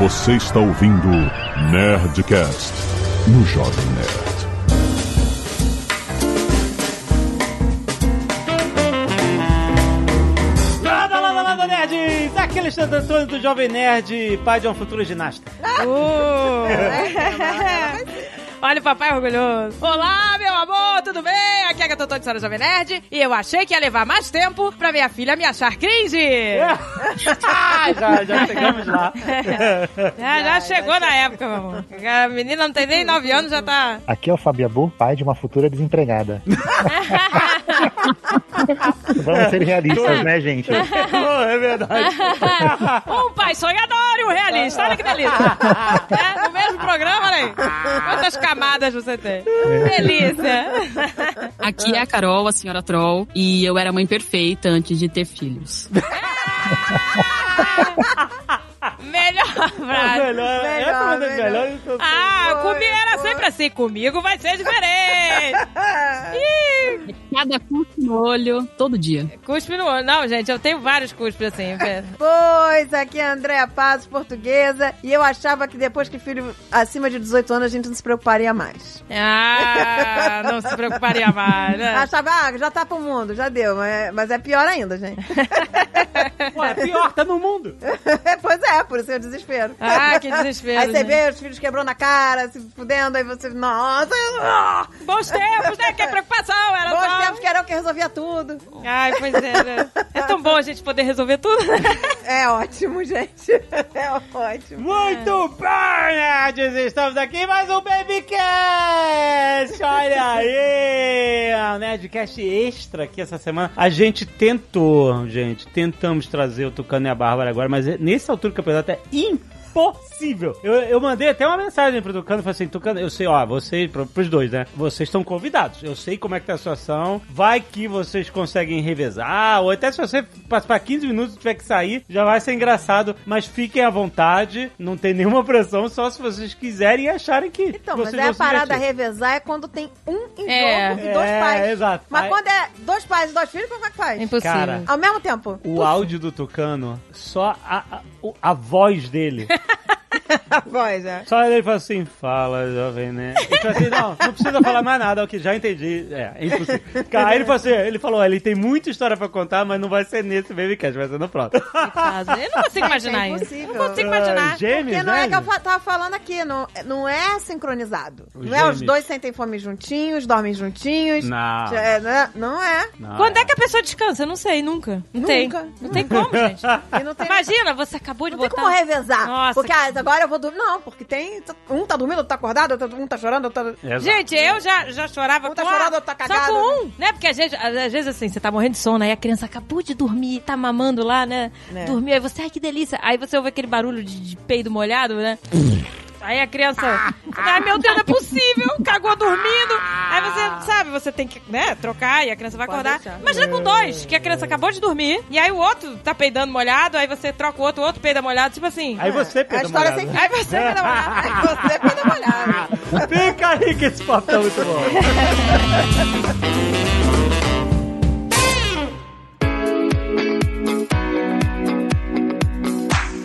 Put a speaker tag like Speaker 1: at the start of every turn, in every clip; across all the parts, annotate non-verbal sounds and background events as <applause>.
Speaker 1: Você está ouvindo Nerdcast no Jovem Nerd.
Speaker 2: Landa, landa, landa, nerds! Aqui é Alexandre Antônio do Jovem Nerd, pai de uma futura ginasta.
Speaker 3: Uh. <laughs> Olha o papai orgulhoso. Olá, meu amor, tudo bem? Aqui é a Totô de Sara Jovem Nerd. E eu achei que ia levar mais tempo pra minha filha me achar cringe. <laughs>
Speaker 2: Ah, já, já chegamos lá.
Speaker 3: Já, já chegou na época, meu amor. A menina não tem nem 9 anos, já tá...
Speaker 4: Aqui é o Fabiabu, pai de uma futura desempregada. <laughs> Vamos ser realistas, né, gente?
Speaker 2: Oh, é verdade. <laughs>
Speaker 3: Um pai sonhador e um realista. Olha que delícia. É, no mesmo programa, olha aí. Quantas camadas você tem. Delícia.
Speaker 5: Aqui é a Carol, a senhora Troll, e eu era mãe perfeita antes de ter filhos. <laughs>
Speaker 3: Melhor frase.
Speaker 2: melhor, essa é uma das melhores. então-
Speaker 3: Ah, comigo era sempre assim. Comigo vai ser diferente. <laughs>
Speaker 5: Cada cuspe no olho, todo dia.
Speaker 3: cuspe no olho. Não, gente, eu tenho vários cuspes assim.
Speaker 6: Pois, aqui é a Andréa Paz, portuguesa, e eu achava que depois que filho acima de 18 anos a gente não se preocuparia mais.
Speaker 3: Ah, não se preocuparia mais, né?
Speaker 6: Achava, ah, já tá pro mundo, já deu, mas, mas é pior ainda, gente. <laughs>
Speaker 2: Pô, é pior, tá no mundo.
Speaker 6: pois é, por isso é o desespero.
Speaker 3: Ah, que desespero. <laughs>
Speaker 6: Aí você
Speaker 3: gente.
Speaker 6: vê os filhos quebrando a cara, se fudendo, aí você, nossa,
Speaker 3: Bons tempos, né? Que preocupação, era
Speaker 6: bons
Speaker 3: só...
Speaker 6: tempos que era eu que resolvia tudo.
Speaker 3: Ai, pois é, né? É tão bom a gente poder resolver tudo.
Speaker 6: É ótimo, gente. É ótimo.
Speaker 2: Muito bem, nerds! Estamos aqui em mais um Babycast! Olha aí! Um Nerdcast extra aqui essa semana. A gente tentou, gente, tentamos trazer o Tucano e a Bárbara agora, mas nessa altura do campeonato é impossível. Eu, eu mandei até uma mensagem pro Tucano, falei assim, Tucano, eu sei, ó, vocês, pro, pros dois, né? Vocês estão convidados. Eu sei como é que tá a situação. Vai que vocês conseguem revezar, ou até se você passar 15 minutos e tiver que sair, já vai ser engraçado. Mas fiquem à vontade, não tem nenhuma pressão, só se vocês quiserem e acharem que
Speaker 6: Então, mas
Speaker 2: vão
Speaker 6: a parada revezar é quando tem um em
Speaker 3: É.
Speaker 6: jogo e dois
Speaker 2: É,
Speaker 6: pais.
Speaker 2: exato.
Speaker 6: Mas
Speaker 2: Aí-
Speaker 6: quando é dois pais e dois filhos, como é que faz?
Speaker 3: Impossível.
Speaker 2: Cara,
Speaker 6: Ao mesmo tempo.
Speaker 2: O áudio do Tucano, só a, a, a voz dele. <laughs>
Speaker 6: A voz, é.
Speaker 2: Só ele fala assim, fala, jovem, né? Ele fala assim, não, não precisa falar mais nada, ok, já entendi. É, é impossível. Cara, ele falou assim, ele falou, ele tem muita história pra contar, mas não vai ser nesse Babycast, vai ser no próximo.
Speaker 3: Eu não consigo imaginar
Speaker 6: é
Speaker 3: isso. Não consigo imaginar.
Speaker 2: Ah, Gêmeos,
Speaker 6: Porque não
Speaker 2: né?
Speaker 6: é que eu tava falando aqui, não, não é sincronizado.
Speaker 2: Os
Speaker 6: não é os
Speaker 2: gêmeos.
Speaker 6: dois sentem fome juntinhos, dormem juntinhos.
Speaker 2: Não.
Speaker 6: É, né? não é.
Speaker 2: Não,
Speaker 3: Quando é que a pessoa descansa? Eu não sei, nunca. Não tem.
Speaker 6: Nunca.
Speaker 3: Não tem como, gente. <laughs>
Speaker 6: E não tem,
Speaker 3: Imagina, você acabou de
Speaker 6: não tem
Speaker 3: botar...
Speaker 6: como revezar.
Speaker 3: Nossa,
Speaker 6: porque
Speaker 3: que-
Speaker 6: ah, agora eu vou dormir. Não, porque tem. Um tá dormindo, outro tá acordado, outro- um tá chorando, outro tá.
Speaker 2: Exato.
Speaker 3: Gente, eu já, já chorava
Speaker 6: Um tá
Speaker 3: com a-
Speaker 6: chorando, outro tá
Speaker 3: Só
Speaker 6: cagado.
Speaker 3: com um, né? Porque às vezes, às vezes assim, você tá morrendo de sono, aí a criança acabou de dormir, tá mamando lá, né?
Speaker 6: É.
Speaker 3: Dormiu, aí você, ai que delícia. Aí você ouve aquele barulho de, de peido molhado, né? <laughs> Aí a criança, ai meu Deus, não é possível, cagou dormindo. Aí você, sabe, você tem que, né, trocar e a criança vai
Speaker 6: Pode
Speaker 3: acordar.
Speaker 6: deixar.
Speaker 3: Imagina com dois, que a criança acabou de dormir, e aí o outro tá peidando molhado, aí você troca o outro, o outro peida molhado, tipo assim.
Speaker 2: Aí você,
Speaker 6: É a
Speaker 2: Pedro
Speaker 6: história
Speaker 2: Molhado.
Speaker 6: sem
Speaker 3: Aí você peida molhado.
Speaker 6: Aí você pode molhar. <laughs>
Speaker 2: Fica aí que esse papo tá muito bom. <laughs>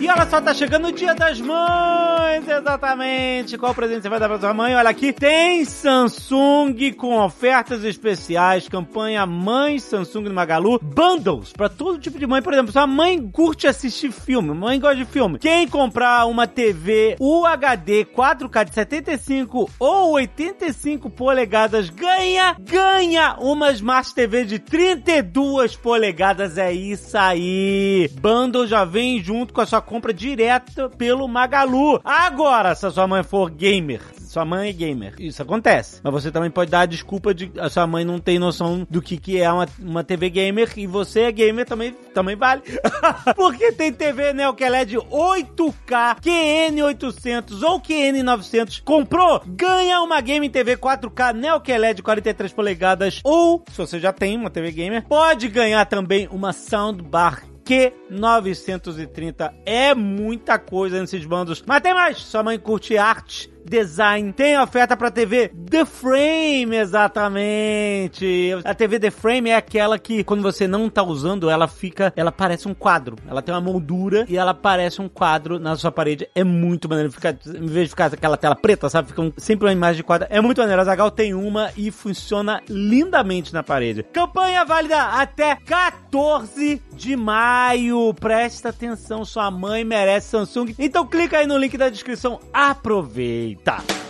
Speaker 2: E olha só, tá chegando o dia das mães, exatamente. Qual presente você vai dar pra sua mãe? Olha aqui, tem Samsung com ofertas especiais, campanha Mãe Samsung no Magalu, bundles pra todo tipo de mãe. Por exemplo, sua mãe curte assistir filme, mãe gosta de filme. Quem comprar uma TV UHD 4K de 75 ou 85 polegadas ganha, ganha uma Smart TV de 32 polegadas. É isso aí. Bundle já vem junto com a sua compra direta pelo Magalu. Agora, se a sua mãe for gamer, sua mãe é gamer. Isso acontece. Mas você também pode dar a desculpa de a sua mãe não tem noção do que, que é uma, uma TV gamer e você é gamer também, também vale. <laughs> Porque tem TV Neo QLED 8K, QN800 ou QN900. Comprou? Ganha uma Game TV 4K Neo QLED 43 polegadas ou, se você já tem uma TV gamer, pode ganhar também uma soundbar Q930. É muita coisa nesses bandos. Mas tem mais. Sua mãe curte arte Design. Tem oferta pra TV The Frame, exatamente. A TV The Frame é aquela que, quando você não tá usando, ela fica, ela parece um quadro. Ela tem uma moldura e ela parece um quadro na sua parede. É muito maneiro. Fica, em vez de ficar aquela tela preta, sabe? Fica um- sempre uma imagem de quadro. É muito maneiro. A Zagal tem uma e funciona lindamente na parede. Campanha válida até 14 de maio. Presta atenção, sua mãe merece Samsung. Então clica aí no link da descrição. Aproveita! Tá.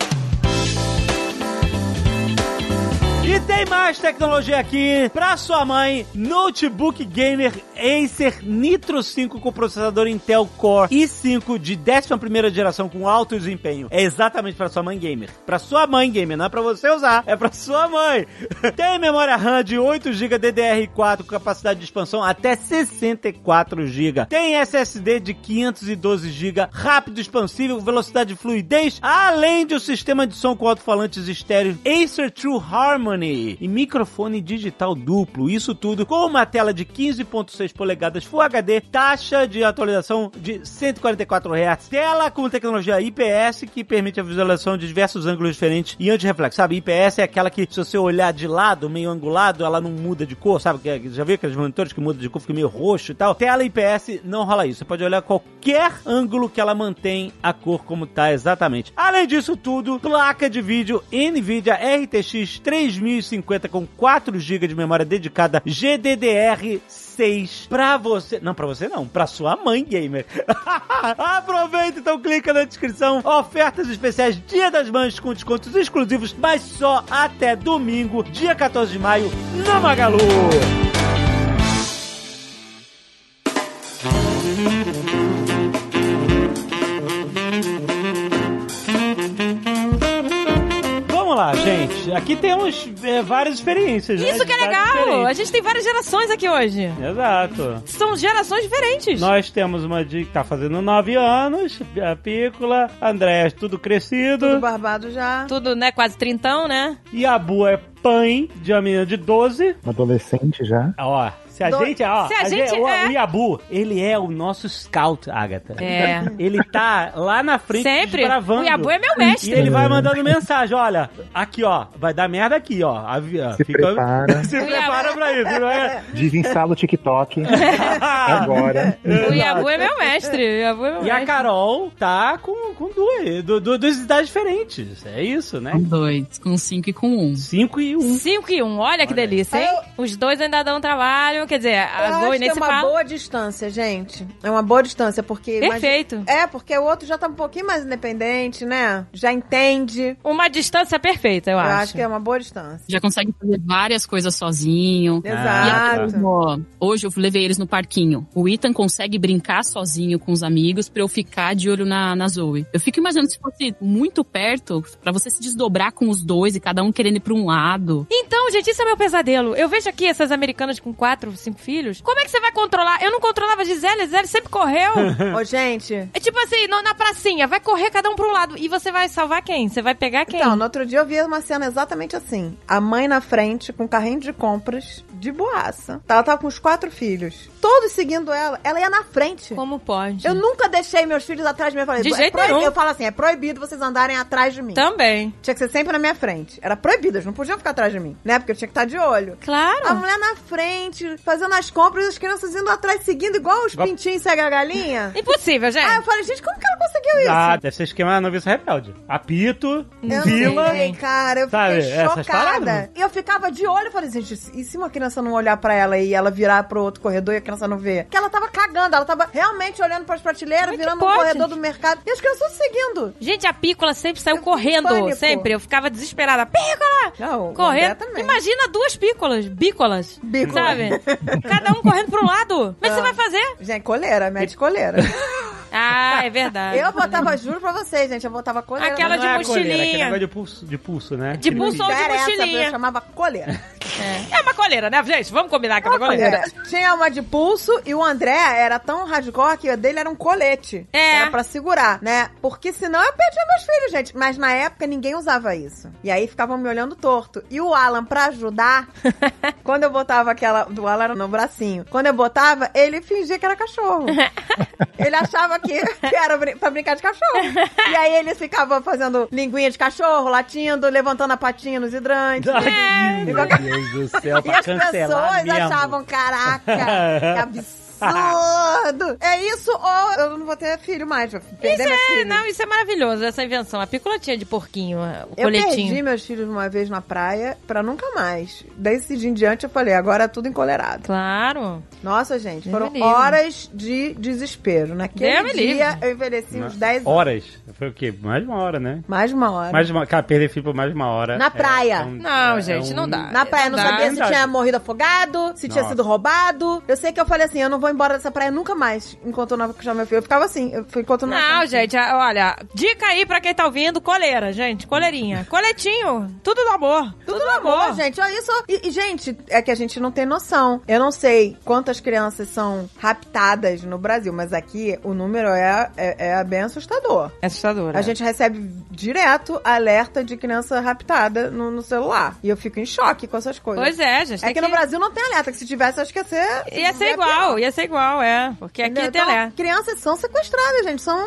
Speaker 2: E tem mais tecnologia aqui pra sua mãe. Notebook Gamer Acer Nitro 5 com processador Intel Core i5 de 11ª geração com alto desempenho. É exatamente pra sua mãe gamer. Pra sua mãe gamer, não é pra você usar, é pra sua mãe. <laughs> tem memória RAM de 8GB DDR4 com capacidade de expansão até 64GB. Tem SSD de 512GB, rápido expansível, velocidade e fluidez, além de um sistema de som com alto-falantes estéreos Acer True Harmony e microfone digital duplo. Isso tudo com uma tela de 15.6 polegadas Full HD, taxa de atualização de 144 Hz, tela com tecnologia IPS que permite a visualização de diversos ângulos diferentes e anti-reflexo. Sabe, IPS é aquela que se você olhar de lado, meio angulado, ela não muda de cor, sabe? Já viu aqueles monitores que mudam de cor, fica meio roxo e tal? Tela IPS não rola isso. Você pode olhar qualquer ângulo que ela mantém a cor como tá exatamente. Além disso tudo, placa de vídeo NVIDIA RTX 3050 com 4 GB de memória dedicada GDDR 6 pra você. Não, pra você não, pra sua mãe gamer. <laughs> Aproveita então, clica na descrição. Ofertas especiais Dia das Mães com descontos exclusivos, mas só até domingo, dia 14 de maio, no Magalu. Vamos lá, gente. Aqui temos é, várias experiências. né?
Speaker 3: Isso que é legal! A gente tem várias gerações aqui hoje.
Speaker 2: Exato.
Speaker 3: São gerações diferentes.
Speaker 2: Nós temos uma de que tá fazendo 9 anos, a Pícola, Andrés, tudo crescido,
Speaker 6: Tudo barbado já.
Speaker 3: Tudo, né? Quase trintão, né?
Speaker 2: e a Bu é pai de uma menina de 12.
Speaker 4: Um adolescente já.
Speaker 2: Ó, se a
Speaker 6: Do-
Speaker 2: gente, ó,
Speaker 3: Se a gente
Speaker 2: o,
Speaker 3: é-
Speaker 2: o Yabu, ele é o nosso scout, Agatha.
Speaker 3: É.
Speaker 2: Ele tá lá na frente
Speaker 3: Sempre.
Speaker 2: desbravando.
Speaker 3: O Yabu é meu
Speaker 2: E
Speaker 3: mestre.
Speaker 2: ele vai mandando mensagem, olha, aqui ó, vai dar merda aqui, ó.
Speaker 4: Se prepara. <laughs>
Speaker 2: Se prepara pra isso, não é? <laughs>
Speaker 4: Desinstala o TikTok <laughs> agora.
Speaker 3: O Yabu é meu mestre. O Yabu é meu
Speaker 2: E a
Speaker 3: mestre.
Speaker 2: Carol tá com, com duas, du, du- duas idades diferentes. É isso, né?
Speaker 5: Com dois, com cinco e com um.
Speaker 2: 5 e 1. Um.
Speaker 3: 5 e 1, um. olha que
Speaker 2: Olha aí.
Speaker 3: delícia, hein? Os dois ainda dão trabalho, quer dizer, a
Speaker 6: Eu
Speaker 3: Zoe
Speaker 6: acho que
Speaker 3: nem
Speaker 6: é uma
Speaker 3: fala.
Speaker 6: boa distância, gente. É uma boa distância, porque...
Speaker 3: Perfeito.
Speaker 6: imagina- É, porque o outro já tá um pouquinho mais independente, né? Já entende.
Speaker 3: Uma distância perfeita, eu,
Speaker 6: Eu
Speaker 3: acho.
Speaker 6: acho que é uma boa distância.
Speaker 5: Já consegue fazer várias coisas sozinho. E
Speaker 6: Exato.
Speaker 5: ó, hoje eu levei eles no parquinho. O Ethan consegue brincar sozinho com os amigos pra eu ficar de olho na, na Zoe. Eu fico imaginando se fosse muito perto, pra você se desdobrar com os dois e cada um querendo ir pra um lado.
Speaker 3: Então, gente, isso é meu pesadelo. Eu vejo aqui essas americanas com quatro, cinco filhos. Como é que você vai controlar? Eu não controlava a Gisele, a Gisele sempre correu. <laughs>
Speaker 6: Ô, gente...
Speaker 3: é tipo assim, no- na pracinha, vai correr cada um pra um lado. E você vai salvar quem? Você vai pegar quem?
Speaker 6: Então, no outro dia eu vi uma cena exatamente assim. A mãe na frente, com um carrinho de compras, de boaça. Ela tava com os quatro filhos. Todos seguindo ela. Ela ia na frente.
Speaker 3: Como pode?
Speaker 6: Eu nunca deixei meus filhos atrás de mim. Eu falei,
Speaker 3: De
Speaker 6: "É
Speaker 3: jeito
Speaker 6: proibido."
Speaker 3: nenhum.
Speaker 6: Eu falo assim, é proibido vocês andarem atrás de mim.
Speaker 3: Também.
Speaker 6: Tinha que ser sempre na minha frente. Era proibido, eles não podiam ficar atrás de mim, né? Porque eu tinha que estar de olho.
Speaker 3: Claro.
Speaker 6: A mulher na frente, fazendo as compras, e as crianças indo atrás, seguindo igual os
Speaker 2: Igual-
Speaker 6: pintinhos segue a galinha. <laughs>
Speaker 3: Impossível, gente.
Speaker 6: Ah, eu falei, gente, como que ela conseguiu isso?
Speaker 2: Ah, deve ser esquema da noviça rebelde. Apito,
Speaker 6: Eu
Speaker 2: fila.
Speaker 6: não sei, cara, eu
Speaker 2: Sabe,
Speaker 6: fiquei chocada. eu ficava de olho, eu falei, gente, e se uma criança não olhar pra ela e ela virar pro outro corredor e a criança não ver? Que ela tava cagando, ela tava realmente olhando pras prateleiras,
Speaker 3: Como é
Speaker 6: virando
Speaker 3: pode?
Speaker 6: corredor do mercado. E as crianças seguindo.
Speaker 3: Gente, a Pícola sempre saiu
Speaker 6: Eu
Speaker 3: correndo.
Speaker 6: pânico.
Speaker 3: Sempre. Eu ficava desesperada. Pícola!
Speaker 6: Não, o
Speaker 3: Correndo. Imagina duas pícolas. Bícolas.
Speaker 6: Bícola.
Speaker 3: Sabe? <laughs> <laughs> Cada um correndo um lado. Mas você vai fazer?
Speaker 6: Gente, coleira, mete coleira. <laughs>
Speaker 3: Ah, é verdade.
Speaker 6: eu botava, juro pra vocês, gente, eu botava coleira.
Speaker 3: Aquela de
Speaker 2: é coleira,
Speaker 3: mochilinha.
Speaker 2: aquele negócio de pulso, de pulso, né?
Speaker 3: De pulso ou de mochilinha.
Speaker 6: eu chamava coleira.
Speaker 3: É. é uma coleira, né, gente? Vamos combinar que é uma coleira.
Speaker 6: É, tinha uma de pulso e o André era tão hardcore que o dele era um colete.
Speaker 3: É.
Speaker 6: Era pra segurar, né? Porque senão eu perdia meus filhos, gente. Mas na época ninguém usava isso. E aí ficavam me olhando torto. E o Alan, pra ajudar, <laughs> quando eu botava aquela. Do Alan era no bracinho. Quando eu botava, ele fingia que era cachorro. <laughs> ele achava que, que era brin- pra brincar de cachorro. E aí ele ficava fazendo linguinha de cachorro, latindo, levantando a patinha nos hidrantes.
Speaker 2: Ai, meu Deus do céu, <laughs>
Speaker 6: E
Speaker 2: pra
Speaker 6: as
Speaker 2: cancelar
Speaker 6: pessoas
Speaker 2: mesmo.
Speaker 6: achavam, caraca, que <laughs> absurdo. É isso ou eu não vou ter filho mais, vou perder
Speaker 3: Isso é,
Speaker 6: filhos.
Speaker 3: não, isso é maravilhoso, essa invenção. A pícola tinha de porquinho, o
Speaker 6: Eu
Speaker 3: coletinho.
Speaker 6: perdi meus filhos uma vez na praia pra nunca mais. Desse dia em diante eu falei, agora é tudo encolerado.
Speaker 3: Claro.
Speaker 6: Nossa, gente, foram horas de desespero. Naquele dia
Speaker 3: livre.
Speaker 6: eu envelheci uns 10 anos.
Speaker 2: Horas. Foi o quê? Mais de uma hora, né?
Speaker 6: Mais de uma hora.
Speaker 2: Mais de uma... Cara, perder filho por mais de uma hora.
Speaker 6: Na
Speaker 2: é-
Speaker 6: praia.
Speaker 2: é um-
Speaker 3: Não,
Speaker 2: é
Speaker 3: gente,
Speaker 2: um-
Speaker 3: não dá.
Speaker 6: Na praia, não
Speaker 3: Dá.
Speaker 6: sabia se
Speaker 2: Verdade.
Speaker 6: tinha morrido afogado, se tinha
Speaker 2: Nossa.
Speaker 6: sido roubado. Eu sei que eu falei assim, eu não vou embora dessa praia nunca mais, enquanto eu não chamar meu filho. Eu ficava assim, eu fui enquanto não
Speaker 3: Não, gente, a- olha, dica aí pra quem tá ouvindo, coleira, gente, coleirinha. <laughs> Coletinho, tudo no amor.
Speaker 6: Tudo no amor, gente. Olha isso. E, e, gente, é que a gente não tem noção. Eu não sei quantas crianças são raptadas no Brasil, mas aqui o número é, é, é bem assustador.
Speaker 3: É assustador.
Speaker 6: A gente recebe direto alerta de criança raptada no, no celular. E eu fico em choque com essas coisas.
Speaker 3: Pois é, gente.
Speaker 6: É
Speaker 3: tem
Speaker 6: que no Brasil não tem alerta, que se tivesse, acho que ia ser.
Speaker 3: Ia ser igual, ia ser igual, é. Porque aqui tem
Speaker 6: Então,
Speaker 3: alerta.
Speaker 6: crianças são sequestradas, gente. São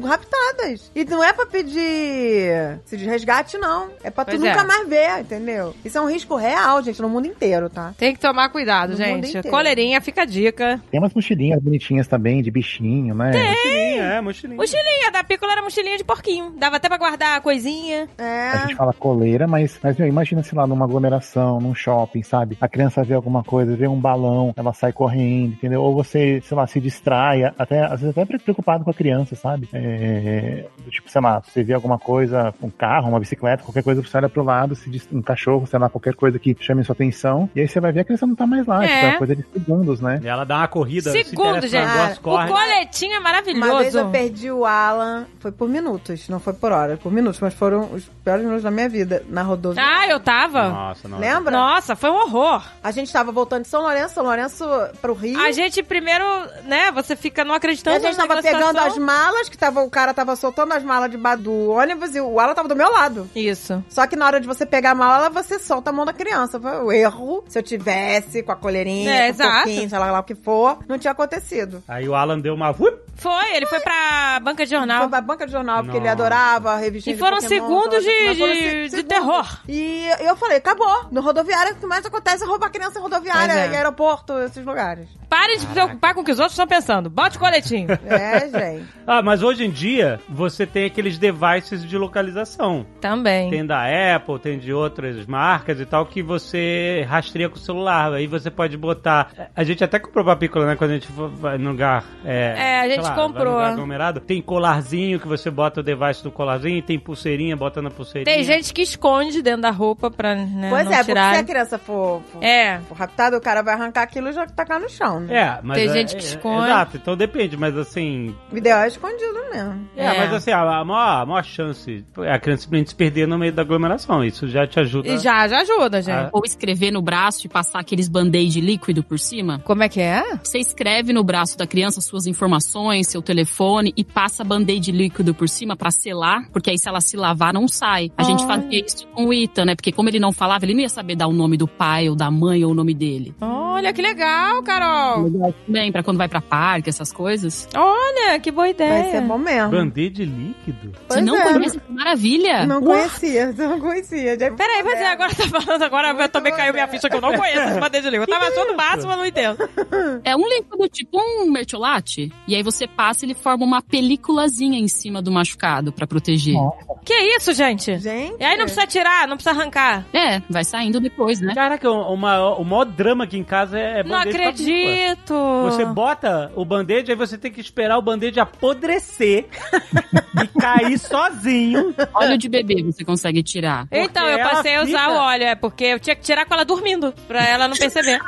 Speaker 6: raptadas. E não é pra pedir se de resgate, não. É pra tu
Speaker 3: Pois
Speaker 6: nunca
Speaker 3: é.
Speaker 6: mais ver, entendeu? Isso é um risco real, gente, no mundo inteiro, tá?
Speaker 3: Tem que tomar cuidado,
Speaker 6: No
Speaker 3: gente. Coleirinha, fica a dica.
Speaker 4: Tem umas mochilinhas bonitinhas também, de bichinho, né?
Speaker 2: Mochilinha, é, mochilinha.
Speaker 3: Mochilinha, da pícola era mochilinha de porquinho. Dava até pra guardar a coisinha.
Speaker 4: A
Speaker 6: É.
Speaker 4: gente fala coleira, mas, mas meu, imagina, sei lá, numa aglomeração, num shopping, sabe? A criança vê alguma coisa, vê um balão, ela sai correndo, entendeu? Ou você, sei lá, se distrai, até, às vezes até preocupado com a criança, sabe? É, do tipo, sei lá, você vê alguma coisa, um carro, uma bicicleta, qualquer coisa, você olha pro lado, se um cachorro, sei lá, qualquer coisa que chame sua atenção, e aí você vai ver a criança não tá mais lá,
Speaker 3: É.
Speaker 4: tipo, é uma coisa de segundos, né?
Speaker 2: E ela dá uma corrida. se
Speaker 3: Segundo,
Speaker 2: interessa
Speaker 3: gente. O coletinho é
Speaker 6: Uma vez eu
Speaker 3: maravilhoso.
Speaker 6: perdi o Alan, foi por minutos, não foi por hora, por minutos, mas foram os piores minutos da minha vida na rodovia.
Speaker 3: Ah, eu tava.
Speaker 2: Nossa, nossa.
Speaker 6: Lembra?
Speaker 3: Nossa, foi um horror.
Speaker 6: A gente tava voltando de São Lourenço, São Lourenço pro Rio.
Speaker 3: A gente primeiro, né, você fica não
Speaker 6: E
Speaker 3: acreditando
Speaker 6: a gente tava pegando
Speaker 3: situação.
Speaker 6: as malas, que tava, o cara tava soltando as malas debaixo do ônibus e o Alan tava do meu lado.
Speaker 3: Isso.
Speaker 6: Só que na hora de você pegar a mala, você solta a mão da criança. Foi o erro. Se eu tivesse com a coleirinha,
Speaker 3: É,
Speaker 6: com o
Speaker 3: exato.
Speaker 6: pouquinho, sei lá, lá o que for, não tinha acontecido.
Speaker 2: Aí o Alan deu uma...
Speaker 3: Foi, ele foi pra banca de
Speaker 6: Foi
Speaker 3: jornal.
Speaker 6: pra banca de jornal, porque ele adorava a revistinha
Speaker 3: E
Speaker 6: de
Speaker 3: foram
Speaker 6: Pokémon,
Speaker 3: segundos de-
Speaker 6: foram
Speaker 3: de- de terror.
Speaker 6: E eu falei, acabou. No rodoviário, o que mais acontece é roubar criança em rodoviária,
Speaker 3: Pois é.
Speaker 6: em aeroporto, esses lugares.
Speaker 3: Parem de se preocupar com o que os outros estão pensando. Bote o coletinho. <laughs>
Speaker 6: É, gente.
Speaker 2: Ah, mas hoje em dia você tem aqueles devices de localização.
Speaker 3: Também.
Speaker 2: Tem da Apple, tem de outras marcas e tal, que você rastreia com o celular. Aí você pode botar. A gente até comprou pra pícola, né? Quando a gente for- vai no lugar. É,
Speaker 3: É, a gente
Speaker 2: lá,
Speaker 3: comprou.
Speaker 2: lugar aglomerado. Tem colarzinho que você bota o device no colarzinho, tem pulseirinha, bota na pulseirinha.
Speaker 3: Tem gente que esconde dentro da roupa pra né,
Speaker 6: Pois
Speaker 3: não
Speaker 6: é, porque
Speaker 3: tirar.
Speaker 6: se a criança for, for,
Speaker 3: É.
Speaker 6: for raptada, o cara vai arrancar aquilo e já tacar no chão, né?
Speaker 2: É, mas.
Speaker 3: Tem
Speaker 2: é-
Speaker 3: gente que
Speaker 2: é-
Speaker 3: esconde.
Speaker 2: Exato, então depende, mas assim.
Speaker 6: O ideal é escondido mesmo.
Speaker 2: É,
Speaker 3: É.
Speaker 2: mas assim, a, a maior, a maior chance é a criança simplesmente se perder no meio da aglomeração. Isso já te ajuda.
Speaker 3: E já, já ajuda, gente.
Speaker 2: Ah.
Speaker 5: Ou escrever no braço e passar aqueles band-aid líquido por cima.
Speaker 3: Como é que é?
Speaker 5: Você escreve no braço da criança suas informações, seu telefone e passa band-aid líquido por cima pra selar, porque aí se ela se lavar não sai. A gente
Speaker 3: Olha.
Speaker 5: fazia isso com o Ita, né? Porque como ele não falava, ele não ia saber dar o nome do pai ou da mãe ou o nome dele.
Speaker 3: Olha, que legal, Carol.
Speaker 5: Legal também, pra quando vai pra parque, essas coisas.
Speaker 3: Olha, que boa ideia.
Speaker 6: Vai ser bom mesmo.
Speaker 2: Band-aid líquido?
Speaker 6: Pois
Speaker 5: Você não
Speaker 6: é.
Speaker 5: conhece? Que maravilha!
Speaker 6: Não conhecia, <laughs> não conhecia. Já-
Speaker 3: Peraí, mas é, agora tá falando, agora eu também caiu minha ficha que eu não conheço de língua. Eu tava achando o máximo, mas não entendo. <laughs>
Speaker 5: É um líquido tipo um mertiolate. E aí você passa e ele forma uma peliculazinha em cima do machucado pra proteger.
Speaker 3: Que isso, gente?
Speaker 6: Gente.
Speaker 3: E aí não precisa tirar, não precisa arrancar.
Speaker 5: É, vai saindo depois, né?
Speaker 2: Caraca, o, maior, o maior drama aqui em casa é, é
Speaker 3: não
Speaker 2: band-aid
Speaker 3: acredito.
Speaker 2: Você bota o band-aid, aí você tem que esperar o band-aid apodrecer <laughs> e cair sozinho.
Speaker 5: Óleo de bebê você consegue tirar.
Speaker 3: Então,
Speaker 2: Porque
Speaker 3: eu passei a usar
Speaker 2: fica-
Speaker 3: o óleo, é porque eu tinha que tirar com ela dormindo, pra ela não perceber.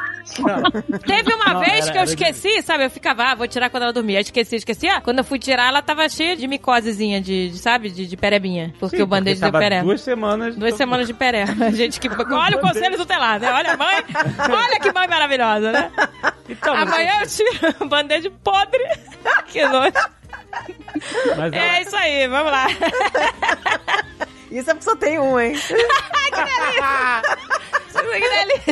Speaker 3: Teve uma
Speaker 2: Não,
Speaker 3: vez
Speaker 2: era-
Speaker 3: que eu
Speaker 2: era
Speaker 3: esqueci, sabe? Eu ficava, ah, vou tirar quando ela dormia. Eu esqueci, esqueci. Ah, quando eu fui tirar, ela tava cheia de micosezinha, de, de, sabe? De, de perebinha. Porque
Speaker 2: Sim,
Speaker 3: o band-aid deu pereba.
Speaker 2: Duas semanas.
Speaker 3: Duas semanas de pereba. <laughs> Gente que. Olha o conselho tutelar, né? Olha a mãe. Olha que mãe maravilhosa, né?
Speaker 2: Então,
Speaker 3: Amanhã eu tiro band-aid podre. que nojo.
Speaker 2: mas
Speaker 3: É isso aí, vamos lá. <laughs>
Speaker 6: Isso é porque só tem um, hein?
Speaker 3: Isso aqui dele.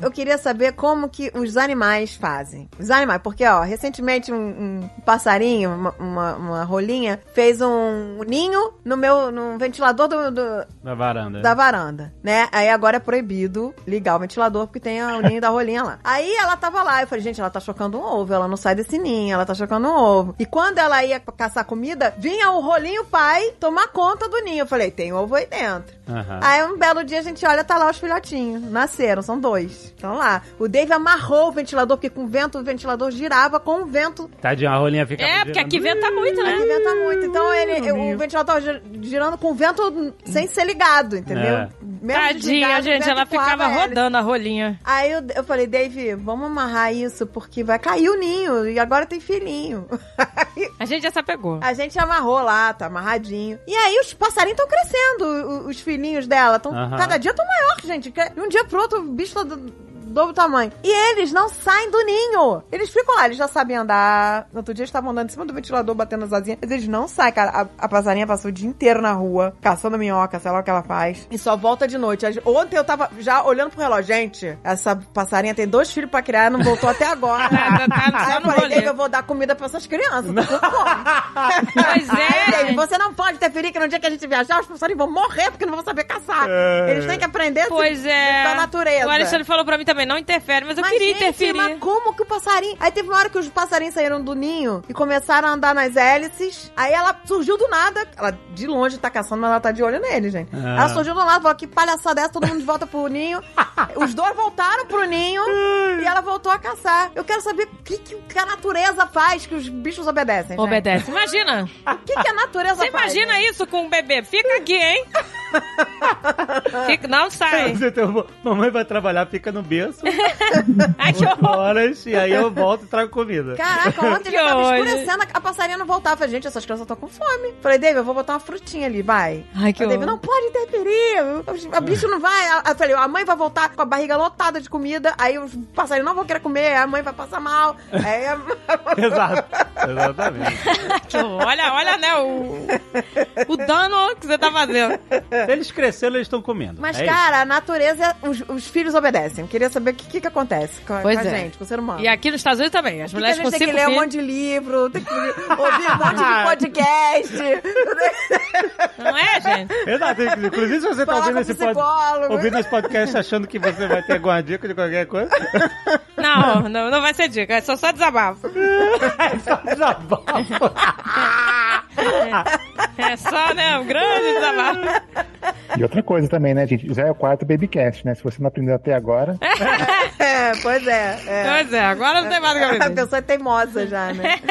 Speaker 6: Eu queria saber como que os animais fazem. Os animais, porque, ó, recentemente um, um passarinho, uma, uma, uma rolinha, fez um ninho no meu no ventilador do- do,
Speaker 2: Da varanda.
Speaker 6: da varanda, né? Aí agora é proibido ligar o ventilador porque tem o ninho da rolinha lá. Aí ela tava lá, eu falei, gente, ela tá chocando um ovo, ela não sai desse ninho, ela tá chocando um ovo. E quando ela ia caçar comida, vinha o rolinho pai tomar conta do ninho. Eu falei, tem ovo aí dentro.
Speaker 2: Aham.
Speaker 6: Aí um belo dia a gente olha, tá lá os filhotinhos. Nasceram, são dois. Estão lá. O Dave amarrou o ventilador, porque com o vento o ventilador girava com o vento.
Speaker 2: Tadinha, a rolinha fica.
Speaker 3: É, porque aqui venta muito, né?
Speaker 6: venta muito. Então ele, o ventilador girando com o vento sem ser ligado, entendeu?
Speaker 2: É.
Speaker 6: Mesmo
Speaker 3: Tadinha, gente, ela ficava
Speaker 6: ele.
Speaker 3: rodando a rolinha.
Speaker 6: Aí eu, eu falei, Dave, vamos amarrar isso, porque vai cair o ninho. E agora tem filhinho. <laughs>
Speaker 3: A gente já se apegou.
Speaker 6: a gente amarrou lá, tá amarradinho. E aí os passarinhos estão crescendo, o- os filhinhos dela. Tão,
Speaker 2: Aham.
Speaker 6: Cada dia tão maior, gente. De um dia pro outro, o bicho そう、tá do dobro tamanho. E eles não saem do ninho. Eles ficam lá, eles já sabem andar. No outro dia eles estavam andando em cima do ventilador, batendo as asinhas. Mas eles não saem, cara. A, a passarinha passou o dia inteiro na rua, caçando minhoca, sei lá o que ela faz. E só volta de noite. Ontem eu tava já olhando pro relógio. Gente, essa passarinha tem dois filhos pra criar, não voltou até agora. <laughs>
Speaker 3: Tá- tá- tá
Speaker 6: Aí eu falei, eu vou dar comida pra essas crianças. Fome. <laughs>
Speaker 3: Pois
Speaker 6: Aí,
Speaker 3: é, gente.
Speaker 6: você não pode interferir que no dia que a gente viajar, os passarinhos vão morrer porque não vão saber caçar.
Speaker 2: É.
Speaker 6: Eles têm que aprender
Speaker 3: Pois é.
Speaker 6: com a natureza.
Speaker 3: O Alexandre falou pra mim também, não interfere, mas eu
Speaker 6: Mas,
Speaker 3: queria
Speaker 6: gente,
Speaker 3: interferir.
Speaker 6: mas como que o passarinho... Aí teve uma hora que os passarinhos saíram do ninho e começaram a andar nas hélices. Aí ela surgiu do nada. Ela de longe tá caçando, mas ela tá de olho nele, gente.
Speaker 2: Ah.
Speaker 6: Ela surgiu do nada, falou, que palhaçada é essa? Todo mundo de volta pro ninho. <laughs> Os dois voltaram pro ninho e ela voltou a caçar. Eu quero saber o que, que a natureza faz que os bichos obedecem, gente.
Speaker 3: Obedece. Imagina.
Speaker 6: O que, que a natureza
Speaker 3: Você
Speaker 6: faz?
Speaker 3: imagina isso com um bebê? Fica aqui, hein? <laughs> <laughs> Fica, não sai.
Speaker 2: Um- Mamãe vai trabalhar, fica no berço, <laughs> horas, e aí eu volto e trago comida.
Speaker 6: Caraca, <laughs> ontem já tava escurecendo, a passarinha não voltava. Falei, gente, essas crianças estão com fome. Falei, David, eu vou botar uma frutinha ali, vai.
Speaker 3: Ai, que
Speaker 6: O David, não pode interferir. A bicho não vai. Aí Eu falei, a mãe vai voltar com a barriga lotada de comida. Aí os passarinhos não vão querer comer. A mãe vai passar mal. Aí a...
Speaker 2: Exato. Exatamente.
Speaker 3: Olha, olha, né, o, o dano que você tá fazendo.
Speaker 2: Eles cresceram, eles estão comendo.
Speaker 6: Mas,
Speaker 2: É isso.
Speaker 6: cara, a natureza, os, os filhos obedecem. Queria saber o que, que, que acontece com, com a
Speaker 3: é.
Speaker 6: gente, com o ser humano.
Speaker 3: E aqui nos Estados Unidos também. As mulheres
Speaker 6: a
Speaker 3: com
Speaker 6: gente tem
Speaker 3: cinco
Speaker 6: que ler um monte de livro, tem que ouvir um monte de podcast. <laughs>
Speaker 3: Não é, gente?
Speaker 2: Exato. Inclusive, se você tá
Speaker 6: Falar
Speaker 2: ouvindo esse, pod... ouvindo esse podcast achando que você vai ter alguma dica de qualquer coisa,
Speaker 3: Não, não, não vai ser dica. É só, só desabafo.
Speaker 2: é <laughs> só desabafo.
Speaker 3: É só, né, um grande desabafo.
Speaker 4: E outra coisa também, né, gente? Já é o quarto Babycast, né? Se você não aprendeu até agora. <laughs>
Speaker 6: É, pois é. é.
Speaker 3: Pois é, agora não tem mais o que
Speaker 6: A
Speaker 3: aprender.
Speaker 6: pessoa é teimosa já, né? <laughs>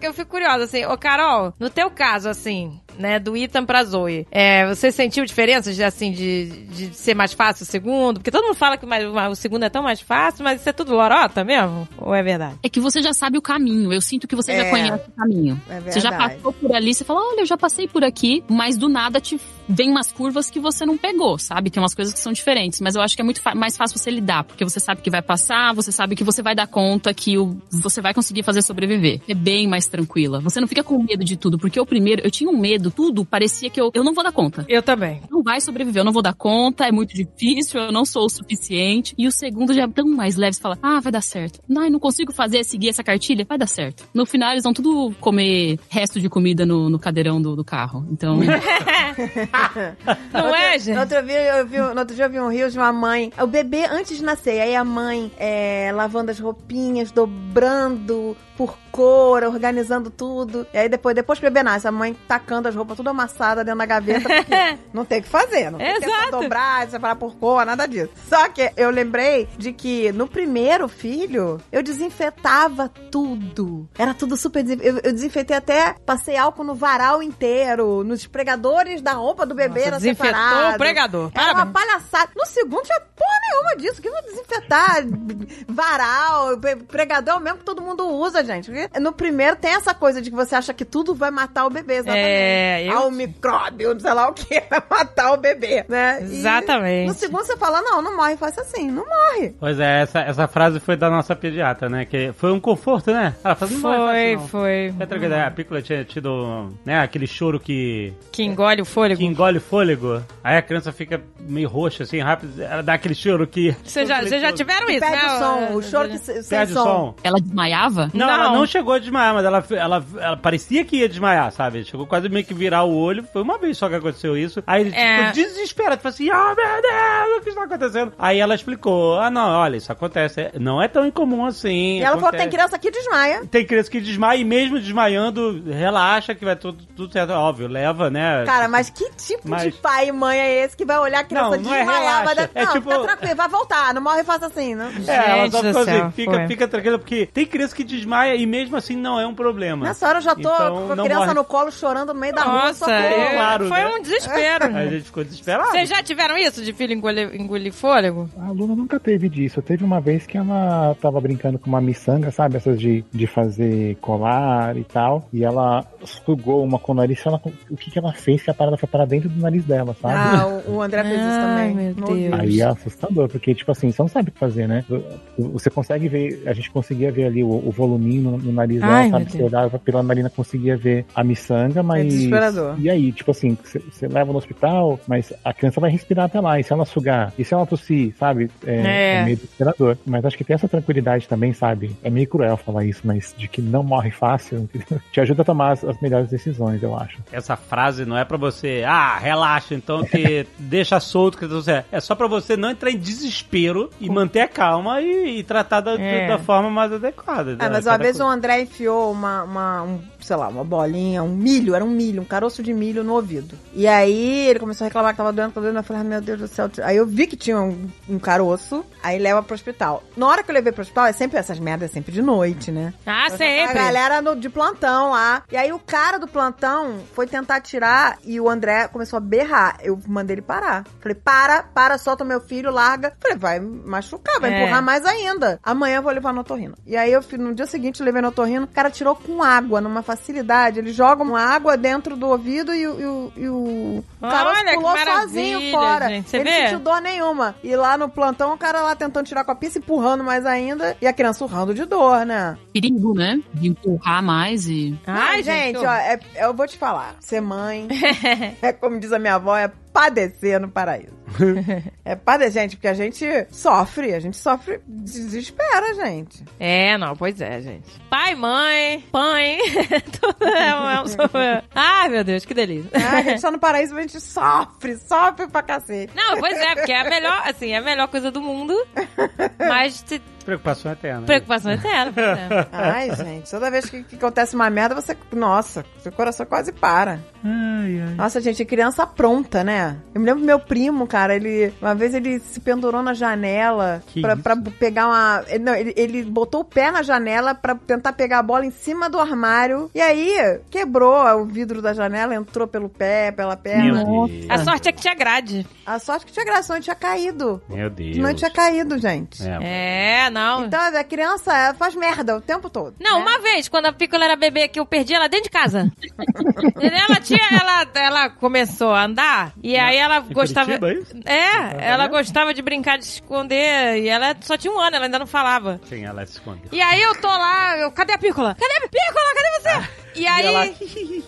Speaker 3: Eu fico curiosa, assim, ô Carol, no teu caso, assim, né, do Ethan pra Zoe, é, você sentiu diferenças, de, assim, de, de ser mais fácil o segundo? Porque todo mundo fala que mais- o segundo é tão mais fácil, mas isso é tudo lorota mesmo? Ou é verdade?
Speaker 5: É que você já sabe o caminho. Eu sinto que você
Speaker 6: É.
Speaker 5: já conhece o caminho.
Speaker 6: É
Speaker 5: Você já
Speaker 6: verdade.
Speaker 5: passou por ali, você fala, olha, eu já passei por aqui, mas do nada te vem umas curvas que você não pegou, sabe? Tem umas coisas que são diferentes, mas eu acho que é muito mais fácil você lidar, porque você sabe que vai passar, você sabe que você vai dar conta, que o, você vai conseguir fazer sobreviver. É bem mais tranquila. Você não fica com medo de tudo, porque o primeiro, eu tinha um medo, tudo parecia que eu, eu não vou dar conta.
Speaker 3: Eu também.
Speaker 5: Não vai sobreviver, eu não vou dar conta, é muito difícil, eu não sou o suficiente. E o segundo já é tão mais leve, você fala, ah, vai dar certo. Não, não consigo fazer, seguir essa cartilha, vai dar certo. No final, eles vão tudo comer resto de comida no, no cadeirão do, do carro. Então, <laughs> <laughs> <laughs>
Speaker 3: Não é,
Speaker 6: No
Speaker 3: gente?
Speaker 6: outro, dia, eu vi, no outro dia eu vi um rio de uma mãe. O bebê antes de nascer. Aí a mãe é, lavando as roupinhas, dobrando por cor, organizando tudo. E aí depois, depois que o bebê nasce, a mãe tacando as roupas tudo amassada dentro da gaveta. Porque <laughs> não tem o que fazer. Não tem
Speaker 3: Exato.
Speaker 6: dobrar, separar por cor, nada disso. Só que eu lembrei de que no primeiro filho, eu desinfetava tudo. Era tudo super... desin- Eu, eu desinfetei até, passei álcool no varal inteiro, nos pregadores da roupa do bebê
Speaker 3: Nossa,
Speaker 6: era
Speaker 3: desinfetou
Speaker 6: separado.
Speaker 3: o pregador.
Speaker 6: Era uma
Speaker 3: Parabéns.
Speaker 6: palhaçada. No segundo tinha porra nenhuma disso. Que eu vou desinfetar varal, pre- pregador mesmo que todo mundo usa, gente. Porque no primeiro tem essa coisa de que você acha que tudo vai matar o bebê, exatamente.
Speaker 3: É, eu-
Speaker 6: Ah, o micróbio, sei lá o que, <laughs> vai matar o bebê, né? E
Speaker 3: Exatamente.
Speaker 6: no segundo você fala, não, não morre, faz assim, não morre.
Speaker 2: Pois é, essa, essa frase foi da nossa pediatra, né? Que foi um conforto, né? Ela falou, não
Speaker 3: Foi,
Speaker 2: fazer, não.
Speaker 3: foi.
Speaker 2: Tranquilo, a Pícola tinha tido, né, aquele choro que,
Speaker 3: Que engole o fôlego.
Speaker 2: que engole o fôlego. Aí a criança fica meio roxa, assim, rápido. Ela dá aquele choro que...
Speaker 3: Vocês já, já tiveram
Speaker 6: Que
Speaker 3: isso,
Speaker 6: perde
Speaker 3: né?
Speaker 6: o som, o choro que se- sem
Speaker 2: Perde o
Speaker 6: som.
Speaker 2: som.
Speaker 5: Ela desmaiava?
Speaker 2: Não,
Speaker 3: Não.
Speaker 2: ela não chegou a desmaiar, mas ela, ela, ela parecia que ia desmaiar, sabe? Chegou quase meio que virar o olho. Foi uma vez só que aconteceu isso. Aí ele
Speaker 3: É.
Speaker 2: ficou desesperado. Falou assim, ah, meu Deus, o que está acontecendo? Aí ela explicou, ah, não, olha, isso acontece. É- Não é tão incomum assim.
Speaker 6: E ela falou que tem
Speaker 2: acontece.
Speaker 6: criança que desmaia.
Speaker 2: Tem criança que desmaia e mesmo desmaiando, relaxa que vai tudo, tudo certo. Óbvio, leva, né?
Speaker 6: Cara, mas que tipo de
Speaker 2: Mas-
Speaker 6: pai e mãe é esse que vai olhar a criança
Speaker 2: Não, não é
Speaker 6: desmaiar? vai
Speaker 2: relaxa.
Speaker 6: dar...
Speaker 2: É
Speaker 6: não,
Speaker 2: tipo-
Speaker 6: tá vai voltar, não morre e faça assim, não?
Speaker 2: É, ela só ficou assim, fica, fica tranquila, porque tem criança que desmaia e mesmo assim não é um problema.
Speaker 6: Nessa hora eu já tô
Speaker 2: Então,
Speaker 6: com a criança
Speaker 2: morre.
Speaker 6: no colo chorando no meio da rua,
Speaker 3: Nossa, eu-
Speaker 2: Claro,
Speaker 3: foi
Speaker 2: né?
Speaker 3: um desespero.
Speaker 2: Aí <laughs> a gente ficou desesperado.
Speaker 3: Vocês já tiveram isso de filho engolir, engolir fôlego?
Speaker 4: A Luna nunca teve disso. Teve uma vez que ela tava brincando com uma miçanga, sabe? Essas de, de fazer colar e tal. E ela sugou uma com o nariz. Ela, o que, que ela fez? Que a parada foi para dentro do nariz dela, sabe?
Speaker 6: Ah, o, o André fez isso
Speaker 3: Ai,
Speaker 6: também.
Speaker 3: meu Deus.
Speaker 4: Aí é assustador, porque, tipo assim, você não sabe o que fazer, né? Você consegue ver, a gente conseguia ver ali o, o voluminho no, no nariz dela,
Speaker 3: Ai,
Speaker 4: sabe? Você olhava pela narina, conseguia ver a miçanga, mas.
Speaker 6: desesperador.
Speaker 4: E aí, tipo assim, você, leva no hospital, mas a criança vai respirar até lá, e se ela sugar, e se ela tossir, sabe? É,
Speaker 3: É.
Speaker 4: é meio desesperador. Mas acho que tem essa tranquilidade também, sabe? É meio cruel falar isso, mas de que não morre fácil, te ajuda a tomar as, as melhores decisões, eu acho.
Speaker 2: Essa frase não é pra você, ah, relaxa, então que <laughs> deixa solto, que você é só pra você não entrar em desespero e manter a calma e, e tratar da,
Speaker 3: É.
Speaker 2: da forma mais adequada. Né?
Speaker 6: mas uma vez o. André enfiou uma, uma um, sei lá, uma bolinha, um milho, era um milho, um caroço de milho no ouvido. E aí ele começou a reclamar que tava doendo, tava doendo. Eu falei, ah, meu Deus do céu. Aí eu vi que tinha um, um caroço, aí leva pro hospital. Na hora que eu levei pro hospital, é sempre essas merdas, é sempre de noite, né?
Speaker 3: Ah,
Speaker 6: A
Speaker 3: sempre.
Speaker 6: galera no- de plantão lá. E aí o cara do plantão foi tentar tirar e o André começou a berrar. Eu mandei ele parar. Falei, para, para, solta meu filho, larga. Falei, vai machucar, vai
Speaker 3: É.
Speaker 6: empurrar mais ainda. Amanhã eu vou levar no otorrino. E aí eu no dia seguinte eu levei no otorrino, o cara tirou com água, numa facilidade. Ele joga uma água dentro do ouvido e, o- e o- e caroço
Speaker 3: Olha,
Speaker 6: pulou sozinho fora.
Speaker 3: gente. Você
Speaker 6: ele
Speaker 3: vê?
Speaker 6: não sentiu dor nenhuma. E lá no plantão, o cara lá tentando tirar com a pista, empurrando mais ainda. E a criança urrando de dor, né?
Speaker 5: Perigo, né? De empurrar mais e.
Speaker 3: Ai,
Speaker 6: Não, gente, ó, é- eu vou te falar. Ser mãe, <laughs> é como diz a minha avó, é padecer no paraíso. <laughs> é padecer, gente, porque a gente sofre, a gente sofre, desespera, gente.
Speaker 3: É, não, pois é, gente. Pai, mãe, mãe. <laughs> Tudo é um, é Ai, meu Deus, que delícia.
Speaker 6: Ah, a gente tá no paraíso, a gente sofre, sofre pra cacete.
Speaker 3: Não, pois é, porque é a melhor, assim, é a melhor coisa do mundo. <laughs> Mas
Speaker 2: Preocupação eterna.
Speaker 3: preocupação <laughs> eterna, pois é.
Speaker 6: Ai, gente, toda vez que, que acontece uma merda, você. Nossa, seu coração quase para.
Speaker 2: Ai, ai.
Speaker 6: Nossa, gente, criança pronta, né? Eu me lembro do meu primo, cara, ele. Uma vez ele se pendurou na janela
Speaker 2: Que
Speaker 6: pra, pra pegar uma. ele- Não, ele, ele botou o pé na janela pra tentar pegar a bola em cima do armário. E aí, quebrou o vidro da janela, entrou pelo pé, pela perna.
Speaker 3: A sorte é que tinha grade.
Speaker 6: A sorte que tinha graça, não tinha caído.
Speaker 2: Meu Deus.
Speaker 6: Não tinha caído, gente.
Speaker 2: É.
Speaker 3: É, não.
Speaker 6: Então, a criança faz merda o tempo todo.
Speaker 3: Não,
Speaker 6: né?
Speaker 3: uma vez, quando a Piccola era bebê, que eu perdi ela dentro de casa. <laughs> ela tinha, ela, ela começou a andar, e aí ela gostava...
Speaker 2: Curitiba, é?
Speaker 3: É, ela gostava de brincar de se esconder, e ela só tinha um ano, ela ainda não falava.
Speaker 2: Sim, ela se escondeu.
Speaker 3: E aí eu tô lá, eu, cadê a Piccola? Cadê a Piccola? Cadê você? E aí...
Speaker 2: ela-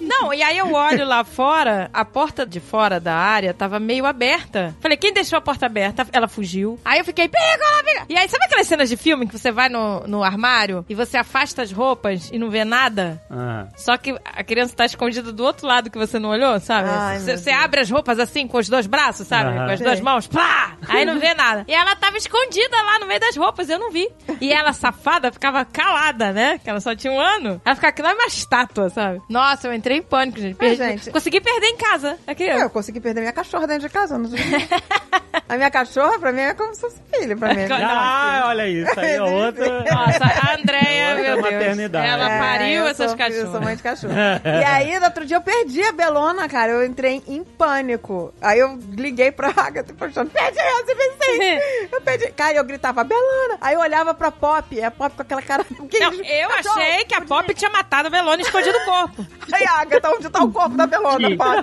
Speaker 3: Não, e aí eu olho lá fora, a porta de fora da área tava meio aberta. Falei, quem deixou a porta aberta? Ela fugiu. Aí eu fiquei, Piccola, Piccola. E aí, sabe aquelas cenas de filme que você vai no, no armário e você afasta as roupas e não vê nada?
Speaker 2: Ah.
Speaker 3: Só que a criança tá escondida do outro lado que você não olhou, sabe?
Speaker 6: Ai,
Speaker 3: Você você abre as roupas assim com os dois braços, sabe? Com as duas mãos, pá! Aí não vê nada. E ela tava escondida lá no meio das roupas, eu não vi. E ela, safada, ficava calada, né? Que ela só tinha um ano. Ela ficava que nem uma estátua, sabe? Nossa, eu entrei em pânico, gente.
Speaker 6: Mas,
Speaker 3: Perdi-
Speaker 6: gente-
Speaker 3: Consegui perder em casa. A criança.
Speaker 6: Eu consegui perder minha cachorra dentro de casa. eu Não... <laughs> a minha cachorra, pra mim, é como se fosse filha. Pra mim.
Speaker 2: Ah, olha isso. Aí é <laughs> outra.
Speaker 3: Nossa, a Andréia, meu Deus.
Speaker 2: maternidade.
Speaker 3: Ela
Speaker 6: É,
Speaker 3: pariu
Speaker 6: eu
Speaker 3: essas
Speaker 6: sou,
Speaker 3: cachorras.
Speaker 6: Eu sou mãe de cachorro. <laughs> e aí, no outro dia, eu perdi a Belona, cara. Eu entrei em pânico. Aí eu liguei pra Agatha, postando, perdi essa, pensei. <laughs> Eu perdi. Cara, eu gritava, Belona. Aí eu olhava pra Pop, e a Pop com aquela cara...
Speaker 3: Não, eu
Speaker 6: Cachorro.
Speaker 3: achei que a Pop tinha matado a Belona e escondido o corpo.
Speaker 6: Aí, Agatha, onde tá o corpo da Belona, Pop?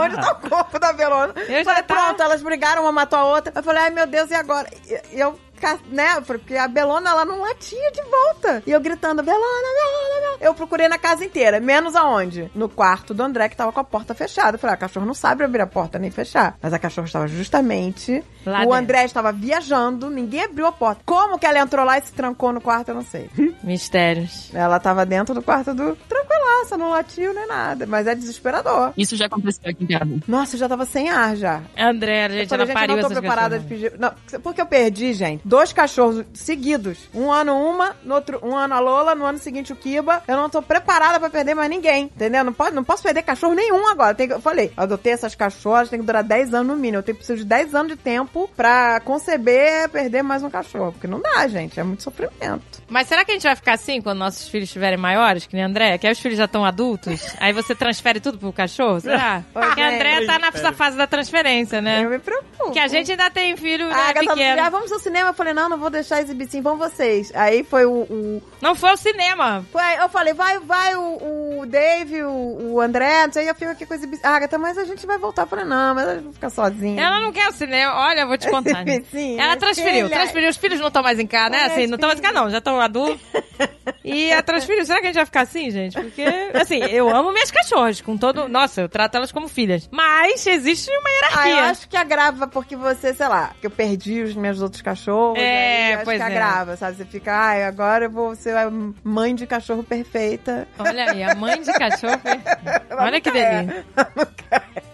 Speaker 6: Onde tá o corpo da Belona?
Speaker 3: Eu já
Speaker 6: falei,
Speaker 3: tava-
Speaker 6: pronto, elas brigaram, uma matou a outra. Eu falei, ai, meu Deus, e agora? E eu... ca- Né? Porque a Belona, ela não latia de volta. E eu gritando, Belona, Belona, Belona. Eu procurei na casa inteira, menos aonde? No quarto do André, que tava com a porta fechada. Eu falei, ah, a cachorro não sabe abrir a porta nem fechar. Mas a cachorra estava justamente...
Speaker 3: Lá
Speaker 6: o
Speaker 3: dentro.
Speaker 6: André estava viajando, ninguém abriu a porta. Como que ela entrou lá e se trancou no quarto, eu não sei.
Speaker 3: Mistérios.
Speaker 6: Ela tava dentro do quarto do... Tranquilaça, não latiu nem nada. Mas é desesperador.
Speaker 5: Isso já aconteceu aqui em casa.
Speaker 6: Nossa, eu já tava sem ar já.
Speaker 3: André,
Speaker 6: Eu
Speaker 3: gente,
Speaker 6: falei,
Speaker 3: ela
Speaker 6: gente, eu
Speaker 3: pariu
Speaker 6: não tô preparada de pedir. Não, porque eu perdi, gente, dois cachorros seguidos. Um ano uma, no outro, um ano a Lola, no ano seguinte o Kiba. Eu não tô preparada pra perder mais ninguém, entendeu? Não, pode, não posso perder cachorro nenhum agora. Tem eu falei, adotei essas cachorras, tem que durar 10 anos no mínimo. Eu tenho preciso de 10 anos de tempo pra conceber perder mais um cachorro. Porque não dá, gente, é muito sofrimento.
Speaker 3: Mas será que a gente vai ficar assim quando nossos filhos estiverem maiores, que nem André? Que aí os filhos já estão adultos? <laughs> aí você transfere tudo pro cachorro? Será? <laughs> Porque a André
Speaker 6: gente.
Speaker 3: tá nessa fase da transferência, né?
Speaker 6: Eu me preocupo.
Speaker 3: Que a gente ainda tem filho
Speaker 6: A
Speaker 3: né, pequeno.
Speaker 6: ah, vamos ao cinema. Eu falei, não, não vou deixar exibir sim, vão vocês. Aí foi o- o,
Speaker 3: Não foi ao cinema.
Speaker 6: Foi, eu falei, vai, vai o, o Dave, o, o André, não sei, eu fico aqui com esse bicho. Ah, Agatha, mas a gente vai voltar. Eu falei, não, mas a gente vai ficar sozinha.
Speaker 3: Ela não quer o cinema. Olha, eu vou te contar. <laughs> gente.
Speaker 6: Sim,
Speaker 3: Ela transferiu,
Speaker 6: filha-
Speaker 3: transferiu. Os filhos não estão mais em casa, né?
Speaker 6: É,
Speaker 3: Assim, não estão mais em casa, não. Já estão adultos. <laughs> E ela transferiu. Será que a gente vai ficar assim, gente? Porque, assim, eu amo minhas cachorras, com todo. Nossa, eu trato elas como filhas. Mas existe uma
Speaker 6: Ah,
Speaker 3: hierarquia.
Speaker 6: eu acho que agrava porque você, sei lá, que eu perdi os meus outros cachorros.
Speaker 3: É,
Speaker 6: aí eu acho
Speaker 3: pois
Speaker 6: que
Speaker 3: é.
Speaker 6: agrava, sabe? Você fica, ai, agora eu vou ser a mãe de cachorro perfeita.
Speaker 3: Olha aí, a mãe de cachorro. <laughs> Olha que
Speaker 6: é.
Speaker 3: delícia. <laughs>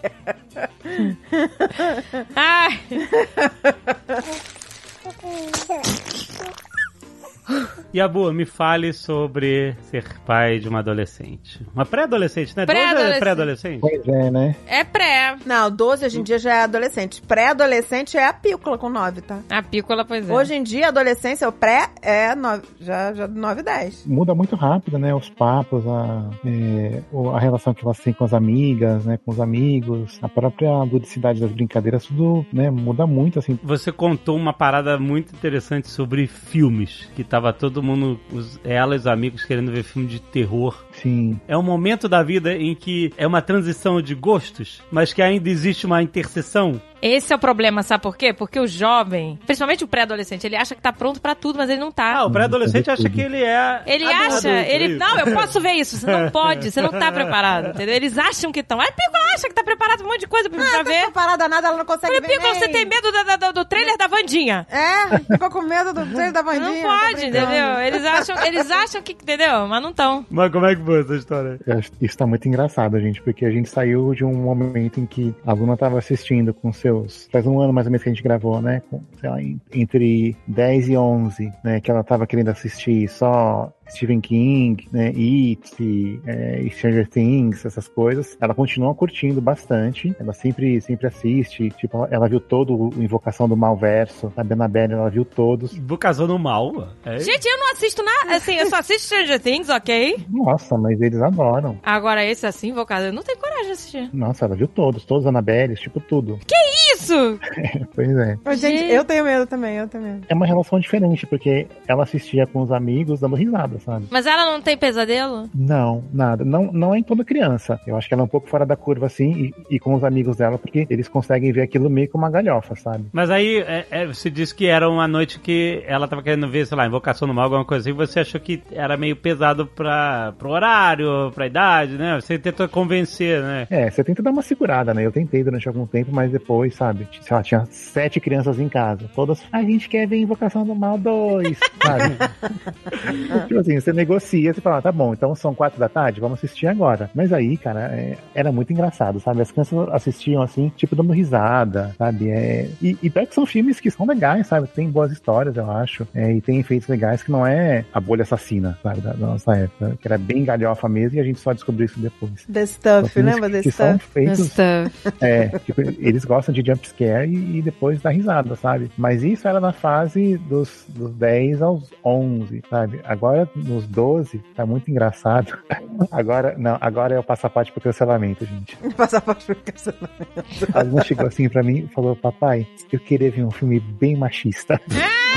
Speaker 3: <laughs> Ai.
Speaker 2: E a Boa, me fale sobre ser pai de uma adolescente. Uma pré-adolescente, né? Doze é
Speaker 3: Pré-adolescente.
Speaker 2: pré-adolescente?
Speaker 4: Pois é, né?
Speaker 3: É pré.
Speaker 6: Não, 12 hoje em dia já é adolescente. Pré-adolescente é a pícola com 9, tá?
Speaker 3: A pícola, pois é.
Speaker 6: Hoje em dia, adolescência, o pré é 9, já, já 9 10.
Speaker 4: Muda muito rápido, né? Os papos, a, é, a relação que elas têm com as amigas, né? Com os amigos, a própria ludicidade das brincadeiras, tudo, né? Muda muito, assim.
Speaker 2: Você contou uma parada muito interessante sobre filmes, que tava todo mundo, os, ela e os amigos querendo ver filme de terror.
Speaker 4: Sim,
Speaker 2: É um momento da vida em que é uma transição de gostos, mas que ainda existe uma interseção.
Speaker 3: Esse é o problema, sabe por quê? Porque o jovem, principalmente o pré-adolescente, ele acha que tá pronto pra tudo, mas ele não tá.
Speaker 2: Ah, o pré-adolescente acha que ele é.
Speaker 3: Ele
Speaker 2: adulto,
Speaker 3: acha,
Speaker 2: é
Speaker 3: ele.
Speaker 2: isso.
Speaker 3: Não, eu posso ver isso. Você não <laughs> pode, você não tá preparado, entendeu? Eles acham que estão. Aí Pícola acha que tá preparado pra um monte de coisa pra, pra
Speaker 6: Ah,
Speaker 3: ver.
Speaker 6: tá parada nada, ela não consegue
Speaker 3: Falei,
Speaker 6: ver nem.
Speaker 3: você tem medo da- da- do trailer da Vandinha?
Speaker 6: É, ficou com medo do treino da Vandinha.
Speaker 3: Não
Speaker 6: tô
Speaker 3: pode, entendeu? Eles acham, eles acham que. Entendeu? Mas não estão.
Speaker 2: Mas como é que foi essa história?
Speaker 4: isso tá muito engraçado, gente, porque a gente saiu de um momento em que a Luna tava assistindo com seus. Faz um ano mais ou menos que a gente gravou, né? Com, sei lá, entre 10 e 11, né? Que ela tava querendo assistir só Stephen King, né, It, é, Stranger Things, essas coisas. Ela continua curtindo bastante. Ela sempre, sempre assiste. Tipo, ela viu todo o Invocação do Malverso, a Annabelle, ela viu todos.
Speaker 2: Invocação no mal. É?
Speaker 3: Gente, eu não assisto nada. Assim, eu só assisto Stranger Things, ok?
Speaker 4: Nossa, mas eles adoram.
Speaker 3: Agora, esse assim, invocado, eu não tenho coragem de assistir.
Speaker 4: Nossa, ela viu todos, todos Annabelles, tipo tudo.
Speaker 3: Isso! <laughs>
Speaker 4: Pois é.
Speaker 6: Ô, gente,
Speaker 3: Gente.
Speaker 6: eu tenho medo também, eu tenho medo.
Speaker 4: É uma relação diferente, porque ela assistia com os amigos dando risada, sabe?
Speaker 3: Mas ela não tem pesadelo?
Speaker 4: Não, nada. Não, não é em toda criança. Eu acho que ela é um pouco fora da curva, assim, e, e com os amigos dela, porque eles conseguem ver aquilo meio como uma galhofa, sabe?
Speaker 2: Mas aí, é, é, você disse que era uma noite que ela tava querendo ver, sei lá, Invocação no Mal, alguma coisa assim, você achou que era meio pesado pra, pro horário, pra idade, né? Você tentou convencer, né?
Speaker 4: É, você tenta dar uma segurada, né? Eu tentei durante algum tempo, mas depois, sabe? Sei lá, tinha sete crianças em casa. Todas, a gente quer ver Invocação do Mal 2, <laughs> sabe? <laughs> tipo assim, você negocia, você fala, tá bom, então são quatro da tarde, vamos assistir agora. Mas aí, cara, é, era muito engraçado, sabe? As crianças assistiam assim, tipo, dando risada, sabe? É, e, e pior que são filmes que são legais, sabe? Tem boas histórias, eu acho. É, e tem efeitos legais que não é a bolha assassina, sabe? Da, da nossa época. Que era bem galhofa mesmo e a gente só descobriu isso depois.
Speaker 6: The
Speaker 4: São
Speaker 6: Stuff,
Speaker 4: filmes
Speaker 6: lembra The
Speaker 4: que são
Speaker 6: Stuff?
Speaker 4: feitos
Speaker 3: Stuff. <laughs>
Speaker 4: é, tipo, eles gostam de jumpscare e, e depois dá risada, sabe? Mas isso era na fase dos, dos 10 aos 11, sabe? Agora, nos 12, tá muito engraçado. <laughs> Agora, não, agora é o passaporte pro cancelamento, gente. <laughs>
Speaker 6: Passaporte pro cancelamento.
Speaker 4: A Luna chegou assim pra mim e falou, papai, eu queria ver um filme bem machista. <laughs>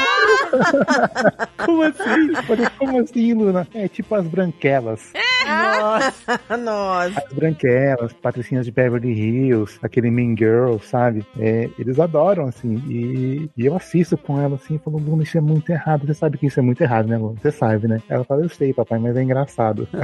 Speaker 4: <laughs>
Speaker 2: Como assim?
Speaker 4: Falei, como assim, Luna? É tipo as branquelas.
Speaker 2: Nossa. <laughs>
Speaker 6: Nossa.
Speaker 4: As branquelas, patricinhas de Beverly Hills, aquele Mean Girl, sabe? É, eles adoram, assim. E, e eu assisto com ela, assim, falando, Luna, isso é muito errado. Você sabe que isso é muito errado, né, Luna? Você sabe, né? Ela fala, eu sei, papai, mas é engraçado. <laughs>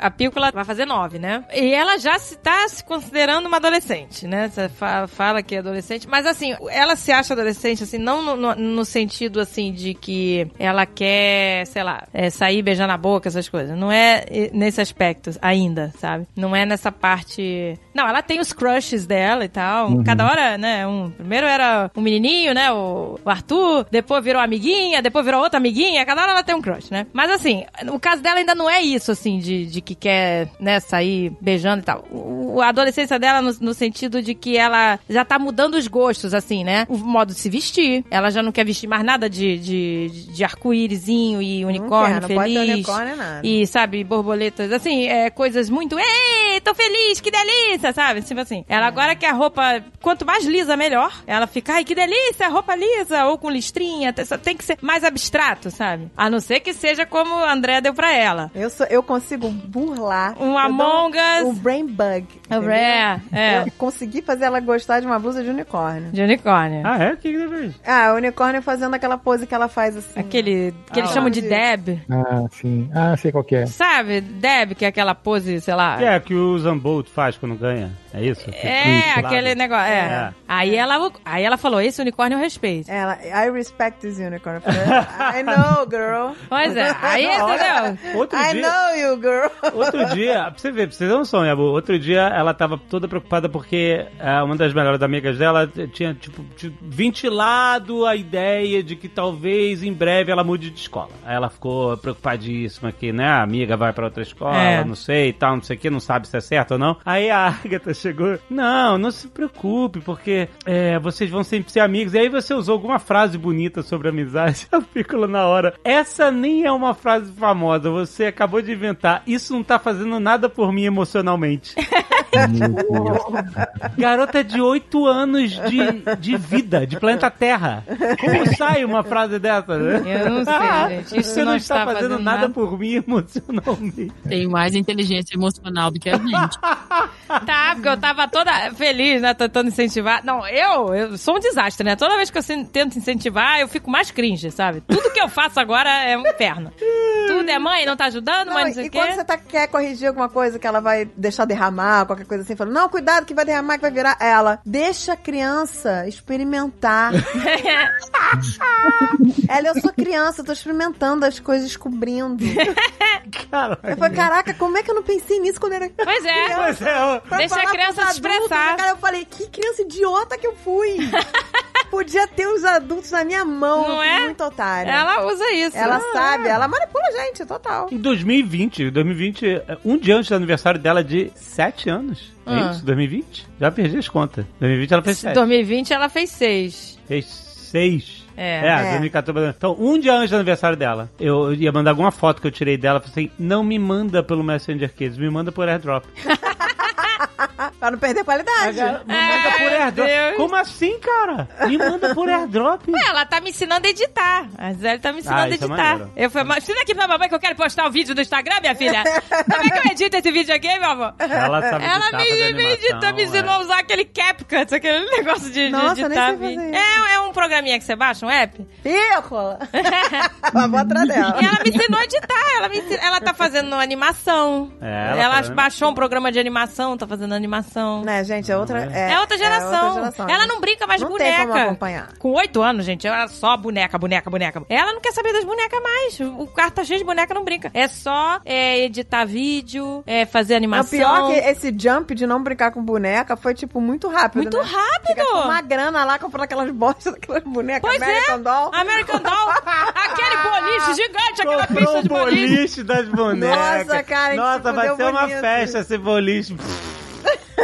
Speaker 3: A Pícola vai fazer nove, né? E ela já se tá se considerando uma adolescente, né? Você fa- fala que é adolescente, mas assim, ela se acha adolescente, assim, não no, no- no sentido, assim, de que ela quer, sei lá, é, sair, beijar na boca, essas coisas. Não é eh, nesse aspecto ainda, sabe? Não é nessa parte... Não, ela tem os crushes dela e tal. Cada hora, né? Um, primeiro era um menininho, né? O, o Arthur, depois virou amiguinha, depois virou outra amiguinha. Cada hora ela tem um crush, né? Mas assim, o caso dela ainda não é isso, assim, de, de que quer, né, sair beijando e tal. O, a adolescência dela no, no sentido de que ela já tá mudando os gostos, assim, né? O modo de se vestir. Ela já não quer vestir mais nada de, de, de arco-írisinho e unicórnio
Speaker 6: não quer, não pode
Speaker 3: feliz.
Speaker 6: unicórnio, nada.
Speaker 3: E, sabe, borboletas, assim, é, coisas muito. Ei, tô feliz, que delícia, sabe? Tipo assim. Ela agora quer a roupa, quanto mais lisa, melhor. Ela fica, ai, que delícia, roupa lisa, ou com listrinha. Tem tem que ser mais abstrato, sabe? A não ser que seja como o André deu pra ela.
Speaker 6: Eu, sou, eu consigo burlar.
Speaker 3: Um
Speaker 6: Eu
Speaker 3: Among Us.
Speaker 6: Um brain bug. entendeu?
Speaker 3: É, é.
Speaker 6: Eu consegui fazer ela gostar de uma blusa de unicórnio.
Speaker 3: De unicórnio.
Speaker 2: Ah, é? O que que fez?
Speaker 6: Ah, o unicórnio fazendo aquela pose que ela faz assim.
Speaker 3: Aquele que eles
Speaker 6: Ah,
Speaker 3: chamam de? Deb.
Speaker 4: ah, sim. Ah, sei qual que é.
Speaker 3: Sabe, Deb, que é aquela pose, sei lá.
Speaker 2: Que é que o Zambolt faz quando ganha? É isso?
Speaker 3: É,
Speaker 2: Isso,
Speaker 3: aquele negócio. É.
Speaker 2: É.
Speaker 3: Aí, ela, aí ela falou: esse unicórnio eu respeito.
Speaker 6: Ela, I respect this unicorn. Eu falei, <laughs> I know, girl.
Speaker 3: Pois é, <laughs> aí entendeu?
Speaker 2: Outro
Speaker 6: I
Speaker 2: dia,
Speaker 6: know you, girl. <laughs>
Speaker 2: outro dia, pra você ver, pra você ter noção, Yabu, outro dia ela tava toda preocupada porque é, uma das melhores amigas dela tinha, tipo, ventilado a ideia de que talvez em breve ela mude de escola. Aí ela ficou preocupadíssima que, né, a amiga vai pra outra escola,
Speaker 3: É.
Speaker 2: não sei e tal, não sei o que, não sabe se é certo ou não. Aí a Agatha chegou, não, não se preocupe, porque é, vocês vão sempre ser amigos. E aí você usou alguma frase bonita sobre amizade. <laughs> Eu fico na hora. Essa nem é uma frase famosa, você acabou de inventar. Isso não tá fazendo nada por mim emocionalmente. <laughs> Garota de 8 anos de, de vida, de planeta Terra. Como sai uma frase dessa, né?
Speaker 3: Eu não sei, <laughs> gente. Isso
Speaker 2: Você não,
Speaker 3: não
Speaker 2: está
Speaker 3: está
Speaker 2: fazendo
Speaker 3: fazendo
Speaker 2: nada,
Speaker 3: nada.
Speaker 2: por mim emocionalmente.
Speaker 5: Tem mais inteligência emocional do que a gente.
Speaker 3: Tá, porque eu tava toda feliz, né? Tentando incentivar. Não, eu, eu sou um desastre, né? Toda vez que eu tento incentivar, eu fico mais cringe, sabe? Tudo que eu faço agora é um inferno. Tudo é mãe, não tá ajudando,
Speaker 6: Não,
Speaker 3: mãe, não
Speaker 6: e
Speaker 3: sei
Speaker 6: e
Speaker 3: o quê.
Speaker 6: quando você tá, quer corrigir alguma coisa que ela vai deixar derramar, qualquer coisa assim, fala, não, cuidado que vai derramar, que vai virar ela. Deixa a criança experimentar. <laughs> ela, eu sou criança, eu tô experimentando as coisas, descobrindo. <laughs>
Speaker 2: Caralho.
Speaker 6: Eu falei, caraca, como é que eu não pensei nisso quando era
Speaker 3: Pois é.
Speaker 2: Mas é, ó,
Speaker 6: Pra
Speaker 3: Deixa a
Speaker 6: falar
Speaker 3: criança se expressar.
Speaker 6: né, Cara, eu falei, que criança idiota que eu fui. <laughs> Podia ter os adultos na minha mão.
Speaker 3: Não é?
Speaker 6: Muito otária.
Speaker 3: Ela usa isso.
Speaker 6: Ela sabe, ela manipula a gente, total.
Speaker 2: Em 2020, 2020, um dia antes do aniversário dela de 7 anos. É
Speaker 3: Ah.
Speaker 2: isso? 2020? Já perdi as contas. 2020 ela fez 7.
Speaker 3: 2020 ela fez seis.
Speaker 2: Fez 6.
Speaker 3: É.
Speaker 2: É,
Speaker 6: É.
Speaker 2: 2014. Então, um dia antes do aniversário dela, eu ia mandar alguma foto que eu tirei dela. Falei assim: não me manda pelo Messenger Kids, me manda por airdrop. <laughs> <laughs>
Speaker 6: Pra não perder qualidade.
Speaker 2: Manda por airdrop.
Speaker 3: Deus.
Speaker 2: Como assim, cara? Me manda por airdrop.
Speaker 3: Ué, ela tá me ensinando a editar. A Gisele tá me ensinando
Speaker 2: Ah,
Speaker 3: a
Speaker 2: é
Speaker 3: editar.
Speaker 2: maneiro.
Speaker 3: eu falei, mas ensina aqui pra mamãe que eu quero postar o vídeo no Instagram, minha filha. Como é que eu edito esse vídeo aqui, meu amor?
Speaker 2: Ela sabe
Speaker 3: Ela
Speaker 2: editar,
Speaker 3: me, me,
Speaker 2: animação,
Speaker 3: me ensinou
Speaker 2: é.
Speaker 3: a usar aquele CapCut, aquele negócio de, de
Speaker 6: Nossa, nem
Speaker 3: editar vídeo. É, é um programinha que você baixa, um app.
Speaker 6: Pícola! Ela <laughs> vou atrás dela.
Speaker 3: E ela me ensinou a editar. Ela, me ensinou- ela tá fazendo animação.
Speaker 2: É, ela
Speaker 3: ela baixou um programa de animação, tá fazendo animação.
Speaker 6: Né, gente, é outra...
Speaker 3: É, outra geração.
Speaker 6: outra geração,
Speaker 3: ela não brinca mais de
Speaker 6: Não
Speaker 3: boneca.
Speaker 6: tem como acompanhar.
Speaker 3: Com oito anos, gente, era só boneca, boneca, boneca. Ela não quer saber das bonecas mais. O quarto tá cheio de boneca, não brinca. É só é, editar vídeo, é fazer
Speaker 6: O
Speaker 3: animação.
Speaker 6: pior é que esse jump de não brincar com boneca foi, tipo, muito rápido,
Speaker 3: Muito
Speaker 6: né?
Speaker 3: rápido.
Speaker 6: Gastou uma grana lá comprando aquelas bostas daquelas bonecas
Speaker 3: Pois
Speaker 6: American
Speaker 3: é.
Speaker 6: Doll.
Speaker 3: American Doll. <laughs> aquele boliche gigante, aquela
Speaker 2: Comprou
Speaker 3: pista de boliche.
Speaker 2: boliche das bonecas.
Speaker 6: Nossa, cara,
Speaker 2: Nossa, vai ser uma festa esse boliche.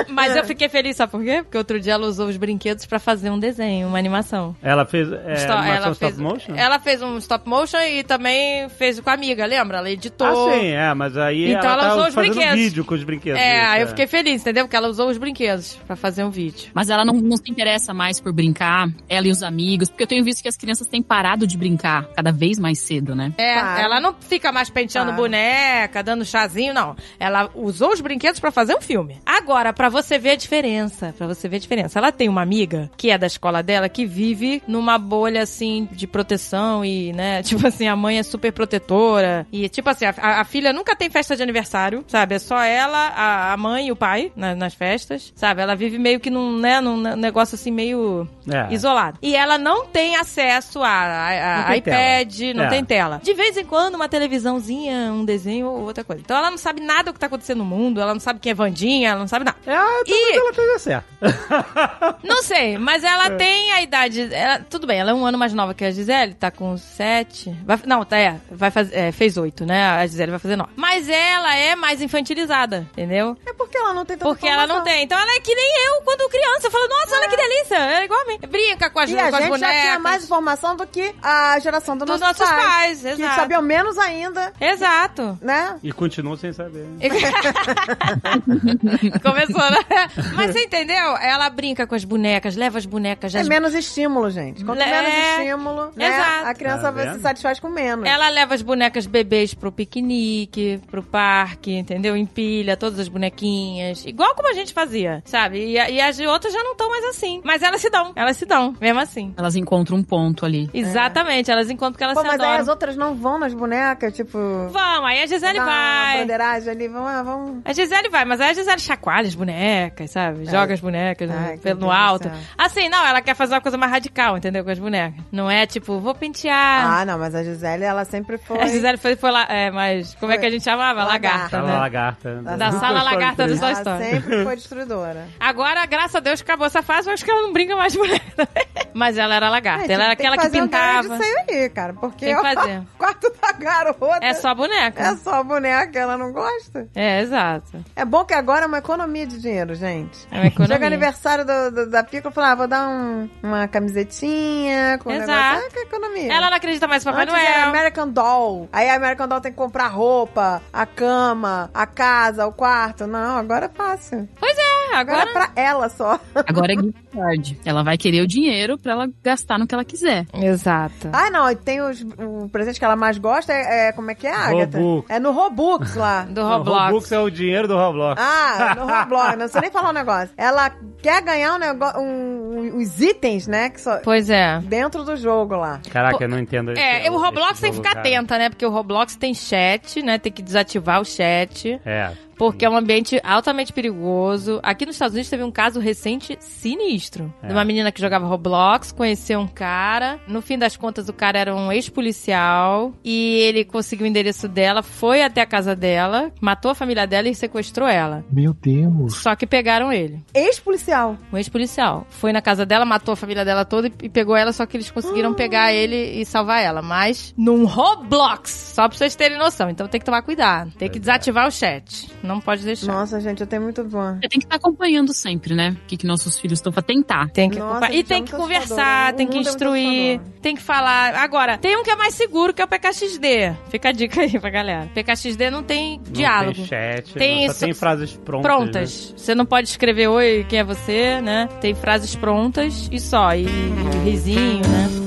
Speaker 3: Mas eu fiquei feliz, sabe por quê? Porque outro dia ela usou os brinquedos pra fazer um desenho, uma animação.
Speaker 2: Ela fez é,
Speaker 3: Sto-
Speaker 2: animação
Speaker 3: ela,
Speaker 2: stop
Speaker 3: fez,
Speaker 2: motion?
Speaker 3: ela fez um stop motion e também fez com a amiga, lembra? Ela editou.
Speaker 2: Ah, sim, é, mas aí
Speaker 3: Então
Speaker 2: ela,
Speaker 3: ela
Speaker 2: tá
Speaker 3: usou os
Speaker 2: fazendo
Speaker 3: brinquedos.
Speaker 2: vídeo com os brinquedos.
Speaker 3: É,
Speaker 2: isso,
Speaker 3: aí eu fiquei feliz, entendeu? Porque ela usou os brinquedos pra fazer um vídeo.
Speaker 5: Mas ela não, não se interessa mais por brincar, ela e os amigos, porque eu tenho visto que as crianças têm parado de brincar cada vez mais cedo, né?
Speaker 3: É,
Speaker 6: Para.
Speaker 3: ela não fica mais penteando
Speaker 6: Para.
Speaker 3: boneca, dando chazinho, não. Ela usou os brinquedos pra fazer um filme. Agora, pra você ver a diferença, pra você ver a diferença. Ela tem uma amiga que é da escola dela que vive numa bolha assim de proteção e, né, <laughs> tipo assim, a mãe é super protetora e tipo assim, a, a- filha nunca tem festa de aniversário, sabe? É só ela, a, a mãe e o pai na- nas festas, sabe? Ela vive meio que num, né, num negócio assim meio
Speaker 2: É.
Speaker 3: isolado. E ela não tem acesso a, a- a
Speaker 2: Não
Speaker 3: iPad, não
Speaker 2: É.
Speaker 3: tem tela. De vez em quando, uma televisãozinha, um desenho ou outra coisa. Então ela não sabe nada do que tá acontecendo no mundo, ela não sabe quem é Vandinha, ela não sabe nada.
Speaker 2: É,
Speaker 3: E-
Speaker 2: ela esteja certa. <laughs>
Speaker 3: Não sei, mas ela
Speaker 2: É.
Speaker 3: tem a idade. ela- tudo bem, ela é um ano mais nova que a Gisele, tá com sete. vai- não, tá, é, vai fazer, é, fez oito, né? A Gisele vai fazer nove. Mas ela é mais infantilizada, entendeu?
Speaker 6: É porque ela não tem tanta
Speaker 3: Porque ela não tem. Então ela é que nem eu quando criança. Eu falo, nossa, olha que delícia. Ela é igual a mim. Brinca com as,
Speaker 6: E a
Speaker 3: com as
Speaker 6: gente já
Speaker 3: bonecas.
Speaker 6: tinha mais informação do que a geração dos
Speaker 3: Dos
Speaker 6: nossos,
Speaker 3: nossos pais,
Speaker 6: Que
Speaker 3: exato.
Speaker 6: sabiam menos ainda,
Speaker 3: Exato.
Speaker 6: né?
Speaker 2: E continua sem saber. <laughs>
Speaker 3: Começou, né? <laughs> Mas você entendeu? Ela brinca com as bonecas, leva as bonecas.
Speaker 6: É
Speaker 3: as-
Speaker 6: menos estímulo, gente. Quanto
Speaker 3: É.
Speaker 6: menos estímulo, né?
Speaker 3: Exato.
Speaker 6: A criança
Speaker 2: Tá
Speaker 6: vai se satisfaz com menos.
Speaker 3: Ela leva as bonecas bebês pro piquenique, pro parque, entendeu? Empilha todas as bonequinhas. Igual como a gente fazia, sabe? E, a- e as outras já não estão mais assim. Mas elas se dão, elas se dão, mesmo assim.
Speaker 5: Elas encontram um ponto ali.
Speaker 3: Exatamente, elas encontram porque elas
Speaker 6: Pô,
Speaker 3: se
Speaker 6: mas aí
Speaker 3: adoram.
Speaker 6: as outras não vão nas bonecas, tipo...
Speaker 3: Vão, aí a Gisele vai.
Speaker 6: broderagem ali, vão, vão...
Speaker 3: A Gisele vai, mas aí a Gisele chacoalha as bonecas, sabe? Joga as bonecas no-
Speaker 6: Ai, que
Speaker 3: pelo no
Speaker 6: do
Speaker 3: alto. Assim, não, ela quer fazer uma coisa mais radical, entendeu? Com as bonecas. Não é tipo, vou pentear.
Speaker 6: Ah, não, mas a Gisele, ela sempre foi...
Speaker 3: a Gisele foi, foi lá, é, mas como é
Speaker 6: Foi.
Speaker 3: que a gente chamava?
Speaker 6: Lagarta.
Speaker 3: Lagarta, né?
Speaker 2: lagarta.
Speaker 3: Da sala lagarta do Toy
Speaker 6: Ela
Speaker 3: Story.
Speaker 6: sempre foi destruidora.
Speaker 3: Agora, graças a Deus, acabou essa fase, eu acho que ela não brinca mais de boneca. <laughs> mas ela era lagarta,
Speaker 6: Gente,
Speaker 3: ela era
Speaker 6: tem
Speaker 3: aquela que,
Speaker 6: fazer um diário
Speaker 3: pintava.
Speaker 6: disso aí, cara, porque
Speaker 3: Tem que fazer. <laughs>
Speaker 6: o quarto da garota
Speaker 3: É só boneca.
Speaker 6: é só boneca, ela não gosta.
Speaker 3: É, exato.
Speaker 6: É bom que agora é uma economia de dinheiro, gente.
Speaker 3: É uma economia.
Speaker 6: Chega aniversário do, do- da Pico, eu falo, ah, vou dar um- uma camisetinha com um
Speaker 3: Exato.
Speaker 6: negócio. É que é economia.
Speaker 3: Ela não acredita mais no Papai
Speaker 6: Antes era
Speaker 3: Noel.
Speaker 6: American Doll. Aí a American Doll tem que comprar roupa, a cama, a casa, o quarto. Não, agora é fácil.
Speaker 3: Pois é,
Speaker 6: Agora,
Speaker 3: agora...
Speaker 6: é pra ela só. <laughs>
Speaker 5: Agora é gift card. Ela vai querer o dinheiro pra ela gastar no que ela quiser.
Speaker 3: Exato.
Speaker 6: Ah, não, e tem os, o presente que ela mais gosta é, é- como é que é, Agatha?
Speaker 2: Robux.
Speaker 6: É no Robux lá. <laughs>
Speaker 3: Do
Speaker 2: O
Speaker 3: Roblox.
Speaker 2: Robux é o dinheiro do Roblox.
Speaker 6: Ah, no <laughs> Roblox, não sei nem falar um negócio. Ela quer ganhar um negócio, um, os itens, né, que só,
Speaker 3: Pois é.
Speaker 6: dentro do jogo lá.
Speaker 2: Caraca, eu não entendo
Speaker 3: É,
Speaker 2: esse-
Speaker 3: o Roblox tem que ficar
Speaker 2: cara.
Speaker 3: atenta, né? Porque o Roblox tem chat, né? Tem que desativar o chat.
Speaker 2: É.
Speaker 3: Porque é um ambiente altamente perigoso. Aqui nos Estados Unidos teve um caso recente sinistro.
Speaker 2: É.
Speaker 3: De uma menina que jogava Roblox, conheceu um cara. No fim das contas, o cara era um ex-policial. E ele conseguiu o endereço dela, foi até a casa dela, matou a família dela e sequestrou ela.
Speaker 4: Meu Deus.
Speaker 3: Só que pegaram ele.
Speaker 6: Ex-policial.
Speaker 3: Um ex-policial. Foi na casa dela, matou a família dela toda e, e pegou ela, só que eles conseguiram pegar ele e salvar ela. Mas num Roblox, só pra vocês terem noção. Então tem que tomar cuidado. Tem que desativar o chat. Não pode deixar.
Speaker 6: Nossa, gente, eu tenho muito bom.
Speaker 5: Você tem que estar acompanhando sempre, né? O que, que nossos filhos estão pra tentar.
Speaker 3: Tem que
Speaker 6: Nossa,
Speaker 3: E
Speaker 6: gente,
Speaker 3: tem
Speaker 6: é
Speaker 3: que conversar, tem que
Speaker 6: é
Speaker 3: instruir, tem que falar. Agora, tem um que é mais seguro, que é o PKXD. Fica a dica aí pra galera. PKXD não tem
Speaker 2: Não
Speaker 3: diálogo.
Speaker 2: Tem chat,
Speaker 3: Tem
Speaker 2: só
Speaker 3: isso-
Speaker 2: tem frases prontas.
Speaker 3: Prontas. Você não pode escrever oi, quem é você, né? Tem frases prontas e só. E, e risinho, né?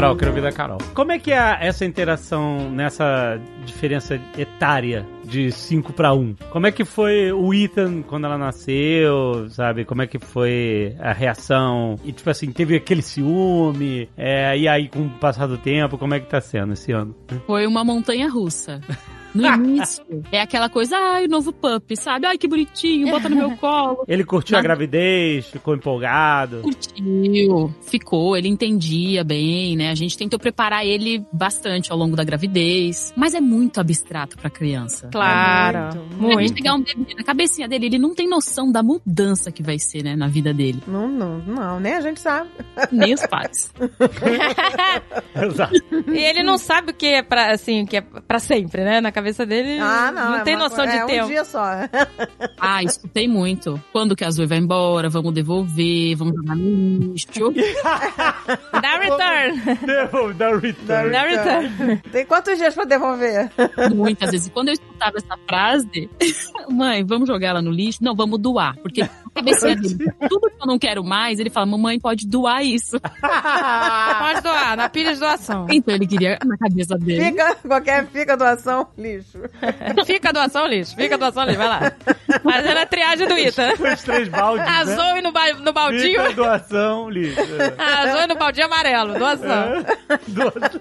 Speaker 2: Carol, quero ouvir da Carol. Como é que é essa interação nessa diferença etária de 5 pra 1? Como é que foi o Ethan quando ela nasceu, sabe? Como é que foi a reação? E tipo assim, teve aquele ciúme? É, e aí com o passar do tempo, como é que tá sendo esse ano?
Speaker 5: Foi uma montanha russa. <laughs> No início, é aquela coisa, ai, novo pup, sabe? Ai, que bonitinho, bota no meu <laughs> colo.
Speaker 2: Ele curtiu a gravidez, ficou empolgado.
Speaker 5: Curtiu, ficou, ele entendia bem, né? A gente tentou preparar ele bastante ao longo da gravidez, mas é muito abstrato pra criança.
Speaker 3: Claro.
Speaker 6: muito,
Speaker 5: Muito.
Speaker 3: Muito.
Speaker 5: chegar um bebê na cabecinha dele, ele não tem noção da mudança que vai ser, né, na vida dele.
Speaker 6: Não, não, não, nem a gente sabe. <laughs>
Speaker 5: Nem os pais. <laughs>
Speaker 2: Exato.
Speaker 3: E ele não sabe o que é pra, assim, que é pra sempre, né? Na cabeça dele,
Speaker 6: Ah, não.
Speaker 3: não
Speaker 6: é
Speaker 3: tem
Speaker 6: uma
Speaker 3: noção de
Speaker 6: é
Speaker 3: tempo.
Speaker 6: um dia só. <laughs>
Speaker 5: Ah, escutei muito. Quando que a Zoe vai embora, vamos devolver, vamos jogar no lixo. <laughs>
Speaker 3: Dá return.
Speaker 2: Dá o return.
Speaker 3: Dá return.
Speaker 6: Tem quantos dias pra devolver?
Speaker 5: Muitas vezes. Quando eu escutava essa frase, <laughs> mãe, vamos jogar ela no lixo? Não, vamos doar. Porque cabecinha dele, tudo que eu não quero mais, ele fala, mamãe, pode doar isso. <laughs>
Speaker 3: Pode doar, na pilha de doação.
Speaker 5: Então ele queria na cabeça dele.
Speaker 6: Fica, qualquer fica doação, lixo.
Speaker 3: Fica doação lixo, fica doação lixo, vai lá. Fazendo a triagem do Ita.
Speaker 2: Os três baldes,
Speaker 3: A
Speaker 2: né?
Speaker 3: Zoe no, ba- no baldinho.
Speaker 2: Fica, doação, lixo.
Speaker 3: A Zoe no baldinho amarelo, doação.
Speaker 2: Doação.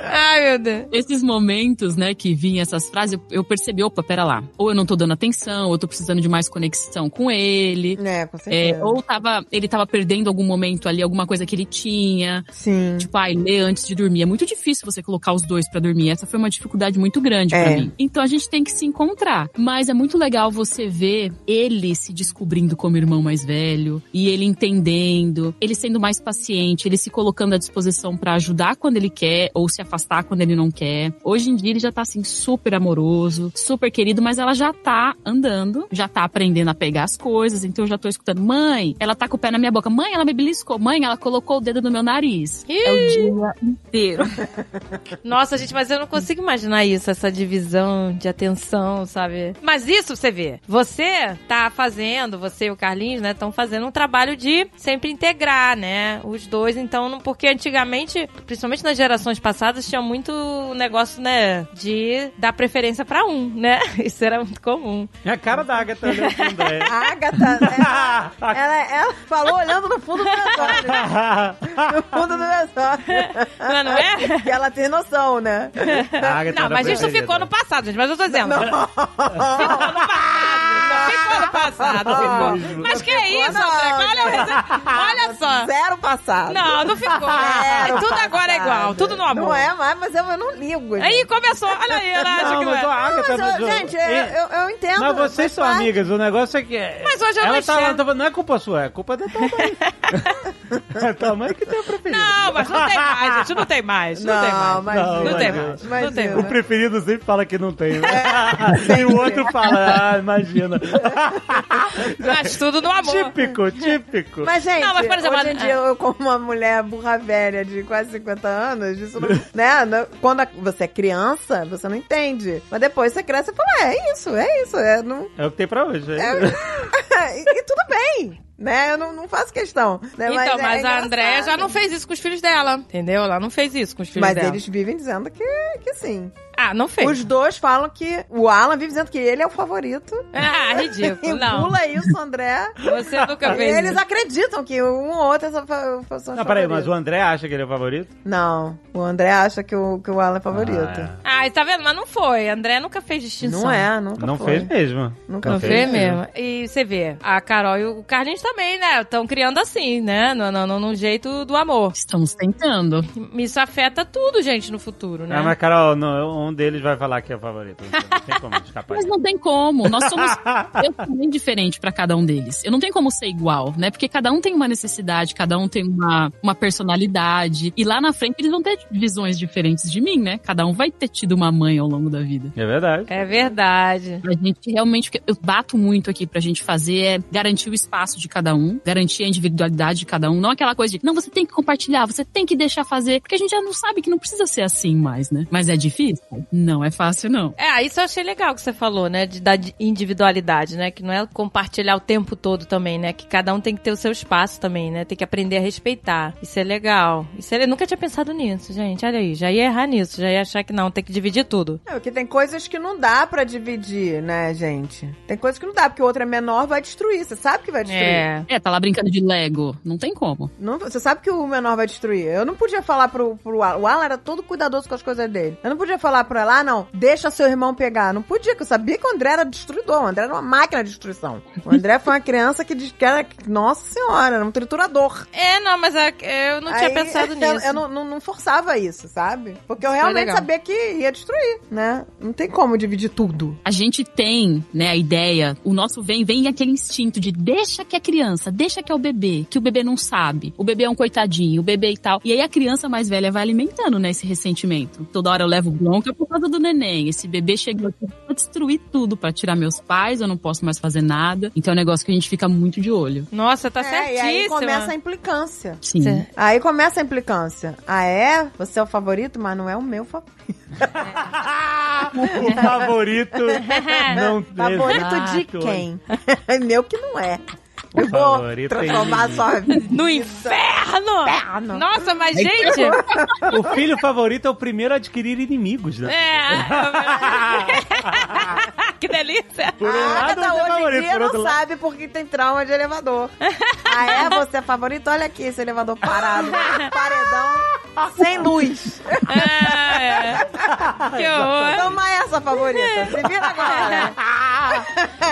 Speaker 3: Ai, meu Deus.
Speaker 5: Esses momentos, né, que vinham essas frases, eu, eu percebi, opa, pera lá. Ou eu não tô dando atenção, ou eu tô precisando de mais conexão com ele.
Speaker 6: É, com
Speaker 5: É,
Speaker 6: certeza.
Speaker 5: ou tava, ele tava perdendo algum momento ali, alguma coisa que ele tinha.
Speaker 6: Sim.
Speaker 5: Tipo, ai, ler antes de dormir. É muito difícil você colocar os dois pra dormir. Essa foi uma dificuldade muito grande
Speaker 6: É.
Speaker 5: pra mim. Então a gente tem que se encontrar. Mas é muito legal você ver ele se descobrindo como irmão mais velho e ele entendendo, ele sendo mais paciente, ele se colocando à disposição pra ajudar quando ele quer ou se afastar quando ele não quer. Hoje em dia ele já tá assim super amoroso, super querido, mas ela já tá andando, já tá aprendendo a pegar as coisas. Então eu já tô escutando, mãe, ela tá com o pé na minha boca. Mãe, ela me beliscou. Mãe, ela colocou o dedo no meu nariz. É o dia inteiro. <laughs>
Speaker 3: Nossa, gente, mas eu não consigo imaginar isso, essa divisão de atenção, sabe? Mas isso você vê. Você tá fazendo, você e o Carlinhos, né, estão fazendo um trabalho de sempre integrar, né? Os dois, então, não- porque antigamente, principalmente nas gerações passadas, tinha muito negócio, né, de dar preferência pra um, né? <laughs> Isso era muito comum.
Speaker 2: É a cara da Agatha olhando <laughs>
Speaker 6: Agatha, ela, <laughs> ela, ela falou olhando no fundo do meus olhos. No fundo do meus olhos.
Speaker 3: Não, não é?
Speaker 6: Que ela tem noção, né?
Speaker 3: Não,
Speaker 2: era
Speaker 3: mas isso ficou no passado, gente. Mas eu tô dizendo. Ficou no passado. Não, ficou no passado. Ficou. Mas que é isso,
Speaker 6: não,
Speaker 3: André? Olha, olha só.
Speaker 6: Zero passado.
Speaker 3: Não, não ficou.
Speaker 6: Zero
Speaker 3: tudo agora é igual.
Speaker 6: passado.
Speaker 3: Tudo no amor.
Speaker 6: Não é mais, mas eu, eu não ligo. gente.
Speaker 3: Aí começou. Olha aí, ela acha
Speaker 2: Não,
Speaker 3: que não
Speaker 2: mas a
Speaker 3: é.
Speaker 2: Agatha...
Speaker 6: Mas, eu- gente,
Speaker 2: é-
Speaker 6: eu, eu entendo.
Speaker 2: Mas vocês são
Speaker 6: parte.
Speaker 2: amigas, o negócio é que. é-
Speaker 3: Mas hoje eu
Speaker 2: ela
Speaker 3: não
Speaker 2: tá, Não é culpa sua, é culpa da tua mãe. <laughs> é a tua mãe que tem o preferido.
Speaker 3: Não, mas não tem mais, gente. Não tem mais. Não, tem mais.
Speaker 6: mas
Speaker 2: Não,
Speaker 3: Não tem mais. Não tem
Speaker 6: Imagina.
Speaker 2: O
Speaker 3: mais.
Speaker 2: preferido sempre fala que não tem, né? <laughs> e o outro fala, ah, imagina. <laughs>
Speaker 3: Mas tudo no amor.
Speaker 2: típico, típico.
Speaker 6: Mas, gente,
Speaker 3: Não, mas, por exemplo,
Speaker 6: hoje em dia, eu, como uma mulher burra velha de quase 50 anos, isso não, <laughs> né? Quando a- você é criança, você não entende. Mas depois você cresce e fala, é, é isso, é isso. É, não,
Speaker 2: É o que tem pra hoje. é
Speaker 6: é- <laughs> e, e tudo bem, né? Eu não, não faço questão. Né?
Speaker 3: Então,
Speaker 6: é
Speaker 3: mas, a
Speaker 6: engraçado.
Speaker 3: Andréia já não fez isso com os filhos dela. Entendeu? Ela não fez isso com os filhos
Speaker 6: Mas
Speaker 3: dela.
Speaker 6: eles vivem dizendo que, que sim.
Speaker 3: Ah, não fez.
Speaker 6: Os dois falam que o Alan vive dizendo que ele é o favorito. <laughs>
Speaker 3: Ah, ridículo. Não.
Speaker 6: Pula isso, André.
Speaker 3: Você nunca fez
Speaker 6: Eles
Speaker 3: isso.
Speaker 6: acreditam que um ou outro são são
Speaker 2: Não, peraí, mas o André acha que ele é o favorito?
Speaker 6: Não, o André acha que o, que o Alan é favorito.
Speaker 2: Ah,
Speaker 3: Ah, Ai, tá vendo? Mas não foi. André nunca fez distinção.
Speaker 6: Não é, nunca
Speaker 2: Não
Speaker 6: foi.
Speaker 2: fez mesmo.
Speaker 6: Nunca
Speaker 3: Não
Speaker 6: fez.
Speaker 3: fez mesmo. E você vê, a Carol e o Carlinhos também, né? Estão criando assim, né? No, no, no- no jeito do amor.
Speaker 5: Estamos tentando.
Speaker 3: Isso afeta tudo, gente, no futuro, né?
Speaker 2: Ah, mas Carol, não, um deles vai falar que é o favorito. Não tem como escapar.
Speaker 5: Mas não tem como. Nós somos. <laughs> eu sou bem diferente pra cada um deles. Eu não tenho como ser igual, né? Porque cada um tem uma necessidade, cada um tem uma, uma personalidade. E lá na frente eles vão ter visões diferentes de mim, né? Cada um vai ter tido uma mãe ao longo da vida.
Speaker 2: É verdade.
Speaker 3: É verdade.
Speaker 5: A gente realmente, o que eu bato muito aqui pra gente fazer é garantir o espaço de cada um, garantir a individualidade de cada um, não aquela coisa de, não, você tem que compartilhar, você tem que deixar fazer, porque a gente já não sabe que não precisa ser assim mais, né? Mas é difícil? Não é fácil, não.
Speaker 3: É, isso eu achei legal que você falou, né? De, da de- individualidade, né? Que não é compartilhar o tempo todo também, né? Que cada um tem que ter o seu espaço também, né? Tem que aprender a respeitar. Isso é legal. Isso é... Eu nunca tinha pensado nisso, gente. Olha aí. Já ia errar nisso. Já ia achar que não, tem que dividir tudo.
Speaker 6: É, porque tem coisas que não dá pra dividir, né, gente? Tem coisas que não dá, porque o outro é menor, vai destruir. Você sabe que vai destruir.
Speaker 3: É.
Speaker 5: É, tá lá brincando de Lego. Não tem como.
Speaker 6: Não, você sabe que o menor vai destruir. Eu não podia falar pro, pro Alan. O Alan era todo cuidadoso com as coisas dele. Eu não podia falar pro ela, ah, não, deixa seu irmão pegar. Não podia, porque eu sabia que o André era destruidor. O André era uma máquina de destruição. O André foi uma criança que diz que era, nossa senhora, era um triturador.
Speaker 3: É, não, mas é- eu não tinha
Speaker 6: Aí,
Speaker 3: pensado <laughs>
Speaker 6: eu-
Speaker 3: nisso.
Speaker 6: Eu, não, não- não forçava isso, sabe? Porque eu
Speaker 3: Isso foi
Speaker 6: realmente sabia que ia destruir, né? Não tem como dividir tudo.
Speaker 5: A gente tem, né, a ideia, o nosso vem, vem aquele instinto de deixa que é criança, deixa que é o bebê, que o bebê não sabe. O bebê é um coitadinho, o bebê e tal. E aí a criança mais velha vai alimentando, né, esse ressentimento. Toda hora eu levo bronca por causa do neném. Esse bebê chegou aqui pra destruir tudo, pra tirar meus pais, eu não posso mais fazer nada. Então é um negócio que a gente fica muito de olho.
Speaker 3: Nossa, tá
Speaker 6: é, e aí começa a implicância.
Speaker 5: Sim.
Speaker 3: Cê-
Speaker 6: Aí começa a implicância. Ah, é? Você é o favorito, mas não é o meu favorito. <laughs>
Speaker 2: o favorito <laughs> não
Speaker 6: Favorito de
Speaker 2: Exato.
Speaker 6: quem? <laughs> meu que não é.
Speaker 2: O
Speaker 6: Eu vou
Speaker 2: favorito
Speaker 6: transformar a sua vida.
Speaker 3: No inferno!
Speaker 6: Inferno.
Speaker 3: Nossa, mas gente... <laughs>
Speaker 2: O filho favorito é o primeiro a adquirir inimigos, né?
Speaker 3: É. <laughs> que delícia.
Speaker 2: Por um
Speaker 6: a
Speaker 2: lado,
Speaker 6: Agatha
Speaker 2: você é
Speaker 6: hoje em
Speaker 2: favorito,
Speaker 6: dia
Speaker 2: por outro
Speaker 6: não
Speaker 2: lado.
Speaker 6: sabe porque tem trauma de elevador. <laughs> ah, é? Você é favorito? Olha aqui esse elevador parado. Paredão, sem luz.
Speaker 3: É, é. Que horror.
Speaker 6: Toma essa, favorita. Se vira agora.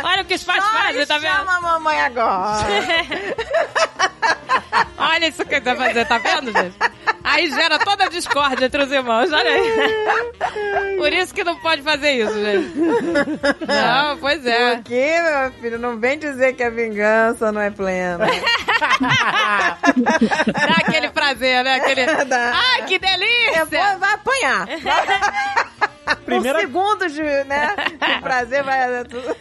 Speaker 3: Olha o que os pais fazem, tá vendo?
Speaker 6: chama a mamãe agora. <laughs>
Speaker 3: Olha isso que ele vai fazer, tá vendo, gente? Aí gera toda a discórdia entre os irmãos, olha aí. Por isso que não pode fazer isso, gente. Não, pois é.
Speaker 6: Porque, meu filho, não vem dizer que a vingança não é plena.
Speaker 3: Dá aquele prazer, né? Aquele... <laughs>
Speaker 6: Dá.
Speaker 3: Ai, que delícia!
Speaker 6: Depois vai apanhar. <laughs> <laughs>
Speaker 2: Primeira-
Speaker 6: Um segundo de, né, de prazer vai,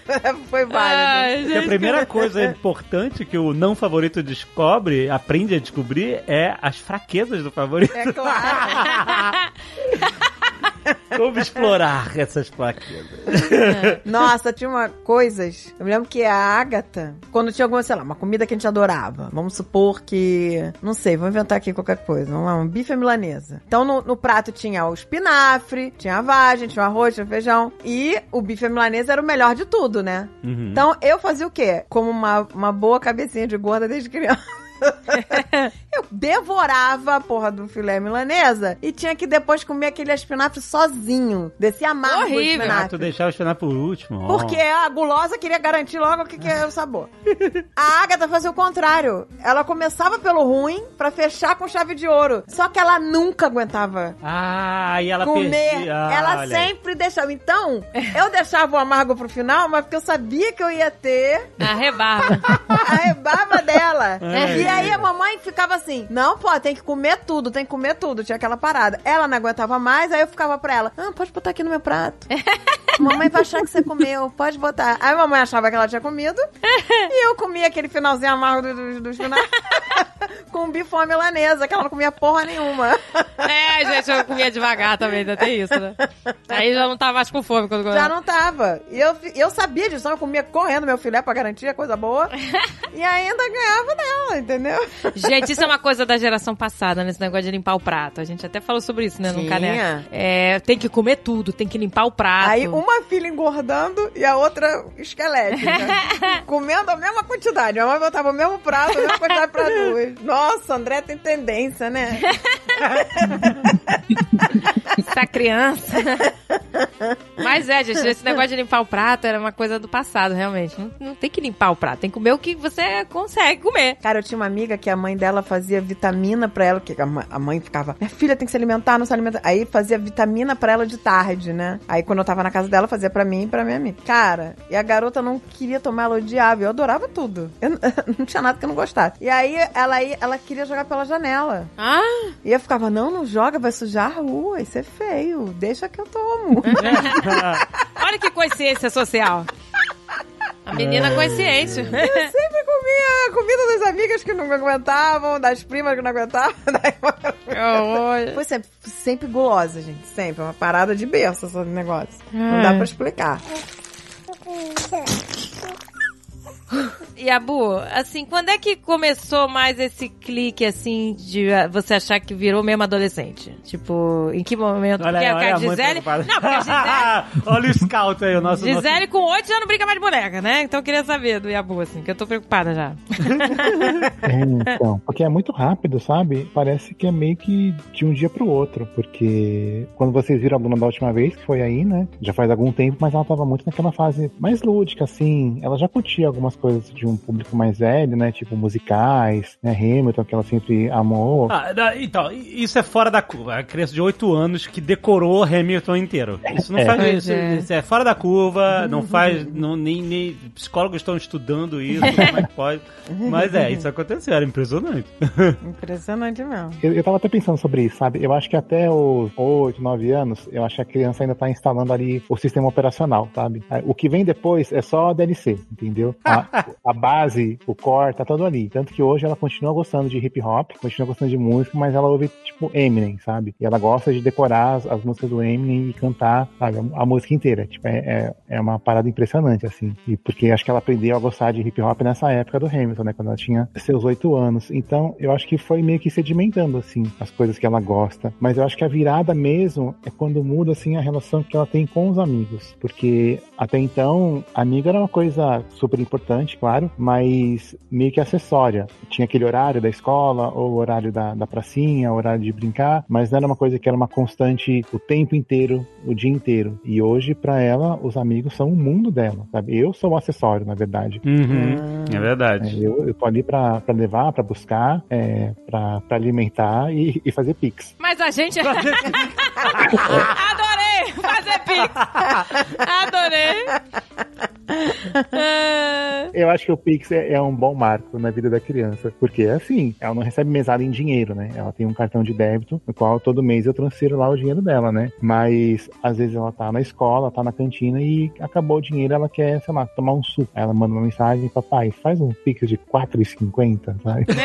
Speaker 6: <laughs> foi válido.
Speaker 3: Ai,
Speaker 2: a primeira coisa importante que o não favorito descobre, aprende a descobrir, é as fraquezas do favorito.
Speaker 6: É claro. <laughs> <laughs>
Speaker 2: Como explorar essas fraquezas.
Speaker 6: Nossa, tinha uma coisas. Eu me lembro que a Agatha, quando tinha alguma, sei lá, uma comida que a gente adorava. Vamos supor que. Não sei, vou inventar aqui qualquer coisa. Vamos lá, um bife à milanesa. Então no, no prato tinha o espinafre, tinha a vagem, tinha o arroz, tinha o feijão. E o bife à milanesa era o melhor de tudo, né?
Speaker 2: Uhum.
Speaker 6: Então eu fazia o quê? Como uma, uma boa cabecinha de gorda desde criança. <laughs> eu devorava a porra do filé milanesa e tinha que depois comer aquele espinafre sozinho. Descia amargo o
Speaker 3: Horrível.
Speaker 2: Ah,
Speaker 6: espinafre.
Speaker 2: tu deixar o espinafre por último. ó.
Speaker 6: Porque a gulosa queria garantir logo o que, que é o sabor. <laughs> A Agatha fazia o contrário. Ela começava pelo ruim pra fechar com chave de ouro. Só que ela nunca aguentava
Speaker 2: Ah, e ela
Speaker 6: comer.
Speaker 2: perdia. Ah,
Speaker 6: ela
Speaker 2: aí.
Speaker 6: sempre deixava. Então, eu deixava o amargo pro final, mas porque eu sabia que eu ia ter
Speaker 3: A rebarba. <laughs>
Speaker 6: a rebarba dela.
Speaker 2: Ai,
Speaker 6: e aí a mamãe ficava assim: não, pô, tem que comer tudo, tem que comer tudo. Tinha aquela parada. Ela não aguentava mais, aí eu ficava pra ela: ah, pode botar aqui no meu prato. <laughs> mamãe vai achar que você comeu, pode botar. Aí a mamãe achava que ela tinha comido. <laughs> e eu comia aquele finalzinho amargo do- do- dos finais <laughs> <laughs> com bifão à milanesa, que ela não comia porra nenhuma.
Speaker 3: É, gente, eu comia devagar também, ainda tem isso, né? Aí já não tava mais com fome quando
Speaker 6: Já não tava. E eu, eu sabia disso, eu comia correndo meu filé pra garantir, coisa boa. <laughs> e ainda ganhava dela, entendeu?
Speaker 3: Gente, isso é uma coisa da geração passada, nesse negócio de limpar o prato. A gente até falou sobre isso, né, no caneco. É, tem que comer tudo, tem que limpar o prato.
Speaker 6: Aí uma filha engordando e a outra esquelética. <laughs> Comendo a mesma quantidade. A mãe botava o mesmo prato, a mesma quantidade pra duas. Nossa, André tem tendência, né? <laughs>
Speaker 3: Essa <laughs> criança. Mas é, gente, esse negócio de limpar o prato era uma coisa do passado, realmente. Não, não tem que limpar o prato, tem que comer o que você consegue comer.
Speaker 6: Cara, eu tinha uma amiga que a mãe dela fazia vitamina pra ela, porque a mãe ficava, minha filha tem que se alimentar, não se alimenta. Aí fazia vitamina pra ela de tarde, né? Aí quando eu tava na casa dela, fazia pra mim e pra minha amiga. Cara, e a garota não queria tomar, ela odiava. Eu adorava tudo. Eu, <laughs> não tinha nada que eu não gostasse. E aí ela, ia- ela queria jogar pela janela.
Speaker 3: Ah,
Speaker 6: E eu ficava, não, não joga, vai sujar a rua, isso é feio, deixa que eu tomo. <laughs>
Speaker 3: olha que coincidência social. A menina consciência.
Speaker 6: Eu sempre comia a comida das amigas que não aguentavam, das primas que não aguentavam. <laughs> Daí. Foi sempre, sempre gulosa, gente. Sempre. Uma parada de berço esse negócio. Não dá pra explicar. <laughs>
Speaker 3: E Abu, assim, quando é que começou mais esse clique, assim, de ah, você achar que virou mesmo adolescente? Tipo, em que momento?
Speaker 2: Olha,
Speaker 3: porque
Speaker 2: olha
Speaker 3: a Gisele... Não, porque a Gisele... <laughs>
Speaker 2: olha o scout aí, o nosso...
Speaker 3: Gisele com oito já não brinca mais de boneca, né? Então eu queria saber do Yabu, assim, que eu tô preocupada já. <laughs>
Speaker 4: É, então, porque é muito rápido, sabe? Parece que é meio que de um dia pro outro, porque quando vocês viram a Bruna da última vez, que foi aí, né? Já faz algum tempo, mas ela tava muito naquela fase mais lúdica, assim. Ela já curtia algumas coisas de um público mais velho, né? Tipo musicais, né? Hamilton, que ela sempre amou.
Speaker 2: Ah, então, isso é fora da curva. A criança de 8 anos que decorou Hamilton inteiro. Isso não
Speaker 4: É.
Speaker 2: faz isso,
Speaker 3: é.
Speaker 2: isso é fora da curva, não faz. Não, nem, nem psicólogos estão estudando isso, como é que pode. Mas é, isso aconteceu, era impressionante. <laughs>
Speaker 6: Impressionante mesmo.
Speaker 4: Eu, eu tava até pensando sobre isso, sabe? Eu acho que até os 8, 9 anos, eu acho que a criança ainda tá instalando ali o sistema operacional, sabe? O que vem depois é só DLC, entendeu? A, <laughs> a base, o core, tá todo ali. Tanto que hoje ela continua gostando de hip hop, continua gostando de música, mas ela ouve, tipo, Eminem, sabe? E ela gosta de decorar as, as músicas do Eminem e cantar, sabe? A, a música inteira. Tipo, é, é, é uma parada impressionante, assim. E porque acho que ela aprendeu a gostar de hip hop nessa época do Hamilton, né? Quando ela tinha seus oito anos. Então, eu acho que foi meio que sedimentando, assim, as coisas que ela gosta. Mas eu acho que a virada mesmo é quando muda, assim, a relação que ela tem com os amigos. Porque até então, amiga era uma coisa super importante, claro, mas meio que acessória. Tinha aquele horário da escola, ou o horário da, da pracinha, o horário de brincar, mas não era uma coisa que era uma constante o tempo inteiro, o dia inteiro. E hoje, pra ela, os amigos são o mundo dela, sabe? Eu sou o acessório, na verdade.
Speaker 2: Uhum, é
Speaker 4: É,
Speaker 2: verdade.
Speaker 4: eu, eu tô ali pra, pra levar, pra buscar, é, pra, pra alimentar e, e fazer pix.
Speaker 3: Mas a gente... <laughs> <laughs> Adorei <laughs> fazer pix! Adorei! Ah,
Speaker 4: Eu acho que o Pix é, é um bom marco na vida da criança, porque assim, ela não recebe mesada em dinheiro, né? Ela tem um cartão de débito, no qual todo mês eu transfiro lá o dinheiro dela, né? Mas às vezes ela tá na escola, tá na cantina e acabou o dinheiro, ela quer, sei lá, tomar um suco. Aí ela manda uma mensagem, papai, faz um Pix de 4,50, sabe? <laughs>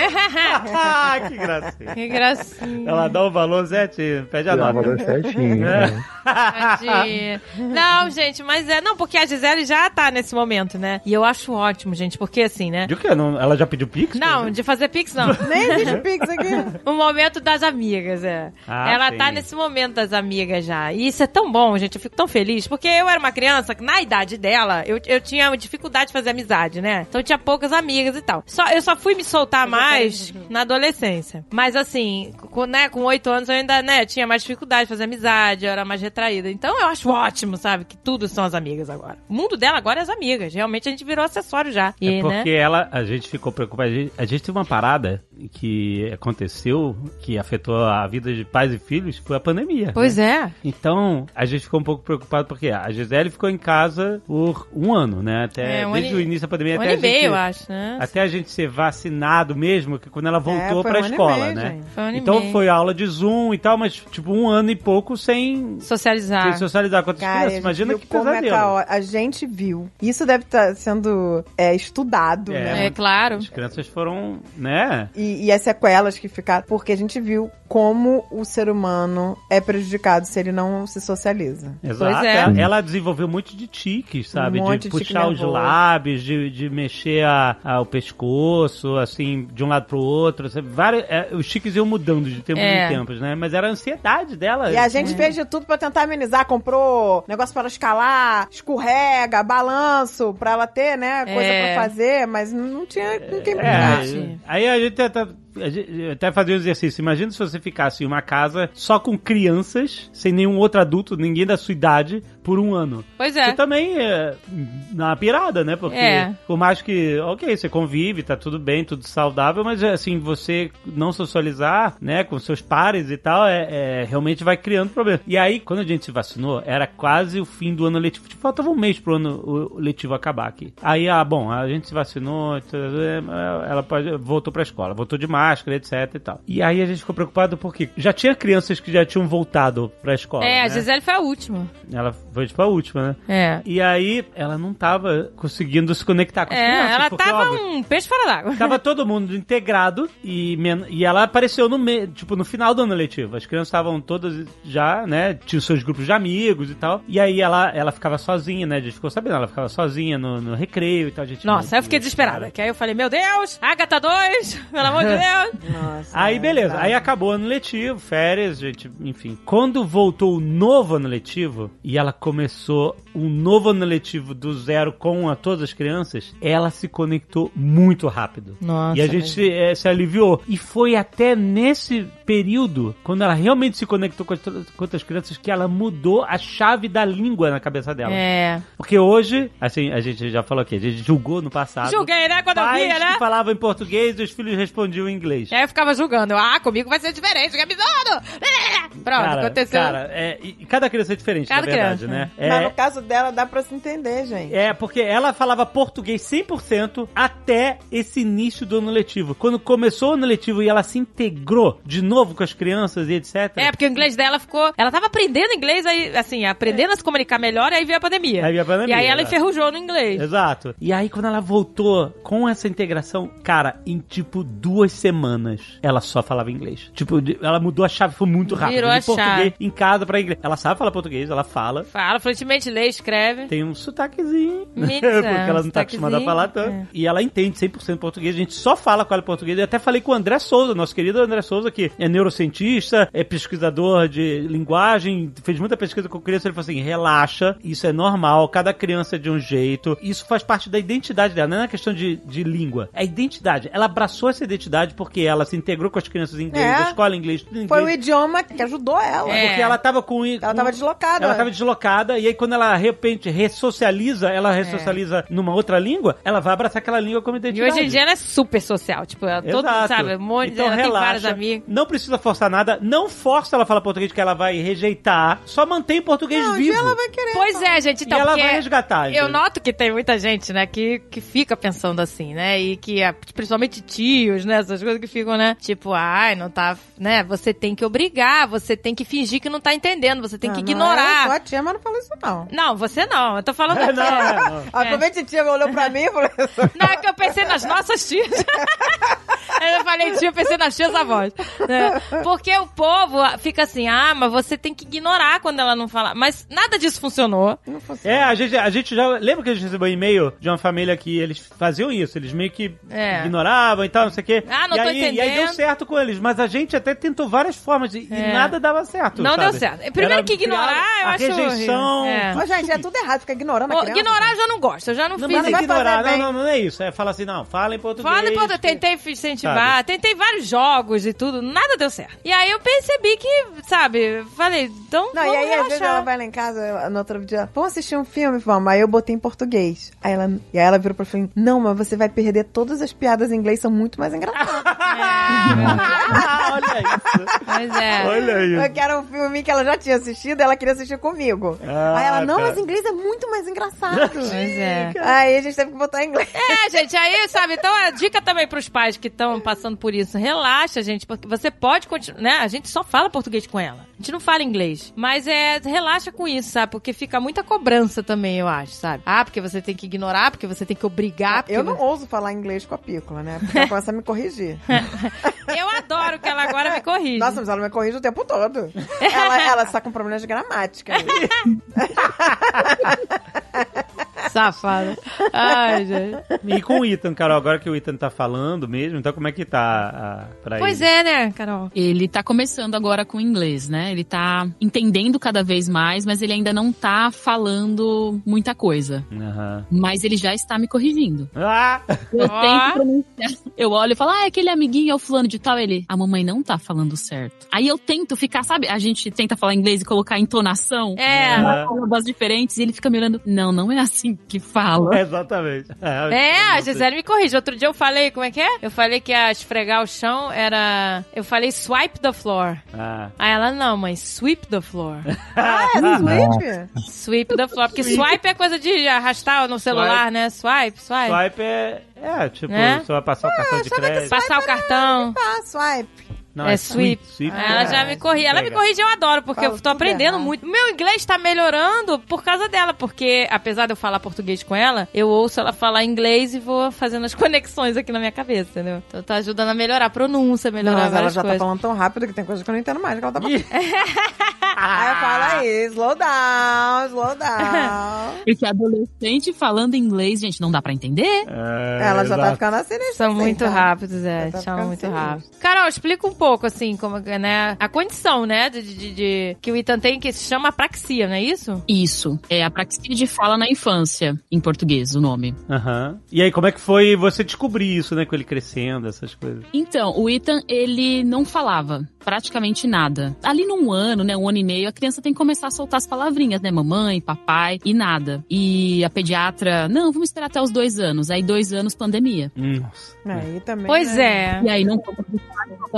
Speaker 2: Ah, que gracinha.
Speaker 3: que gracinha.
Speaker 2: Ela dá o valor certinho, pede a
Speaker 4: Dá o
Speaker 2: nota.
Speaker 4: valor certinho.
Speaker 2: É.
Speaker 4: né? <laughs>
Speaker 3: Tadinha. Não, gente, mas é. Não, porque a Gisele já tá nesse momento, né? E eu acho ótimo, gente, porque assim, né?
Speaker 2: De o quê? Não, ela já pediu Pix?
Speaker 3: Não, de fazer pix não. <laughs>
Speaker 6: Nem existe Pix aqui.
Speaker 3: O momento das amigas, é.
Speaker 2: Ah,
Speaker 3: Ela
Speaker 2: sim.
Speaker 3: tá nesse momento das amigas já. E isso é tão bom, gente. Eu fico tão feliz. Porque eu era uma criança que, na idade dela, eu, eu tinha dificuldade de fazer amizade, né? Então eu tinha poucas amigas e tal. Só, eu só fui me soltar mais na adolescência. Mas assim, com, né, com oito anos eu ainda, né, tinha mais dificuldade de fazer amizade, eu era mais retraída. Então eu acho ótimo, sabe? Que tudo são as amigas agora. O mundo dela agora é as amigas. Realmente a gente virou acessório já. E,
Speaker 2: É porque
Speaker 3: né?
Speaker 2: ela, a gente ficou preocupado. A gente, a gente teve uma parada que aconteceu, que afetou a vida de pais e filhos, foi a pandemia.
Speaker 3: Pois
Speaker 2: né?
Speaker 3: é.
Speaker 2: Então, a gente ficou um pouco preocupado porque a Gisele ficou em casa por um ano, né? Até,
Speaker 3: É, um
Speaker 2: desde
Speaker 3: ano
Speaker 2: o início da pandemia
Speaker 3: Um
Speaker 2: até
Speaker 3: ano
Speaker 2: a
Speaker 3: e meio,
Speaker 2: gente,
Speaker 3: eu acho, né?
Speaker 2: Até a gente ser vacinado mesmo, que quando ela voltou
Speaker 6: É,
Speaker 2: pra
Speaker 6: um
Speaker 2: escola,
Speaker 6: meio,
Speaker 2: né?
Speaker 6: gente.
Speaker 3: Foi um ano e
Speaker 2: Então foi aula de Zoom e tal, mas tipo um ano e pouco sem,
Speaker 3: Socializar.
Speaker 2: Sem socializar com outras
Speaker 6: Cara,
Speaker 2: crianças.
Speaker 6: a gente
Speaker 2: Imagina
Speaker 6: viu
Speaker 2: que
Speaker 6: como é
Speaker 2: pesadelo.
Speaker 6: caó- A gente viu. Isso deve estar sendo é, estudado,
Speaker 2: É.
Speaker 6: né?
Speaker 3: É claro.
Speaker 2: As crianças foram, né?
Speaker 6: E, e as sequelas que ficaram. Porque a gente viu como o ser humano é prejudicado se ele não se socializa.
Speaker 2: Exato.
Speaker 3: Pois é.
Speaker 2: Ela, desenvolveu muito de tiques, sabe?
Speaker 6: Um monte
Speaker 2: de
Speaker 6: de tique
Speaker 2: puxar os
Speaker 6: nervoso.
Speaker 2: lábios, de, de mexer a, a- o pescoço, assim, de um lado pro outro. Sabe? Vários, é, os tiques iam mudando de tempos
Speaker 3: É.
Speaker 2: em tempos, né? Mas era a ansiedade dela.
Speaker 6: E a gente fez de tudo pra tentar amenizar. Comprou negócio para ela escalar, escorrega, balanço, pra ela ter, né, coisa
Speaker 3: É.
Speaker 6: pra fazer, mas não tinha com quem
Speaker 2: É,
Speaker 6: brincar.
Speaker 3: Verdade.
Speaker 2: aí a gente até, a gente até fazia um exercício. Imagina se você ficasse em uma casa só com crianças, sem nenhum outro adulto, ninguém da sua idade, por um ano.
Speaker 3: Pois
Speaker 2: Você
Speaker 3: é.
Speaker 2: também é na pirada, né? Porque
Speaker 3: É.
Speaker 2: por mais que, ok, você convive, tá tudo bem, tudo saudável, mas assim, você não socializar, né, com seus pares e tal, é, é- realmente vai criando problema. E aí, quando a gente se vacinou, era quase o fim do ano letivo. Tipo, faltava um mês pro ano letivo acabar aqui. Aí, ah, bom, a gente se vacinou, ela pode, voltou pra escola, voltou de máscara, etc e tal. E aí a gente ficou preocupado porque já tinha crianças que já tinham voltado pra escola.
Speaker 3: É, a
Speaker 2: né?
Speaker 3: Gisele foi a última.
Speaker 2: Ela foi tipo a última, né?
Speaker 3: É.
Speaker 2: E aí, ela não tava conseguindo se conectar com as
Speaker 3: É,
Speaker 2: crianças.
Speaker 3: ela
Speaker 2: porque,
Speaker 3: tava
Speaker 2: óbvio,
Speaker 3: um peixe fora d'água.
Speaker 2: Tava todo mundo integrado e, e ela apareceu no meio, tipo, no final do ano letivo. As crianças estavam todas já, né? Tinham seus grupos de amigos e tal. E aí ela, ela ficava sozinha, né? A gente ficou sabendo, ela ficava sozinha no, no recreio e tal. A gente,
Speaker 3: Nossa,
Speaker 2: meu
Speaker 3: eu fiquei desesperada.
Speaker 2: cara.
Speaker 3: Que aí eu falei, meu Deus, Agatha 2, <laughs> pelo amor de <laughs> Deus.
Speaker 6: Nossa.
Speaker 2: Aí, beleza.
Speaker 6: tá.
Speaker 2: Aí acabou o ano letivo, férias, gente, enfim. Quando voltou o novo ano letivo, e ela começou um novo ano letivo do zero com a, todas as crianças, ela se conectou muito rápido.
Speaker 3: Nossa,
Speaker 2: E a gente se, eh, se aliviou. E foi até nesse período, quando ela realmente se conectou com as, com outras crianças, que ela mudou a chave da língua na cabeça dela.
Speaker 3: É.
Speaker 2: Porque hoje, assim, a gente já falou aqui, a gente julgou no passado.
Speaker 3: Julguei, né? Quando eu
Speaker 2: Pais
Speaker 3: via, né?
Speaker 2: que falavam em português e os filhos respondiam em inglês.
Speaker 3: E aí eu ficava julgando. Eu, ah, comigo vai ser diferente, que absurdo! <laughs> Pronto,
Speaker 2: cara,
Speaker 3: aconteceu.
Speaker 2: Cara, é, e cada criança é diferente,
Speaker 3: Cada
Speaker 2: na verdade,
Speaker 3: criança.
Speaker 2: né?
Speaker 6: Mas no
Speaker 2: É,
Speaker 6: caso dela, dá pra se entender, gente.
Speaker 2: é, porque ela falava português 100% até esse início do ano letivo. Quando começou o ano letivo e ela se integrou de novo com as crianças e etc.
Speaker 3: É, porque o inglês dela ficou. Ela tava aprendendo inglês, aí, assim, aprendendo a se comunicar melhor, aí veio a pandemia.
Speaker 2: Aí veio a pandemia,
Speaker 3: E aí ela enferrujou no inglês.
Speaker 2: Exato. E aí, quando ela voltou com essa integração, cara, em tipo duas semanas, ela só falava inglês. Tipo, ela mudou a chave, foi muito rápido.
Speaker 3: Virou
Speaker 2: de
Speaker 3: a
Speaker 2: português
Speaker 3: chave.
Speaker 2: em casa pra inglês. Ela sabe falar português, ela fala.
Speaker 3: Fala fluentemente, lê, escreve.
Speaker 2: Tem um sotaquezinho. <laughs> Porque
Speaker 3: é,
Speaker 2: ela não tá acostumada a falar tanto.
Speaker 3: sotaquezinho,
Speaker 2: E ela entende 100% português. A gente só fala com ela português. Eu até falei com o André Souza, nosso querido André Souza, que é neurocientista, é pesquisador de linguagem, fez muita pesquisa com criança. Ele falou assim: relaxa, isso é normal, cada criança é de um jeito. Isso faz parte da identidade dela, não é uma questão de, de língua. É a identidade. Ela abraçou essa identidade porque ela se integrou com as crianças em inglês,
Speaker 6: É.
Speaker 2: a escola em inglês, tudo em
Speaker 6: Foi o
Speaker 2: inglês.
Speaker 6: idioma que ajudou ela.
Speaker 3: É.
Speaker 2: Porque ela tava com.
Speaker 6: Ela
Speaker 2: com-
Speaker 6: tava deslocada.
Speaker 2: ela tava deslocada, e aí quando ela, de repente, ressocializa, ela ressocializa numa outra língua, ela vai abraçar aquela língua como
Speaker 3: E
Speaker 2: identidade.
Speaker 3: hoje em dia ela é super social. Tipo, ela todo,
Speaker 2: Exato.
Speaker 3: sabe, um monte
Speaker 2: então,
Speaker 3: ela tem
Speaker 2: relaxa,
Speaker 3: vários amigos.
Speaker 2: Não precisa forçar nada, não força ela a falar português que ela vai rejeitar, só mantém o português
Speaker 6: Não,
Speaker 2: vivo.
Speaker 6: ela vai querer.
Speaker 3: Pois é, gente, então,
Speaker 2: e ela vai resgatar.
Speaker 3: eu
Speaker 2: entendeu?
Speaker 3: noto que tem muita gente, né, que, que fica pensando assim, né, e que, ah, principalmente tios, né, essas coisas que ficam, né, tipo, ai, não tá, né, você tem que obrigar, você tem que fingir que não tá entendendo, você tem que
Speaker 6: Ah, não,
Speaker 3: ignorar.
Speaker 6: Eu sou a tia, mas não falo isso, não.
Speaker 3: Não, você não, eu tô falando <laughs>
Speaker 2: É, não, é, não.
Speaker 6: Aproveita a tia olhou pra mim e falou assim,
Speaker 3: Não, é que eu pensei nas nossas tias. <laughs> eu falei tia, eu pensei nas tias avós. <laughs> <laughs> Porque o povo fica assim, ah, mas você tem que ignorar quando ela não fala. Mas nada disso funcionou.
Speaker 6: não funciona.
Speaker 2: É, a gente, a gente já. Lembra que a gente recebeu um e-mail de uma família que eles faziam isso? Eles meio que
Speaker 3: É.
Speaker 2: ignoravam e tal, não sei o quê.
Speaker 3: Ah, não
Speaker 2: e
Speaker 3: tô
Speaker 2: aí, E aí deu
Speaker 3: entendendo.
Speaker 2: certo com eles, mas a gente até tentou várias formas e, e
Speaker 3: É.
Speaker 2: nada dava certo.
Speaker 3: Não
Speaker 2: sabe?
Speaker 3: deu certo. Primeiro
Speaker 2: Era
Speaker 3: que ignorar, eu
Speaker 2: a
Speaker 3: acho
Speaker 2: rejeição.
Speaker 3: É.
Speaker 6: Mas, gente, é tudo errado, fica ignorando a criança.
Speaker 3: ignorar eu já não gosto, eu já não,
Speaker 2: Não,
Speaker 3: fiz
Speaker 2: mas
Speaker 6: não vai
Speaker 2: ignorar, não, não, não é isso. É falar assim, não, fala em português.
Speaker 3: Fala, pô, eu
Speaker 2: que-
Speaker 3: tentei incentivar, tentei vários jogos e tudo, nada deu certo. E aí eu percebi que, sabe, falei, então
Speaker 6: Não, e
Speaker 3: vamos
Speaker 6: aí às vezes
Speaker 3: relaxar.
Speaker 6: ela vai lá em casa, no outro dia, vamos assistir um filme, vamos. Aí eu botei em português. Aí ela, e aí ela virou pra mim, não, mas você vai perder todas as piadas em inglês, são muito mais engraçadas.
Speaker 2: Ah, <laughs> olha isso.
Speaker 3: Pois é.
Speaker 2: Olha isso.
Speaker 6: Porque era um filme que ela já tinha assistido e ela queria assistir comigo.
Speaker 2: Ah,
Speaker 6: aí ela, não,
Speaker 2: tá.
Speaker 6: mas inglês é muito mais engraçado.
Speaker 3: Pois é.
Speaker 6: aí a gente teve que botar em inglês.
Speaker 3: É, gente, aí, sabe, então a dica também pros pais que estão passando por isso, relaxa, gente, porque você pode continuar, né? A gente só fala português com ela. A gente não fala inglês. Mas é, relaxa com isso, sabe? Porque fica muita cobrança também, eu acho, sabe? Ah, porque você tem que ignorar, porque você tem que obrigar.
Speaker 6: Eu não
Speaker 3: você-
Speaker 6: ouso falar inglês com a Pícola, né? Porque ela começa a me corrigir. <laughs>
Speaker 3: Eu adoro que ela agora me corrige.
Speaker 6: Nossa, mas ela me corrige o tempo todo. Ela, ela está com problemas de gramática. <laughs>
Speaker 3: Safado. Ai, gente.
Speaker 2: E com o Ethan, Carol, agora que o Ethan tá falando mesmo, então como é que tá a, pra
Speaker 3: Pois
Speaker 2: ele?
Speaker 3: é, né, Carol?
Speaker 5: Ele tá começando agora com o inglês, né? Ele tá entendendo cada vez mais, mas ele ainda não tá falando muita coisa.
Speaker 2: Aham.
Speaker 5: Mas ele já está me corrigindo.
Speaker 2: Ah!
Speaker 5: Eu tento pronunciar. Eu olho e falo, ah, aquele amiguinho é o fulano de tal. Ele, a mamãe não tá falando certo. Aí eu tento ficar, sabe? A gente tenta falar inglês e colocar entonação.
Speaker 3: É.
Speaker 2: Ah.
Speaker 5: Sílabas diferentes. E ele fica me olhando, não, não é assim que fala. <laughs>
Speaker 2: Exatamente.
Speaker 3: É, a Gisele me corrige. Outro dia eu falei, como é que é? Eu falei que a esfregar o chão era. Eu falei swipe the floor.
Speaker 2: Ah.
Speaker 3: Aí ela, não, mas sweep the floor. <laughs>
Speaker 6: Ah, é Switch?
Speaker 3: Sweep the floor. Porque swipe é coisa de arrastar no celular, né? Swipe, swipe.
Speaker 2: Swipe é. É, tipo,
Speaker 3: Né?
Speaker 2: você vai passar o cartão de crédito.
Speaker 3: Passar o cartão.
Speaker 6: Ah, swipe.
Speaker 2: Não,
Speaker 3: é sweep.
Speaker 2: sweep.
Speaker 3: Aí ela já me corrige. Ela me corrige, eu adoro, porque
Speaker 6: Fala
Speaker 3: eu tô aprendendo
Speaker 6: errado.
Speaker 3: muito. Meu inglês tá melhorando por causa dela, porque apesar de eu falar português com ela, eu ouço ela falar inglês e vou fazendo as <laughs> conexões aqui na minha cabeça, entendeu? Então tá ajudando a melhorar a pronúncia, melhorar
Speaker 6: Mas ela já tá
Speaker 3: coisas.
Speaker 6: falando tão rápido que tem coisas que eu não entendo mais que ela tá falando. <laughs> Aí eu falo aí, slow down, slow down. <laughs>
Speaker 5: Porque adolescente falando inglês, gente, não dá pra entender.
Speaker 2: É,
Speaker 6: ela já tá
Speaker 2: exato.
Speaker 6: ficando sinistra.
Speaker 3: São
Speaker 6: assim,
Speaker 3: muito
Speaker 6: tá?
Speaker 3: rápidos, é.
Speaker 6: Tá
Speaker 3: São
Speaker 6: ficando
Speaker 3: muito
Speaker 6: sinistro.
Speaker 3: rápidos. Carol, explica um pouco, assim, como né? A condição, né? De, de- de- que o Ethan tem, que se chama apraxia, não é isso?
Speaker 5: Isso. É apraxia de fala na infância, em português, o nome.
Speaker 2: Aham. E aí, como é que foi você descobrir isso, né? Com ele crescendo, essas coisas?
Speaker 5: Então, o Ethan, ele não falava praticamente nada. Ali num ano, né, um ano e meio, a criança tem que começar a soltar as palavrinhas, né, mamãe, papai, e nada. E a pediatra, não, vamos esperar até os dois anos. Aí dois anos, pandemia.
Speaker 2: Nossa.
Speaker 6: Aí também.
Speaker 3: Pois
Speaker 6: né?
Speaker 3: é.
Speaker 5: E aí não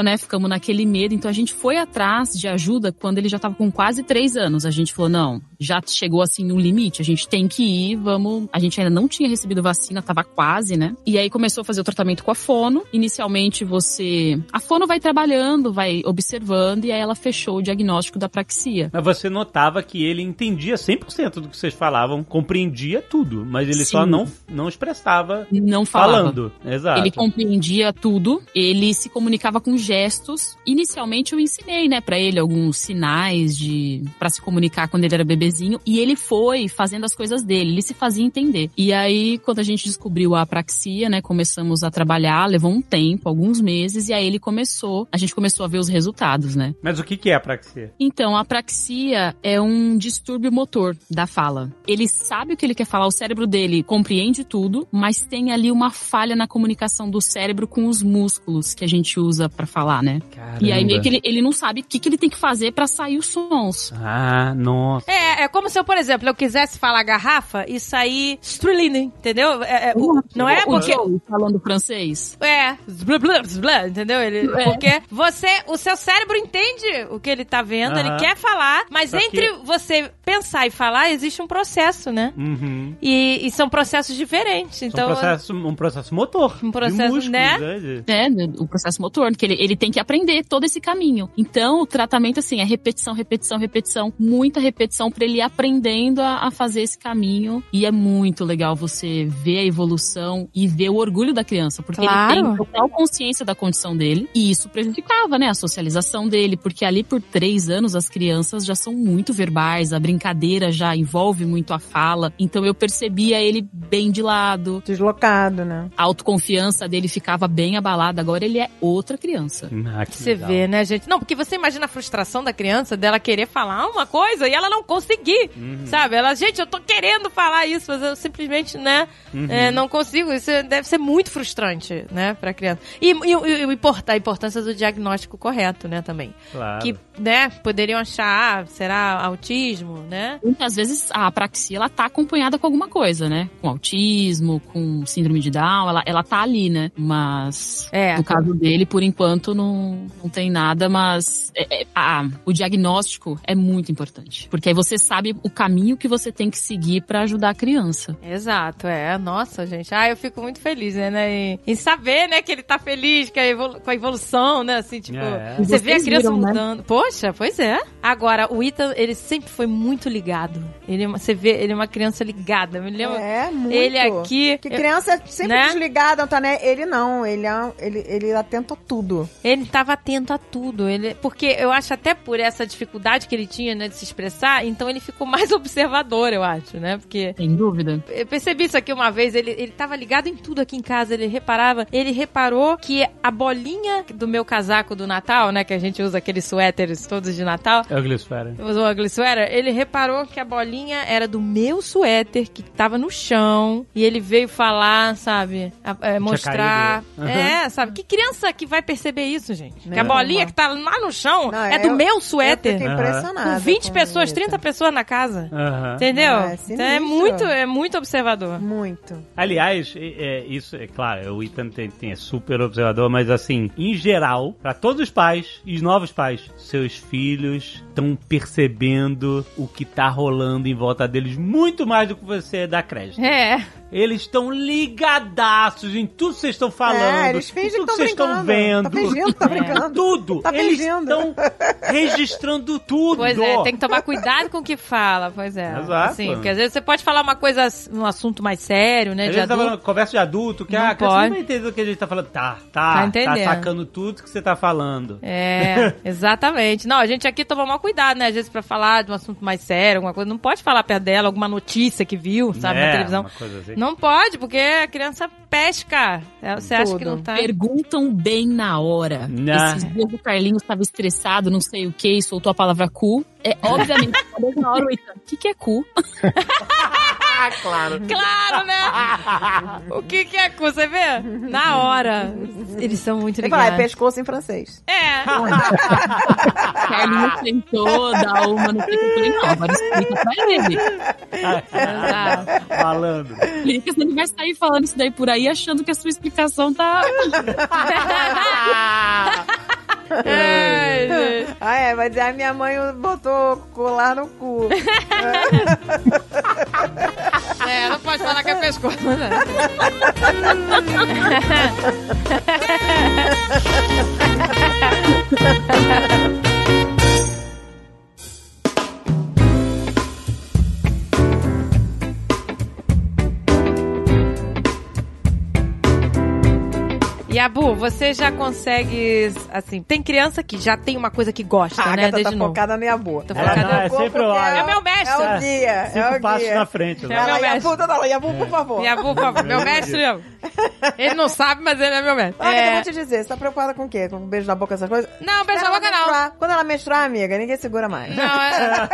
Speaker 5: né, ficamos naquele medo. Então a gente foi atrás de ajuda quando ele já tava com quase três anos. A gente falou, não, já chegou assim no limite, a gente tem que ir, vamos... A gente ainda não tinha recebido vacina, tava quase, né? E aí começou a fazer o tratamento com a fono. Inicialmente você... A fono vai trabalhando, vai observando, e aí ela fechou o diagnóstico da apraxia.
Speaker 2: Mas você notava que ele entendia 100% do que vocês falavam, compreendia tudo, mas ele só
Speaker 5: Sim.
Speaker 2: não, não expressava
Speaker 5: Não falava.
Speaker 2: falando. Exato.
Speaker 5: Ele compreendia tudo, ele se comunicava com gestos. Inicialmente eu ensinei, né, pra ele alguns sinais de para se comunicar quando ele era bebezinho e ele foi fazendo as coisas dele, ele se fazia entender. E aí quando a gente descobriu a apraxia, né, começamos a trabalhar, levou um tempo, alguns meses e aí ele começou, a gente começou a ver os resultados, né?
Speaker 2: Mas o que, que é apraxia?
Speaker 5: Então, a apraxia é um distúrbio motor da fala. Ele sabe o que ele quer falar, o cérebro dele compreende tudo, mas tem ali uma falha na comunicação do cérebro com os músculos que a gente usa pra falar, né? E aí meio que ele, ele não sabe o que, que ele tem que fazer pra sair os sons.
Speaker 2: Ah, nossa.
Speaker 3: É, é como se eu, por exemplo, eu quisesse falar garrafa e sair Striline, entendeu? É, é, o- não é
Speaker 5: O
Speaker 3: porque...
Speaker 5: Joe falando francês.
Speaker 3: É, blá, blá, blá, entendeu? Ele,
Speaker 5: É.
Speaker 3: Porque você, o seu cérebro entende o que ele tá vendo, ele quer falar, mas
Speaker 2: Só que-
Speaker 3: entre você pensar e falar, existe um processo, né?
Speaker 2: Uhum.
Speaker 3: E, e são processos diferentes.
Speaker 2: Então,
Speaker 3: Então,
Speaker 2: um, processo, um processo motor.
Speaker 3: Um processo,
Speaker 2: músculos,
Speaker 3: né?
Speaker 2: de-
Speaker 5: É, o processo motor, que ele, ele tem que aprender todo esse caminho. Então, o tratamento, assim, é repetição, repetição, repetição, muita repetição pra ele aprendendo a, a fazer esse caminho. E é muito legal você ver a evolução e ver o orgulho da criança, porque
Speaker 3: Claro.
Speaker 5: ele tem total consciência da condição dele. E isso prejudicava, né, a socialização dele, porque ali por três anos as crianças já são muito verbais, a brincadeira já envolve muito a fala. Então, eu percebia ele bem de lado,
Speaker 6: Deslocado, né?
Speaker 5: a autoconfiança dele ficava bem abalada. Agora ele é outra criança.
Speaker 2: Ah, que
Speaker 3: Você
Speaker 2: legal.
Speaker 3: vê, né, gente? Não, porque você imagina a frustração da criança dela querer falar uma coisa e ela não conseguir,
Speaker 2: Uhum.
Speaker 3: sabe? Ela, gente, eu tô querendo falar isso, mas eu simplesmente, né,
Speaker 2: Uhum.
Speaker 3: é, não consigo. Isso deve ser muito frustrante, né, pra criança. E, e, e a importância do diagnóstico correto, né, também.
Speaker 2: Claro.
Speaker 3: Que, né, poderiam achar, ah, será autismo, né?
Speaker 5: Muitas vezes a apraxia ela tá acompanhada com alguma coisa, né? Com autismo, com síndrome de Down, ela, ela tá ali, né? Mas
Speaker 3: É.
Speaker 5: no caso dele, por enquanto, não, não tem nada, mas é- é- a- o diagnóstico é muito importante. Porque aí você sabe o caminho que você tem que seguir pra ajudar a criança.
Speaker 3: Exato, é. Nossa, gente. Ah, eu fico muito feliz, né? né, Em, em saber, né, que ele tá feliz que a evolu- com a evolução, né? Assim, tipo,
Speaker 2: É.
Speaker 3: você vê a criança
Speaker 5: viram, né?
Speaker 3: mudando. Poxa, pois é. Agora, o Ethan, ele sempre foi muito ligado. Ele, é você vê, ele é uma criança ligada. Me lembra?
Speaker 6: É, muito.
Speaker 3: Ele aqui.
Speaker 6: Que criança é sempre
Speaker 3: né?
Speaker 6: desligada, tá, né? Ele não, ele é, ele, ele atento a tudo.
Speaker 3: Ele estava atento a tudo. Ele, porque eu acho até por essa dificuldade que ele tinha né, de se expressar, então ele Rony ficou mais <laughs> observador, eu acho, né? Porque
Speaker 5: Sem dúvida.
Speaker 3: eu percebi isso aqui uma vez, ele, ele tava ligado em tudo aqui em casa, ele reparava, ele reparou que a bolinha do meu casaco do Natal, né, que a gente usa aqueles suéteres todos de Natal,
Speaker 2: É o Glisfera.
Speaker 3: usou a ugly sweater, ele reparou que a bolinha era do meu suéter, que tava no chão, e ele veio falar, sabe, a- é, mostrar.
Speaker 2: caído.
Speaker 3: É, sabe, que criança que vai perceber isso, gente? que a bolinha que tá lá no chão
Speaker 6: Não,
Speaker 3: é do
Speaker 6: eu-
Speaker 3: meu
Speaker 6: Eu
Speaker 3: suéter.
Speaker 6: fiquei
Speaker 2: Aham.
Speaker 6: impressionada.
Speaker 3: Com 20
Speaker 6: com
Speaker 3: pessoas,
Speaker 6: isso.
Speaker 3: 30 pessoas na casa.
Speaker 2: Aham.
Speaker 3: Entendeu?
Speaker 6: É,
Speaker 3: então é muito, é muito observador.
Speaker 6: Muito.
Speaker 2: Aliás, é, é, isso é claro, o Ethan tem, tem- é super observador, mas assim, em geral, pra todos os pais e os novos pais, seus filhos estão percebendo o que tá rolando em volta deles muito mais do que você dá crédito.
Speaker 3: É.
Speaker 2: Eles estão ligadaços em tudo que vocês estão falando,
Speaker 6: É, eles
Speaker 2: em
Speaker 6: fingem
Speaker 2: tudo
Speaker 6: que
Speaker 2: vocês
Speaker 6: estão
Speaker 2: vendo.
Speaker 6: Tá fingindo, tá brincando.
Speaker 2: Tudo.
Speaker 6: Tá
Speaker 2: Eles estão registrando <laughs> tudo.
Speaker 3: Pois é, tem que tomar cuidado com o que fala, pois é.
Speaker 2: Exato.
Speaker 3: Assim, porque às vezes você pode falar uma coisa, um assunto mais sério, né,
Speaker 2: Às
Speaker 3: de
Speaker 2: vezes tá
Speaker 3: adulto.
Speaker 2: falando conversa de adulto, que
Speaker 3: Não
Speaker 2: ah,
Speaker 3: pode.
Speaker 2: não vai entender o que a gente tá falando. Tá,
Speaker 3: Tá
Speaker 2: tá, tá,
Speaker 3: entendendo.
Speaker 2: sacando tudo que você tá falando.
Speaker 3: É, <laughs> exatamente. Não, a gente aqui toma maior cuidado, né? Às vezes pra falar de um assunto mais sério, alguma coisa. Não pode falar perto dela, alguma notícia que viu, sabe,
Speaker 2: É,
Speaker 3: na televisão.
Speaker 2: uma coisa assim.
Speaker 3: Não pode, porque a criança pesca. É, Você acha que não tá.
Speaker 5: Perguntam bem na hora.
Speaker 2: Nah.
Speaker 5: Esses dias o Carlinhos estava estressado, não sei o que, e soltou a palavra cu. É, obviamente, <laughs> na mesma hora o Ethan, o que, que é cu? <laughs>
Speaker 3: Claro, né? <laughs> o que, que é cu? Você vê? Na hora. Eles são muito
Speaker 6: é
Speaker 3: ligados.
Speaker 6: pescoço em francês.
Speaker 3: É. <laughs>
Speaker 5: O Carlinhos tentou dar uma no que eu falei, não, agora explica pra ele.
Speaker 2: Malandro.
Speaker 5: Explica, senão ele vai sair falando isso daí por aí, achando que a sua explicação tá...
Speaker 3: Ai, <laughs> gente.
Speaker 6: Ah, é, vai dizer, a minha mãe botou colar no cu.
Speaker 3: É, não pode falar que é pescoço, né? <laughs> E Abu, você já consegue, assim, tem criança que já tem uma coisa que gosta,
Speaker 6: A
Speaker 3: né?
Speaker 6: Agatha
Speaker 3: Desde
Speaker 6: tá
Speaker 3: novo.
Speaker 6: focada na minha boa.
Speaker 3: Tô
Speaker 2: É,
Speaker 3: focada
Speaker 2: não, é sempre o
Speaker 6: porque
Speaker 2: lado.
Speaker 3: É meu mestre.
Speaker 6: É o guia, é o
Speaker 2: passos
Speaker 6: guia.
Speaker 2: na frente.
Speaker 3: É
Speaker 2: né?
Speaker 3: meu mestre.
Speaker 6: Yabu, tá lá, Yabu, por favor.
Speaker 3: E Abu, por favor, meu mestre. Ele não sabe, mas ele é meu mestre.
Speaker 6: Eu
Speaker 3: É...
Speaker 6: vou te dizer, você tá preocupada com o quê? Com um beijo na boca, essas coisas?
Speaker 3: Não, beijo na boca não.
Speaker 6: Quando ela menstruar, amiga, ninguém segura mais.
Speaker 3: Não, é...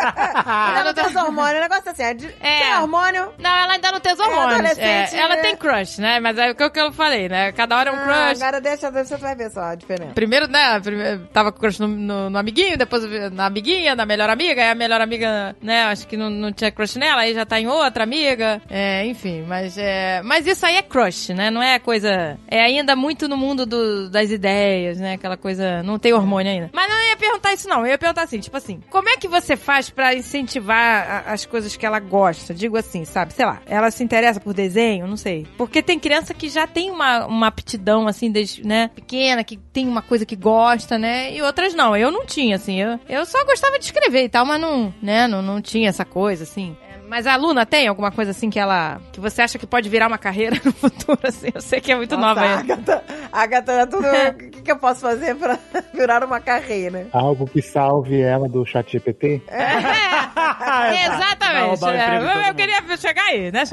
Speaker 6: Ela não tem os hormônios, o negócio é assim, é de,
Speaker 3: É.
Speaker 6: tem hormônio,
Speaker 3: Não, ela ainda não tem os hormônios.
Speaker 6: adolescente,
Speaker 3: É, ela
Speaker 6: né?
Speaker 3: tem crush, né? Mas é o que eu- eu falei, né? Cada hora é um
Speaker 6: Ah, agora deixa, deixa, você vai ver só a diferença.
Speaker 3: Primeiro, né? Primeiro, tava com crush no, no- no amiguinho, depois na amiguinha, na melhor amiga, aí a melhor amiga, né? Acho que não, não tinha crush nela, aí já tá em outra amiga. É, enfim, mas é. Mas isso aí é crush, né? Não é coisa. É ainda muito no mundo do- das ideias, né? Aquela coisa. Não tem hormônio ainda. Mas não ia perguntar isso, não. Eu ia perguntar assim, tipo assim, como é que você faz pra incentivar a- as coisas que ela gosta? Digo assim, sabe? Sei lá, ela se interessa por desenho, não sei. Porque tem criança que já tem uma, uma aptidão, assim, desde, né, pequena, que tem uma coisa que gosta, né? E outras não. Eu não tinha, assim. Eu, eu só gostava de escrever e tal, mas não, né, não, não tinha essa coisa, assim. É, Mas a Luna tem alguma coisa assim que ela. que você acha que pode virar uma carreira <laughs> no futuro, assim? Eu sei que é muito nova
Speaker 6: Nossa, a
Speaker 3: ainda.
Speaker 6: Agatha, Agatha é tudo. <laughs> O que, que eu posso fazer pra <laughs> virar uma carreira?
Speaker 4: Algo que salve ela do chat GPT?
Speaker 3: É, exatamente. é.
Speaker 2: de todo
Speaker 3: eu, queria chegar aí, né?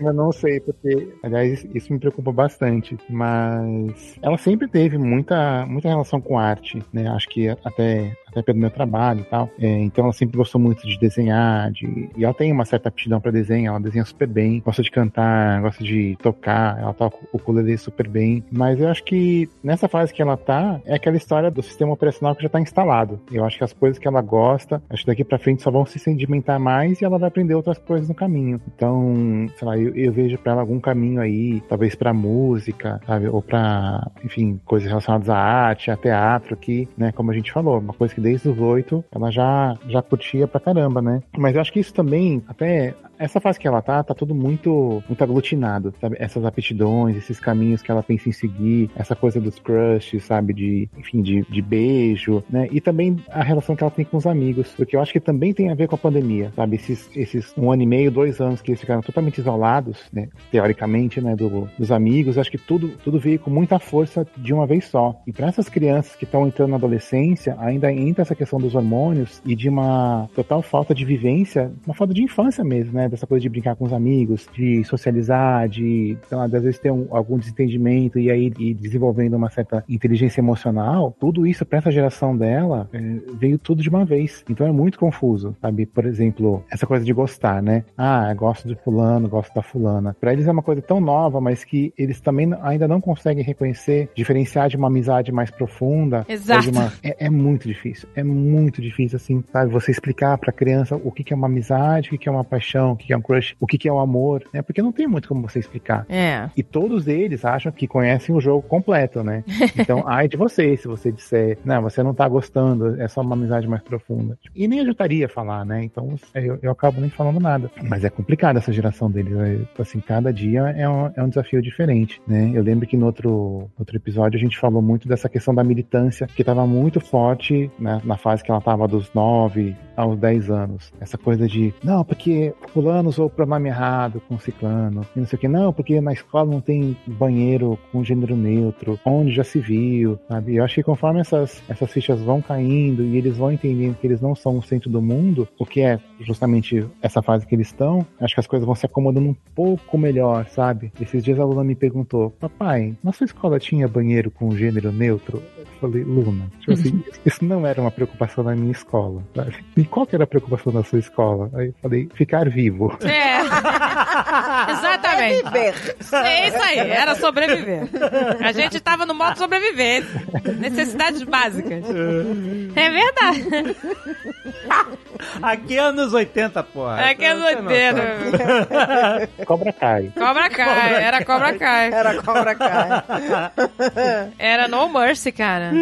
Speaker 4: Eu não sei, porque, aliás, isso me preocupa bastante. Mas ela sempre teve muita, muita relação com arte, né? Acho que até, até pelo meu trabalho e tal. É, então ela sempre gostou muito de desenhar, de... e ela tem uma certa aptidão pra desenho, ela desenha super bem, gosta de cantar, gosta de tocar, ela toca o ukulele super bem. Mas eu acho que nessa fase que ela tá, é aquela história do sistema operacional que já tá instalado. Eu acho que as coisas que ela gosta, acho que daqui pra frente só vão se sedimentar mais e ela vai aprender outras coisas no caminho. Então, sei lá, eu, eu vejo pra ela algum caminho aí, talvez pra música, sabe? Ou pra, enfim, coisas relacionadas à arte, a teatro, que, né, como a gente falou, uma coisa que desde os oito ela já, já curtia pra caramba, né? Mas eu acho que isso também, até essa fase que ela tá, tá tudo muito, muito aglutinado, sabe? Essas aptidões, esses caminhos que ela pensa em seguir, essa coisa dos crushes, sabe? De, enfim, de, de beijo, né? E também a relação que ela tem com os amigos, porque eu acho que também tem a ver com a pandemia, sabe? Esses, esses um ano e meio, dois anos que eles ficaram totalmente isolados, né? Teoricamente, né? Do, dos amigos, acho que tudo, tudo veio com muita força de uma vez só. E para essas crianças que estão entrando na adolescência, ainda entra essa questão dos hormônios e de uma total falta de vivência, uma falta de infância mesmo, né? Dessa coisa de brincar com os amigos, de socializar, de, lá, às vezes ter um, algum desentendimento e aí ir desenvolvendo uma certa inteligência emocional. Tudo isso para essa geração dela é, veio tudo de uma vez. Então é muito confuso, sabe? Por exemplo, essa coisa de gostar, né? Ah, gosto de fulano, gosto da fulana. Para eles é uma coisa tão nova, mas que eles também ainda não conseguem reconhecer, diferenciar de uma amizade mais profunda.
Speaker 3: Exato.
Speaker 4: Uma... É, é, muito difícil. É muito difícil, assim, sabe? Você explicar pra criança o que, que é uma amizade, o que, que é uma paixão, o que, é um crush, o que, é o um amor, né? Porque não tem muito como você explicar.
Speaker 3: É.
Speaker 4: E todos eles acham que conhecem o jogo completo, né? <laughs> Então, ai de você se você disser, não, você não tá gostando, é só uma amizade mais profunda. E nem ajudaria a falar, né? Então, eu, eu acabo nem falando nada. Mas é complicado essa geração deles. Né? Assim, cada dia é um, é um desafio diferente, né? Eu lembro que no outro, outro episódio a gente falou muito dessa questão da militância, que estava muito forte né, na fase que ela estava dos 9 aos 10 anos. Essa coisa de, não, porque fulano usou o pronome errado com ciclano, e não sei o que, não, porque na escola não tem banheiro com gênero neutro, onde já se viu, sabe? Eu acho que conforme essas, essas fichas vão caindo e eles vão entendendo que eles não são o centro do mundo, o que é justamente essa fase que eles estão, acho que as coisas vão se acomodando um pouco melhor, sabe? Esses dias a Luna me perguntou, papai, na sua escola tinha banheiro com gênero neutro? Eu falei, Luna, tipo assim, <laughs> isso não era uma preocupação na minha escola, sabe? E qual que era a preocupação da sua escola? Aí eu falei, ficar vivo.
Speaker 3: É. <laughs> Exatamente.
Speaker 6: Viver.
Speaker 3: É isso aí, era sobreviver. A gente tava no modo sobrevivência. Necessidades básicas. É verdade.
Speaker 2: Aqui é anos 80, porra.
Speaker 3: Aqui é anos 80.
Speaker 4: Cobra cai.
Speaker 3: Cobra Kai, era Cobra Kai.
Speaker 6: Era Cobra Kai.
Speaker 3: Era No Mercy, cara.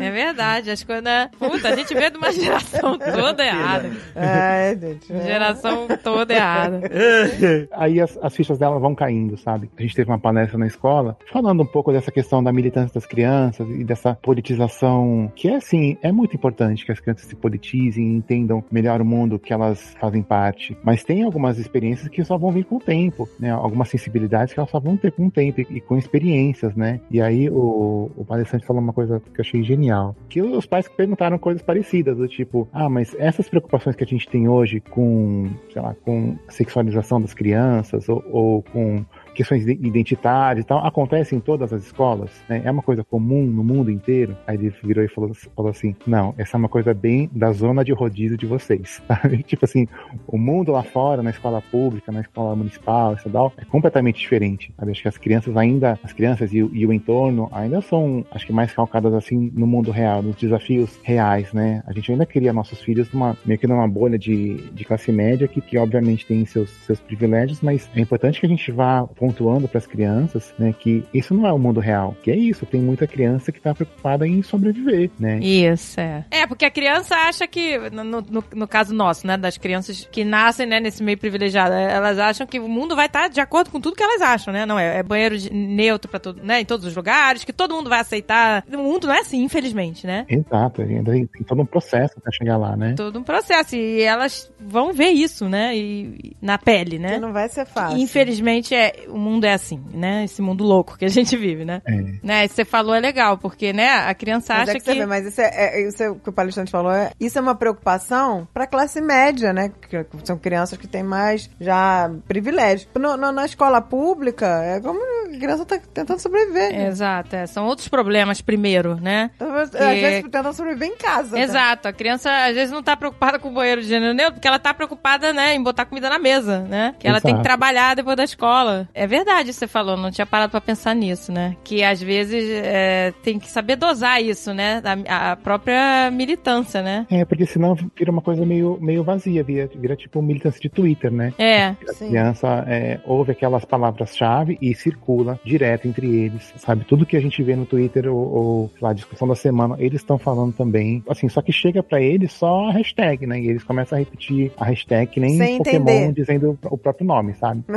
Speaker 3: É verdade, as coisas. Puta, a gente veio de uma geração toda errada.
Speaker 6: Ai, gente.
Speaker 3: Geração toda errada. <laughs>
Speaker 4: Aí as, as fichas dela vão caindo, sabe? A gente teve uma palestra na escola falando um pouco dessa questão da militância das crianças e dessa politização que é assim, é muito importante que as crianças se politizem e entendam melhor o mundo que elas fazem parte. Mas tem algumas experiências que só vão vir com o tempo, né? Algumas sensibilidades que elas só vão ter com o tempo e, e com experiências, né? E aí o, o palestrante falou uma coisa que eu achei genial. Que os pais perguntaram coisas parecidas, do tipo, ah, mas essas preocupações que a gente tem hoje com, sei lá, com a sexualização das crianças ou, ou com questões identitárias e tal, acontece em todas as escolas, né? É uma coisa comum no mundo inteiro. Aí ele virou e falou, falou assim: não, essa é uma coisa bem da zona de rodízio de vocês. <laughs> tipo assim, o mundo lá fora, na escola pública, na escola municipal, estadual, é completamente diferente. Sabe? Acho que as crianças ainda, as crianças e, e, o entorno ainda são, acho que mais calcadas assim no mundo real, nos desafios reais, né? A gente ainda cria nossos filhos numa, meio que numa bolha de, de classe média que, que obviamente tem seus, seus privilégios, mas é importante que a gente vá pontuando para as crianças, né, que isso não é o mundo real, que é isso, tem muita criança que está preocupada em sobreviver, né?
Speaker 3: Isso, é. É, porque a criança acha que, no, no, no caso nosso, né, das crianças que nascem, né, nesse meio privilegiado, elas acham que o mundo vai estar de acordo com tudo que elas acham, né? Não, é, é banheiro neutro para todo, né, em todos os lugares, que todo mundo vai aceitar. O mundo não é assim, infelizmente, né?
Speaker 4: Exato, ainda tem todo um processo para chegar lá, né?
Speaker 3: Todo um processo, e elas vão ver isso, né, e, na pele, né?
Speaker 6: Que não vai ser fácil.
Speaker 3: Infelizmente, é, o mundo é assim, né? Esse mundo louco que a gente vive, né?
Speaker 4: É.
Speaker 3: Né? Você falou é legal, porque, né, a criança
Speaker 6: mas
Speaker 3: acha
Speaker 6: é que... Você vê, mas isso é, é, isso é o que o palestrante falou, é, isso é uma preocupação pra classe média, né? Que são crianças que têm mais já privilégio. No, no, na escola pública, é como a criança tá tentando sobreviver. né?
Speaker 3: Exato, é. são outros problemas primeiro, né?
Speaker 6: Às
Speaker 3: Que-
Speaker 6: vezes tentando sobreviver em casa. né?
Speaker 3: Exato, a criança às vezes não tá preocupada com o banheiro de gênero neutro, porque ela tá preocupada, né, em botar comida na mesa, né? Que ela tem que
Speaker 4: Exato.
Speaker 3: trabalhar depois da escola. É verdade isso que você falou, não tinha parado pra pensar nisso, né? Que às vezes é, tem que saber dosar isso, né? A, a própria militância, né?
Speaker 4: É, porque senão vira uma coisa meio, meio vazia, vira, vira tipo militância de Twitter, né?
Speaker 3: É,
Speaker 4: A
Speaker 6: Sim.
Speaker 4: criança é, ouve aquelas palavras-chave e circula direto entre eles, sabe? Tudo que a gente vê no Twitter ou, ou sei lá, discussão da semana eles estão falando também, assim, só que chega pra eles só a hashtag, né? E eles começam a repetir a hashtag que nem
Speaker 6: Sem
Speaker 4: Pokémon
Speaker 6: entender.
Speaker 4: dizendo o próprio nome, sabe? <laughs>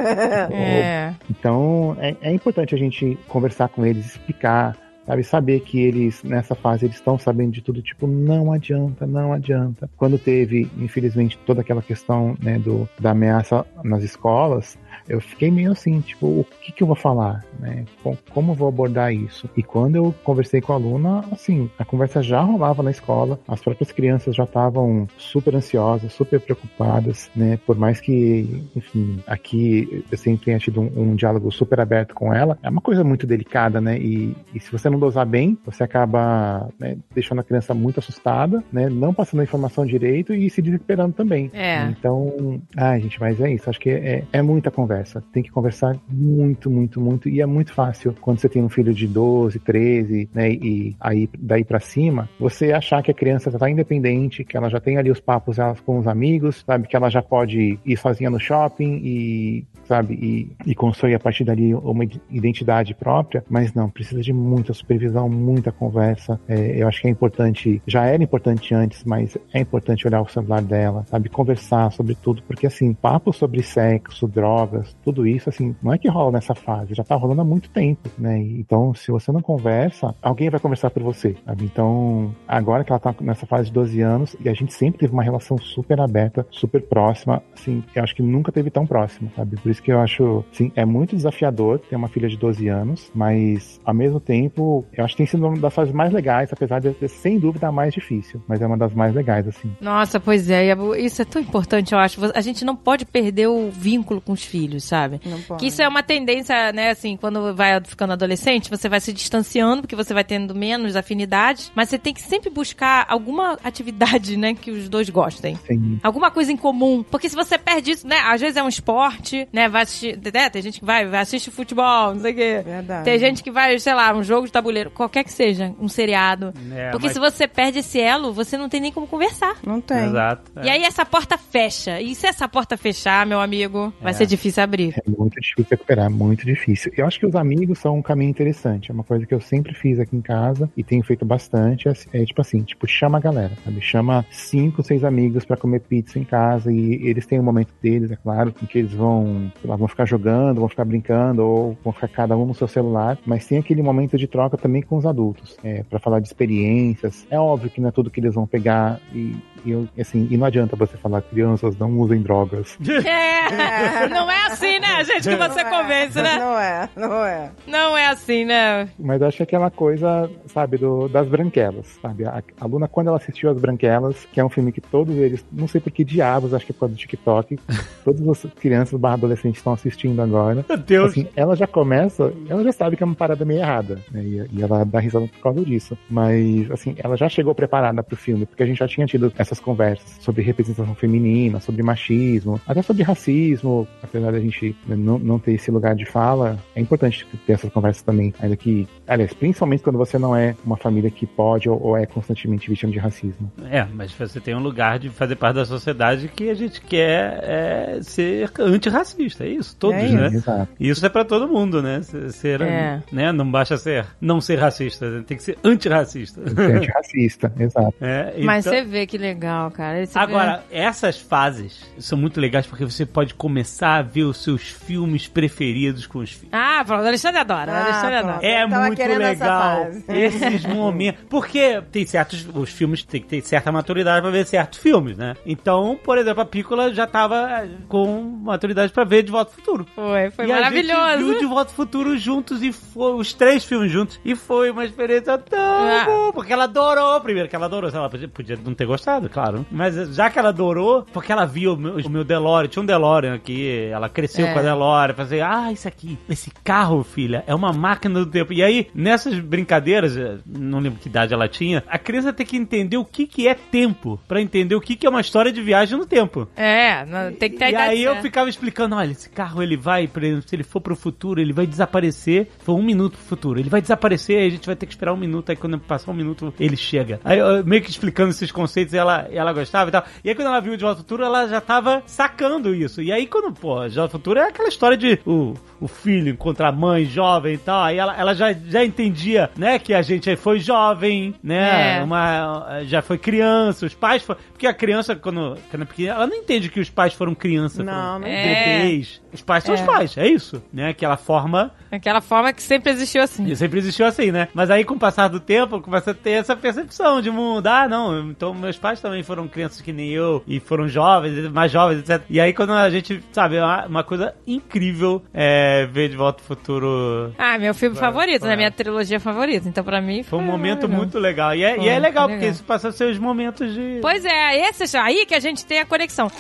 Speaker 3: É.
Speaker 4: Então, é, é importante a gente conversar com eles, explicar, sabe? Saber que eles, nessa fase, eles estão sabendo de tudo. Tipo, não adianta, não adianta. Quando teve, infelizmente, toda aquela questão, né, do, da ameaça nas escolas, eu fiquei meio assim, tipo, o que que eu vou falar, né? Com- Como eu vou abordar isso? E quando eu conversei com a aluna, assim, a conversa já rolava na escola, as próprias crianças já estavam super ansiosas, super preocupadas, né? Por mais que, enfim, aqui eu sempre tenha tido um, um diálogo super aberto com ela, é uma coisa muito delicada, né? E, e se você não dosar bem, você acaba né, deixando a criança muito assustada, né? Não passando a informação direito e se desesperando também.
Speaker 3: É.
Speaker 4: Então, ai, gente, mas é isso. Acho que é, é muita conversa. Tem que conversar muito, muito, muito. E é muito fácil quando você tem um filho de 12, 13, né? E aí daí pra cima, você achar que a criança já tá independente, que ela já tem ali os papos com os amigos, sabe? Que ela já pode ir sozinha no shopping e, sabe? E, e construir a partir dali uma identidade própria. Mas não, precisa de muita supervisão, muita conversa. É, eu acho que é importante, já era importante antes, mas é importante olhar o celular dela, sabe? Conversar sobre tudo, porque assim, papo sobre sexo, drogas, tudo isso, assim, não é que rola nessa fase, já tá rolando há muito tempo, né? Então, se você não conversa, alguém vai conversar por você, sabe? Então, agora que ela tá nessa fase de 12 anos, e a gente sempre teve uma relação super aberta, super próxima, assim, eu acho que nunca teve tão próxima, sabe? Por isso que eu acho, assim, é muito desafiador ter uma filha de 12 anos, mas, ao mesmo tempo, eu acho que tem sido uma das fases mais legais, apesar de ser, sem dúvida, a mais difícil, mas é uma das mais legais, assim.
Speaker 3: Nossa, pois é, isso é tão importante, eu acho. A gente não pode perder o vínculo com os filhos, sabe?
Speaker 6: Não pode.
Speaker 3: Que isso é uma tendência, né, assim, quando vai ficando adolescente, você vai se distanciando, porque você vai tendo menos afinidade, mas você tem que sempre buscar alguma atividade, né, que os dois gostem.
Speaker 4: Sim.
Speaker 3: Alguma coisa em comum. Porque se você perde isso, né, às vezes é um esporte, né, vai assistir, né, tem gente que vai, vai assistir futebol, não sei o quê.
Speaker 6: Verdade.
Speaker 3: Tem gente que vai, sei lá, um jogo de tabuleiro, qualquer que seja, um seriado.
Speaker 2: É,
Speaker 3: porque
Speaker 2: mas-
Speaker 3: se você perde esse elo, você não tem nem como conversar.
Speaker 6: Não tem.
Speaker 2: Exato. é.
Speaker 3: E aí essa porta fecha. E se essa porta fechar, meu amigo, vai
Speaker 2: É.
Speaker 3: ser difícil abrir.
Speaker 4: É muito difícil recuperar, muito difícil. Eu acho que os amigos são um caminho interessante. É uma coisa que eu sempre fiz aqui em casa e tenho feito bastante. É, é tipo assim, tipo, chama a galera, sabe? Chama cinco, seis amigos pra comer pizza em casa e eles têm um momento deles, é claro, em que eles vão, sei lá, vão ficar jogando, vão ficar brincando ou vão ficar cada um no seu celular, mas tem aquele momento de troca também com os adultos, é, para falar de experiências. É óbvio que não é tudo que eles vão pegar e, e eu, assim, e não adianta você falar crianças não usem drogas. <laughs>
Speaker 3: É, não é assim, né, gente, que você
Speaker 6: Não é.
Speaker 3: convence, né?
Speaker 6: Não é, não é.
Speaker 3: Não é assim, né?
Speaker 4: Mas eu acho que é aquela coisa, sabe, do, das branquelas, sabe? A, a Luna, quando ela assistiu As Branquelas, que é um filme que todos eles, não sei por que diabos, acho que é por causa do TikTok, <laughs> todas as crianças barra adolescentes estão assistindo agora.
Speaker 2: Meu Deus.
Speaker 4: Assim, ela já começa, ela já sabe que é uma parada meio errada, né? E, e ela dá risada por causa disso. Mas, assim, ela já chegou preparada pro filme, porque a gente já tinha tido essas conversas sobre representação feminina, sobre machismo, até sobre racismo, apesar da gente né, não, não ter esse lugar de fala, é importante ter essas conversas também. Ainda que, aliás, principalmente quando você não é uma família que pode ou, ou é constantemente vítima de racismo.
Speaker 2: É, mas você tem um lugar de fazer parte da sociedade que a gente quer é, ser antirracista, é isso, todos,
Speaker 6: É
Speaker 2: né?
Speaker 4: Exato.
Speaker 2: Isso é pra todo mundo, né? Ser,
Speaker 3: É.
Speaker 2: né? Não basta ser não ser racista, tem que ser antirracista.
Speaker 4: Ser antirracista, <laughs> exato.
Speaker 2: É,
Speaker 3: Mas
Speaker 2: então-
Speaker 3: você vê que legal, cara. Você
Speaker 2: Agora, essas fases são muito legais porque você pode começar a ver os seus filmes preferidos com os filhos.
Speaker 3: Ah, pronto, Alexandre adora.
Speaker 6: Ah,
Speaker 3: Alexandre adora.
Speaker 2: É muito legal <laughs> esses momentos. Porque tem certos. Os filmes têm que ter certa maturidade pra ver certos filmes, né? Então, por exemplo, a Pícola já tava com maturidade pra ver De Volta ao Futuro.
Speaker 3: Foi, foi
Speaker 2: e a gente
Speaker 3: maravilhoso.
Speaker 2: viu De Volta ao Futuro juntos e foi os três filmes juntos. E foi uma experiência tão
Speaker 3: Ah.
Speaker 2: boa, porque ela adorou. Primeiro que ela adorou, ela podia, podia não ter gostado, claro. Mas já que ela adorou, porque ela viu o meu, o meu DeLorean, tinha um DeLorean aqui, ela cresceu
Speaker 3: É.
Speaker 2: com a DeLorean, fazer, ah, isso aqui, esse carro, filha, é uma máquina do tempo. E aí, nessas brincadeiras, eh, não lembro que idade ela tinha, a criança tem que entender o que, que é tempo, pra entender o que, que é uma história de viagem no tempo.
Speaker 3: É, não- tem que ter
Speaker 2: E aí eu ficava explicando, olha, esse carro ele vai, por exemplo, se ele for pro futuro, ele vai desaparecer. Foi um minuto pro futuro, ele vai aparecer, aí a gente vai ter que esperar um minuto, aí quando passar um minuto, ele chega. Aí eu meio que explicando esses conceitos, ela, ela gostava e tal. E aí quando ela viu De Volta ao Futuro, ela já tava sacando isso. E aí quando, pô, De Ao Futuro é aquela história de o, o filho encontrar a mãe jovem e tal, aí ela, ela já, já entendia, né, que a gente aí foi jovem, né,
Speaker 3: É.
Speaker 2: uma, já foi criança, os pais foram, porque a criança, quando, quando é pequena, ela não entende que os pais foram criança,
Speaker 6: Não, não
Speaker 3: É.
Speaker 2: bebês. Os pais são os
Speaker 3: É.
Speaker 2: pais, é isso, né, aquela forma
Speaker 3: Aquela forma que sempre existiu assim.
Speaker 2: e sempre existiu assim, né? Mas aí, com o passar do tempo, começa a ter essa percepção de mundo. Ah, não, então meus pais também foram crianças que nem eu, e foram jovens, mais jovens, etc. E aí, quando a gente, sabe, é uma, coisa incrível é, ver De Volta ao Futuro.
Speaker 3: Ah, meu filme favorito, né? Minha trilogia favorita. Então, pra mim,
Speaker 2: Foi um
Speaker 3: foi
Speaker 2: momento
Speaker 3: legal.
Speaker 2: muito legal. E é, e é
Speaker 3: Foi,
Speaker 2: legal,
Speaker 3: foi
Speaker 2: porque
Speaker 3: legal.
Speaker 2: isso passa a ser os momentos de.
Speaker 3: Pois é, esse aí que a gente tem a conexão.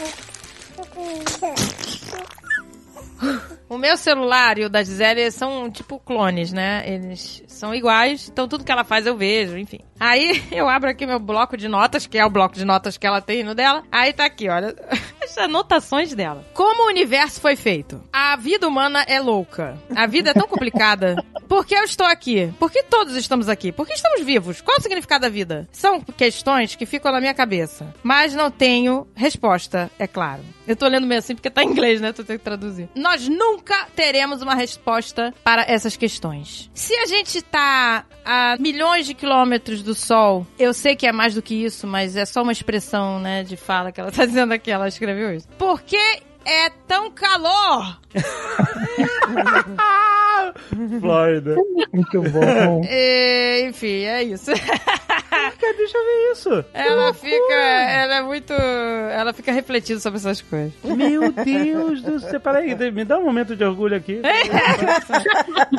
Speaker 3: O meu celular e o da Gisele são tipo clones, né? Eles são iguais, então tudo que ela faz eu vejo, enfim. Aí <laughs> eu abro aqui meu bloco de notas, que é o bloco de notas que ela tem no dela. Aí tá aqui, olha, as anotações dela. Como o universo foi feito? A vida humana é louca. A vida é tão complicada. <laughs> Por que eu estou aqui? Por que todos estamos aqui? Por que estamos vivos? Qual o significado da vida? São questões que ficam na minha cabeça. Mas não tenho resposta, é claro. Eu tô lendo meio assim porque tá em inglês, né? Tô tendo que traduzir. Nós nunca teremos uma resposta para essas questões. Se a gente tá a milhões de quilômetros do Sol, eu sei que é mais do que isso, mas é só uma expressão, né, de fala que ela tá <laughs> dizendo aqui, ela escreveu isso. Por que é tão calor? <laughs>
Speaker 2: Flórida.
Speaker 4: Muito bom.
Speaker 3: É, enfim, é isso.
Speaker 2: Deixa eu ver isso.
Speaker 3: Ela fica. Ela é muito. Ela fica refletindo sobre essas coisas.
Speaker 2: Meu Deus do céu. Peraí, me dá um momento de orgulho aqui.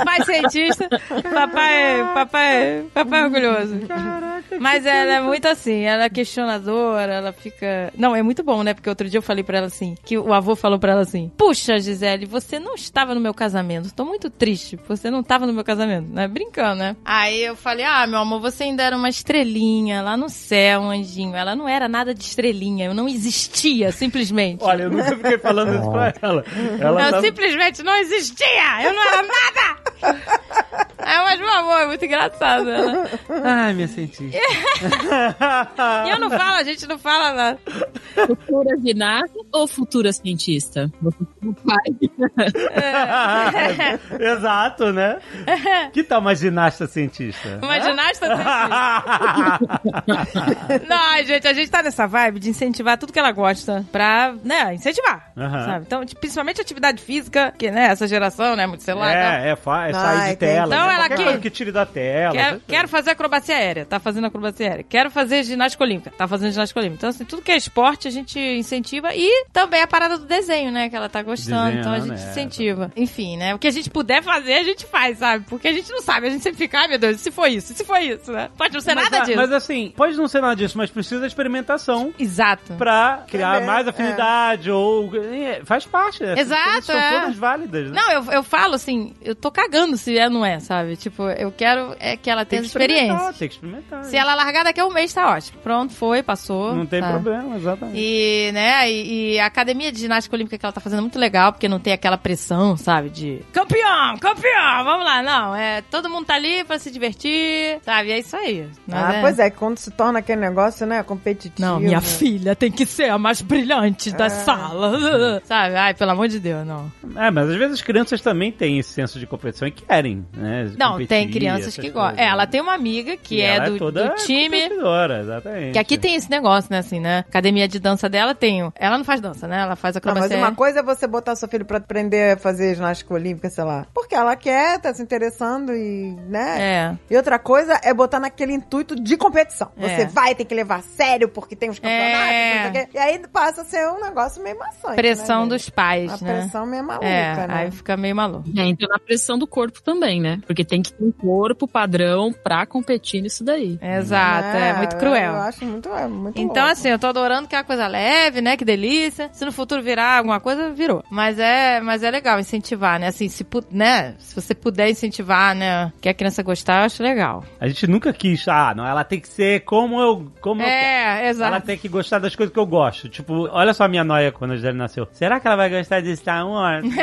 Speaker 3: Pai cientista, papai. Papai. Papai orgulhoso.
Speaker 2: Caraca.
Speaker 3: Mas ela é muito assim, ela é questionadora, ela fica. Não, é muito bom, né? Porque outro dia eu falei pra ela assim, que o avô falou pra ela assim: Puxa, Gisele, você não estava no meu casamento. Tô muito triste, você não estava no meu casamento, né? Brincando, né? Aí eu falei: Ah, meu amor, você ainda era uma estrelinha lá no céu, um anjinho. Ela não era nada de estrelinha, eu não existia, simplesmente.
Speaker 2: Olha, eu nunca fiquei falando isso pra ela. Ela
Speaker 3: eu
Speaker 2: tá-
Speaker 3: simplesmente não existia! Eu não era nada! Aí, mas, meu amor, é muito engraçado. Né? <laughs>
Speaker 2: Ai, minha cientista.
Speaker 3: E eu não falo, a gente não fala nada.
Speaker 5: Futura ginasta ou futura cientista? Pai. <laughs>
Speaker 2: Exato, né? Que tal uma ginasta cientista?
Speaker 3: Uma ginasta cientista. <laughs> Não, gente, a gente tá nessa vibe de incentivar tudo que ela gosta pra, né, incentivar. Sabe? Então, principalmente atividade física, que, né, essa geração, né, muito celular.
Speaker 2: É, é, fa- é sair
Speaker 6: Ai,
Speaker 2: de tela.
Speaker 3: Então
Speaker 2: né?
Speaker 3: ela Aqui-
Speaker 2: coisa que tire da tela.
Speaker 3: Quero, quero fazer acrobacia aérea, tá fazendo acrobacia aérea. Quero fazer ginástica olímpica, tá fazendo ginástica olímpica. Então, assim, tudo que é esporte a gente incentiva. E também a parada do desenho, né? Que ela tá gostando. então a gente
Speaker 2: é.
Speaker 3: incentiva. Enfim, né? O que a gente puder fazer, a gente faz, sabe? Porque a gente não sabe. A gente sempre fica, ai meu Deus, e se foi isso? E se foi isso, né? Pode não ser
Speaker 2: Mas,
Speaker 3: nada disso.
Speaker 2: Mas assim, pode não ser nada disso, mas precisa de experimentação
Speaker 3: Exato.
Speaker 2: pra criar mais
Speaker 6: é.
Speaker 2: afinidade ou... é, Faz parte. Essas
Speaker 3: Exato,
Speaker 2: São
Speaker 3: é.
Speaker 2: todas válidas, né?
Speaker 3: Não, eu, eu falo assim, eu tô cagando se é ou não é, sabe? Tipo, eu quero é que ela
Speaker 2: tem
Speaker 3: tenha
Speaker 2: que
Speaker 3: experiência.
Speaker 2: tem que experimentar.
Speaker 3: Se ela largar daqui a um mês, tá ótimo. Pronto, foi, passou.
Speaker 2: Não tem
Speaker 3: sabe?
Speaker 2: problema, exatamente.
Speaker 3: E, né, e, e a academia de ginástica olímpica que ela tá fazendo é muito legal, porque não tem aquela pressão, sabe, de campeão, campeão, vamos lá. Não, é, todo mundo tá ali pra se divertir, sabe, é isso aí. Mas
Speaker 6: Ah,
Speaker 3: é-
Speaker 6: pois é, quando se torna aquele negócio, né, competitivo.
Speaker 3: Não, minha filha tem que ser a mais brilhante da sala. <laughs> Sabe? Ai, pelo amor de Deus, não.
Speaker 2: É, mas às vezes as crianças também têm esse senso de competição e querem, né?
Speaker 3: Não,
Speaker 2: competir,
Speaker 3: tem crianças que gostam. É, ela tem uma amiga que
Speaker 2: E
Speaker 3: é
Speaker 2: ela
Speaker 3: do,
Speaker 2: toda
Speaker 3: do time.
Speaker 2: exatamente.
Speaker 3: Que aqui tem esse negócio, né, assim, né? Academia de dança dela tem. Ela não faz dança, né? Ela faz
Speaker 6: Não, mas
Speaker 3: acrobacia.
Speaker 6: uma coisa é você botar seu filho pra aprender a fazer ginástica olímpica, sei lá. Porque ela quer, tá se interessando e, né?
Speaker 3: É.
Speaker 6: E outra coisa é botar naquele intuito de competição. Você
Speaker 3: É.
Speaker 6: vai ter que levar a sério porque tem os campeonatos,
Speaker 3: É.
Speaker 6: não sei o quê. E aí passa a ser um negócio meio maçante.
Speaker 3: Pressão
Speaker 6: né,
Speaker 3: dos pais,
Speaker 6: A
Speaker 3: né?
Speaker 6: pressão meio maluca,
Speaker 3: é,
Speaker 6: né?
Speaker 3: aí fica meio maluco.
Speaker 5: É, então na pressão do corpo também, né? Porque tem que ter um corpo padrão pra competir nisso daí.
Speaker 3: Exato, é, muito
Speaker 6: Eu
Speaker 3: cruel.
Speaker 6: acho muito, é muito
Speaker 3: Então,
Speaker 6: louco.
Speaker 3: assim, eu tô adorando que é uma coisa leve, né? Que delícia. Se no futuro virar alguma coisa, virou. Mas é, mas é legal incentivar, né? Assim, se, né? se você puder incentivar, né? Que a criança gostar, eu acho legal.
Speaker 2: A gente nunca quis, ah, não, ela tem que ser como eu, como eu quero.
Speaker 3: É, exato.
Speaker 2: Ela tem que gostar das coisas que eu gosto. Tipo, olha só a minha noia quando a Gisele nasceu. Será que ela vai gostar de Star Wars? <laughs>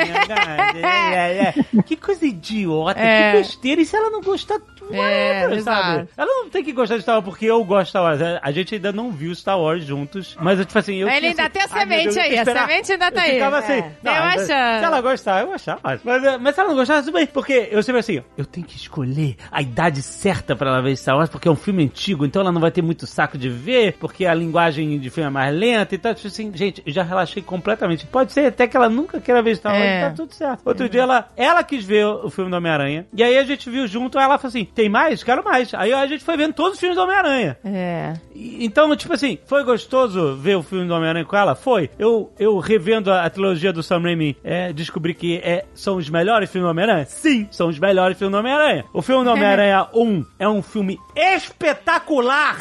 Speaker 2: É, é. <laughs> que coisa idiota,
Speaker 3: É.
Speaker 2: que besteira. E se ela não gostar,
Speaker 3: É,
Speaker 2: whatever, sabe?
Speaker 3: exato.
Speaker 2: Ela não tem que gostar de Star Wars porque eu gosto de Star Wars. A gente ainda não viu Star Wars juntos. Mas eu, tipo assim, eu.
Speaker 3: Ele ainda
Speaker 2: assim,
Speaker 3: tem a semente
Speaker 2: eu
Speaker 3: aí, a semente ainda tá
Speaker 2: eu
Speaker 3: aí.
Speaker 2: Ficava assim.
Speaker 6: É.
Speaker 2: não,
Speaker 3: Eu achando.
Speaker 2: Se ela gostar, eu achar. Mas, mas, mas se ela não gostar, tudo bem. Porque eu sempre assim, eu tenho que escolher a idade certa pra ela ver Star Wars, porque é um filme antigo, então ela não vai ter muito saco de ver, porque a linguagem de filme é mais lenta e tal. Tipo assim, gente, eu já relaxei completamente. Pode ser até que ela nunca queira ver Star Wars,
Speaker 3: É.
Speaker 2: tá tudo certo. Outro dia ela, ela quis ver o filme do Homem-Aranha, e aí a gente viu junto, ela falou assim, tem mais? Quero mais. Aí a gente foi vendo todos os filmes do Homem-Aranha.
Speaker 3: É.
Speaker 2: E- Então, tipo assim, foi gostoso ver o filme do Homem-Aranha com ela? Foi. Eu, eu revendo a, a trilogia do Sam Raimi, é, descobri que é, são os melhores filmes do Homem-Aranha? Sim, são os melhores filmes do Homem-Aranha. O filme do Homem-Aranha 1 <laughs> é um filme espetacular!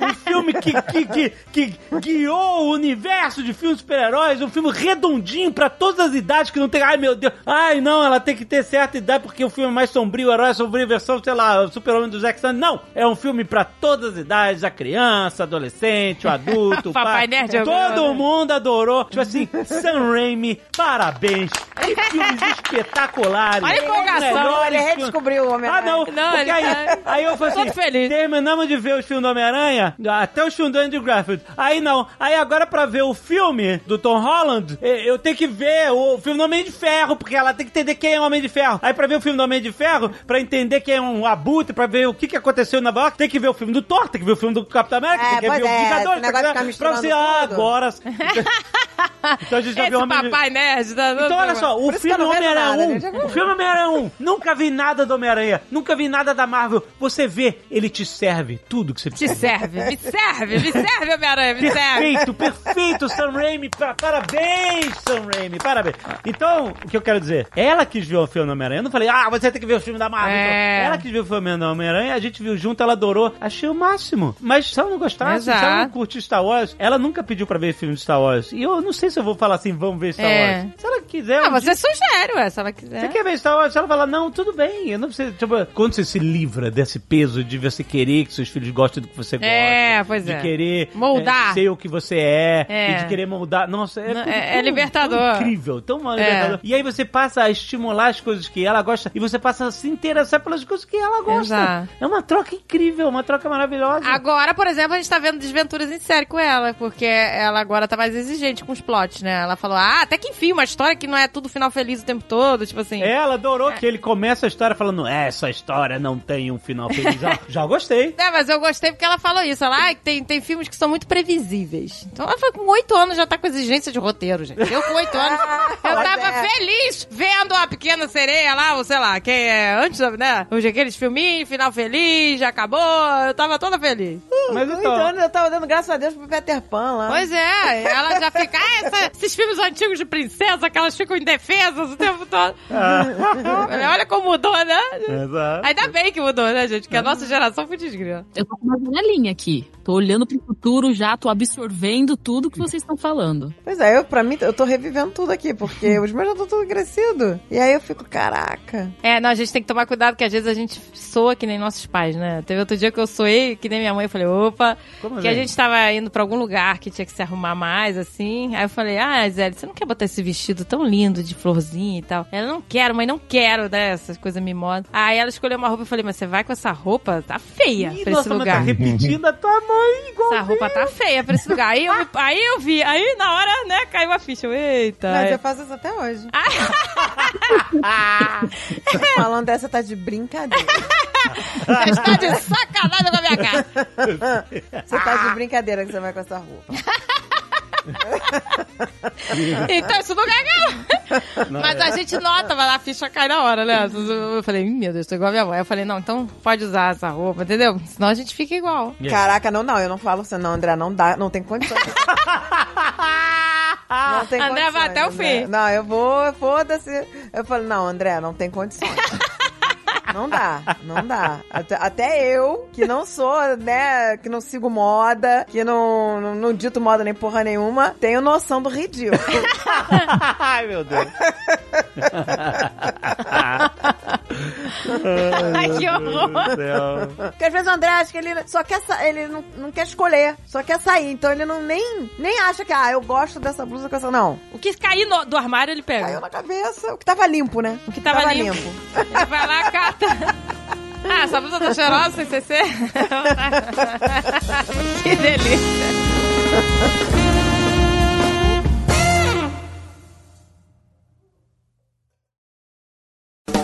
Speaker 2: Um filme que, que, que, que guiou o universo de filmes super-heróis, um filme redondinho pra todas as idades, que não tem, ai meu Deus, ai não, ela tem que ter certa idade porque o filme é mais sombrio, o herói é sombrio, versão, sei lá, o super-homem do Zack Snyder. Não, é um filme pra todas as idades, a criança, adolescente, o adulto, <laughs> o
Speaker 3: Papai
Speaker 2: pai.
Speaker 3: Nerd é o
Speaker 2: Todo
Speaker 3: melhor.
Speaker 2: mundo adorou. Tipo assim, Sam Raimi, parabéns. Que <laughs> filmes espetaculares.
Speaker 3: Olha a empolgação,
Speaker 6: Ele redescobriu o
Speaker 2: Ah,
Speaker 6: Homem-Aranha.
Speaker 2: não.
Speaker 3: Não,
Speaker 2: porque
Speaker 3: ele
Speaker 2: aí,
Speaker 3: tá
Speaker 2: aí eu falei assim,
Speaker 3: feliz.
Speaker 2: terminamos de ver os filmes do Homem-Aranha, até os filmes do Andrew Garfield. Aí não. Aí agora pra ver o filme do Tom Holland, eu tenho que ver o filme do Homem de Ferro, porque ela tem que entender quem é o Homem de Ferro. Aí pra ver o filme do Homem de Ferro, pra entender quem é um abutre, pra ver o que, que aconteceu na Nova York, tem que ver o filme do Thor, tem que ver o filme do Capitão América,
Speaker 6: É,
Speaker 2: tem que ver o
Speaker 6: é,
Speaker 2: Vingadores.
Speaker 6: de ficar
Speaker 2: pra,
Speaker 6: misturando
Speaker 2: você, ah,
Speaker 6: tudo.
Speaker 2: agora... <laughs> então a gente já
Speaker 3: Esse
Speaker 2: viu o Homem
Speaker 3: papai nerd. Tá,
Speaker 2: Então, olha só, o filme Homem-Aranha
Speaker 6: nada, né? Já
Speaker 2: 1,
Speaker 6: vi.
Speaker 2: o filme Homem-Aranha 1, nunca vi nada do Homem-Aranha, nunca vi nada da Marvel. Você vê, ele te serve tudo que você
Speaker 3: Te
Speaker 2: precisa.
Speaker 3: serve, me serve, me serve, Homem-Aranha, me serve.
Speaker 2: Perfeito, perfeito, Sam Raimi. Pa- Parabéns, Sam Raimi, parabéns. Então, o que eu quero dizer? Ela quis ver o filme do Homem-Aranha. Eu não falei, ah, você tem que ver o filme da Marvel.
Speaker 3: É.
Speaker 2: Ela quis ver o filme do Homem-Aranha, a gente viu junto, ela adorou. Achei o máximo. Mas se ela não gostasse, se ela não
Speaker 3: Exato.
Speaker 2: curte Star Wars, ela nunca pediu pra ver filme de Star Wars. E eu não sei se eu vou falar assim, vamos ver Star
Speaker 3: É.
Speaker 2: Wars. Se ela quiser.
Speaker 3: Ah,
Speaker 2: um
Speaker 3: você
Speaker 2: dia-
Speaker 3: sugere, ué, se ela quiser.
Speaker 2: você quer ver Star Wars? Se ela falar, não, tudo bem. Eu não preciso. Tipo, quando você se livra desse peso de você querer que seus filhos gostem do que você gosta.
Speaker 3: É, pois
Speaker 2: de
Speaker 3: é.
Speaker 2: querer
Speaker 3: Moldar.
Speaker 2: é, ser o que você é,
Speaker 3: É.
Speaker 2: E de querer moldar. Nossa, é,
Speaker 3: Não,
Speaker 2: tudo
Speaker 3: é- é
Speaker 2: tão-
Speaker 3: libertador.
Speaker 2: Tão incrível, tão
Speaker 3: É.
Speaker 2: libertador. E aí você passa a estimular as coisas que ela gosta e você passa a se interessar pelas coisas que ela gosta.
Speaker 3: Exato.
Speaker 2: É uma troca incrível, uma troca maravilhosa.
Speaker 3: Agora, por exemplo, a gente tá vendo Desventuras em série com ela, porque ela agora tá mais exigente com os plots, né? Ela falou, ah, até que enfim, uma história que não é tudo final feliz o tempo todo, tipo assim.
Speaker 2: Ela adorou que ele começa a história falando, essa história não tem um final feliz. já, já gostei. <laughs>
Speaker 3: É, mas eu gostei porque ela falou isso. Ela, ah, tem, tem filmes que são muito previsíveis. Então ela falou, com oito anos já tá com exigência de roteiro, gente. Eu com oito anos, <laughs> eu tava
Speaker 6: é.
Speaker 3: feliz vendo a Pequena Sereia lá, ou sei lá, que é antes, né? Os aqueles filminhos, final feliz, já acabou. Eu tava toda feliz.
Speaker 2: Mas
Speaker 6: Oito
Speaker 2: então.
Speaker 6: anos eu tava dando graças a Deus pro Peter Pan lá.
Speaker 3: Pois é, ela já fica, ah, essa- esses filmes antigos de princesa, que elas ficam indefesas o tempo todo. <laughs> Olha como mudou, né?
Speaker 2: Exato.
Speaker 3: Ainda bem que mudou, né, gente? Que a nossa geração foi desgrila.
Speaker 5: Eu tô com uma janelinha aqui. Tô olhando pro futuro já, tô absorvendo tudo que vocês estão falando.
Speaker 6: Pois é, eu, pra mim, eu tô revivendo tudo aqui, porque <laughs> os meus já estão tudo crescidos. E aí eu fico, caraca.
Speaker 3: É, não, a gente tem que tomar cuidado, porque às vezes a gente soa que nem nossos pais, né? Teve outro dia que eu soei que nem minha mãe, eu falei, opa,
Speaker 2: Como
Speaker 3: que a gente tava indo pra algum lugar que tinha que se arrumar mais, assim. Aí eu falei, ah, Zé, você não quer botar esse vestido tão lindo de florzinha e tal? Ela, não quero, mãe, não quero, né? Essas coisas mimosas. Aí ela escolheu uma roupa e eu falei, mas você vai com essa roupa? Tá feia
Speaker 2: Ih,
Speaker 3: pra
Speaker 2: nossa,
Speaker 3: esse
Speaker 2: mas tá
Speaker 3: lugar.
Speaker 2: repetindo a tua mãe igual.
Speaker 3: Essa roupa tá feia pra esse lugar. Aí eu, <laughs> aí eu vi, aí na hora, né, caiu a ficha. Eu, Eita.
Speaker 6: Mas eu faço isso até hoje.
Speaker 3: Ah, <laughs>
Speaker 6: Falando dessa, tá de brincadeira.
Speaker 3: você está de sacanagem com a minha cara.
Speaker 6: Você tá de brincadeira que você vai com essa roupa. <laughs> <laughs>
Speaker 3: Então isso não ganha. Mas a gente nota, mas a ficha cai na hora, né? Eu falei, "Ih, meu Deus, tô igual a minha mãe. Eu falei, não, então pode usar essa roupa, entendeu? Senão a gente fica igual.
Speaker 2: Aí?
Speaker 6: Caraca, não, não, eu não falo assim, não, André, não dá, não tem condições. <laughs> Não tem
Speaker 3: André vai
Speaker 6: condições,
Speaker 3: até o
Speaker 6: André.
Speaker 3: fim.
Speaker 6: Não, eu vou, foda-se. Eu falo, não, André, não tem condições. <laughs> Não dá, não dá. Até, até eu, que não sou, né, que não sigo moda, que não, não, não dito moda nem porra nenhuma, tenho noção do ridículo. <laughs>
Speaker 2: Ai, meu Deus. <laughs>
Speaker 3: Ai, que horror.
Speaker 6: Porque às vezes o André acha que ele só quer ele não, não quer escolher, só quer sair. Então ele não nem, nem acha que, ah, eu gosto dessa blusa com essa. Não.
Speaker 3: O que cair no- do armário, ele pega.
Speaker 6: Caiu na cabeça. O que tava limpo, né? O
Speaker 3: que tava limpo. Ele vai lá, cata. Ah, essa blusa tá cheirosa, sem CC? <laughs> <laughs> que delícia.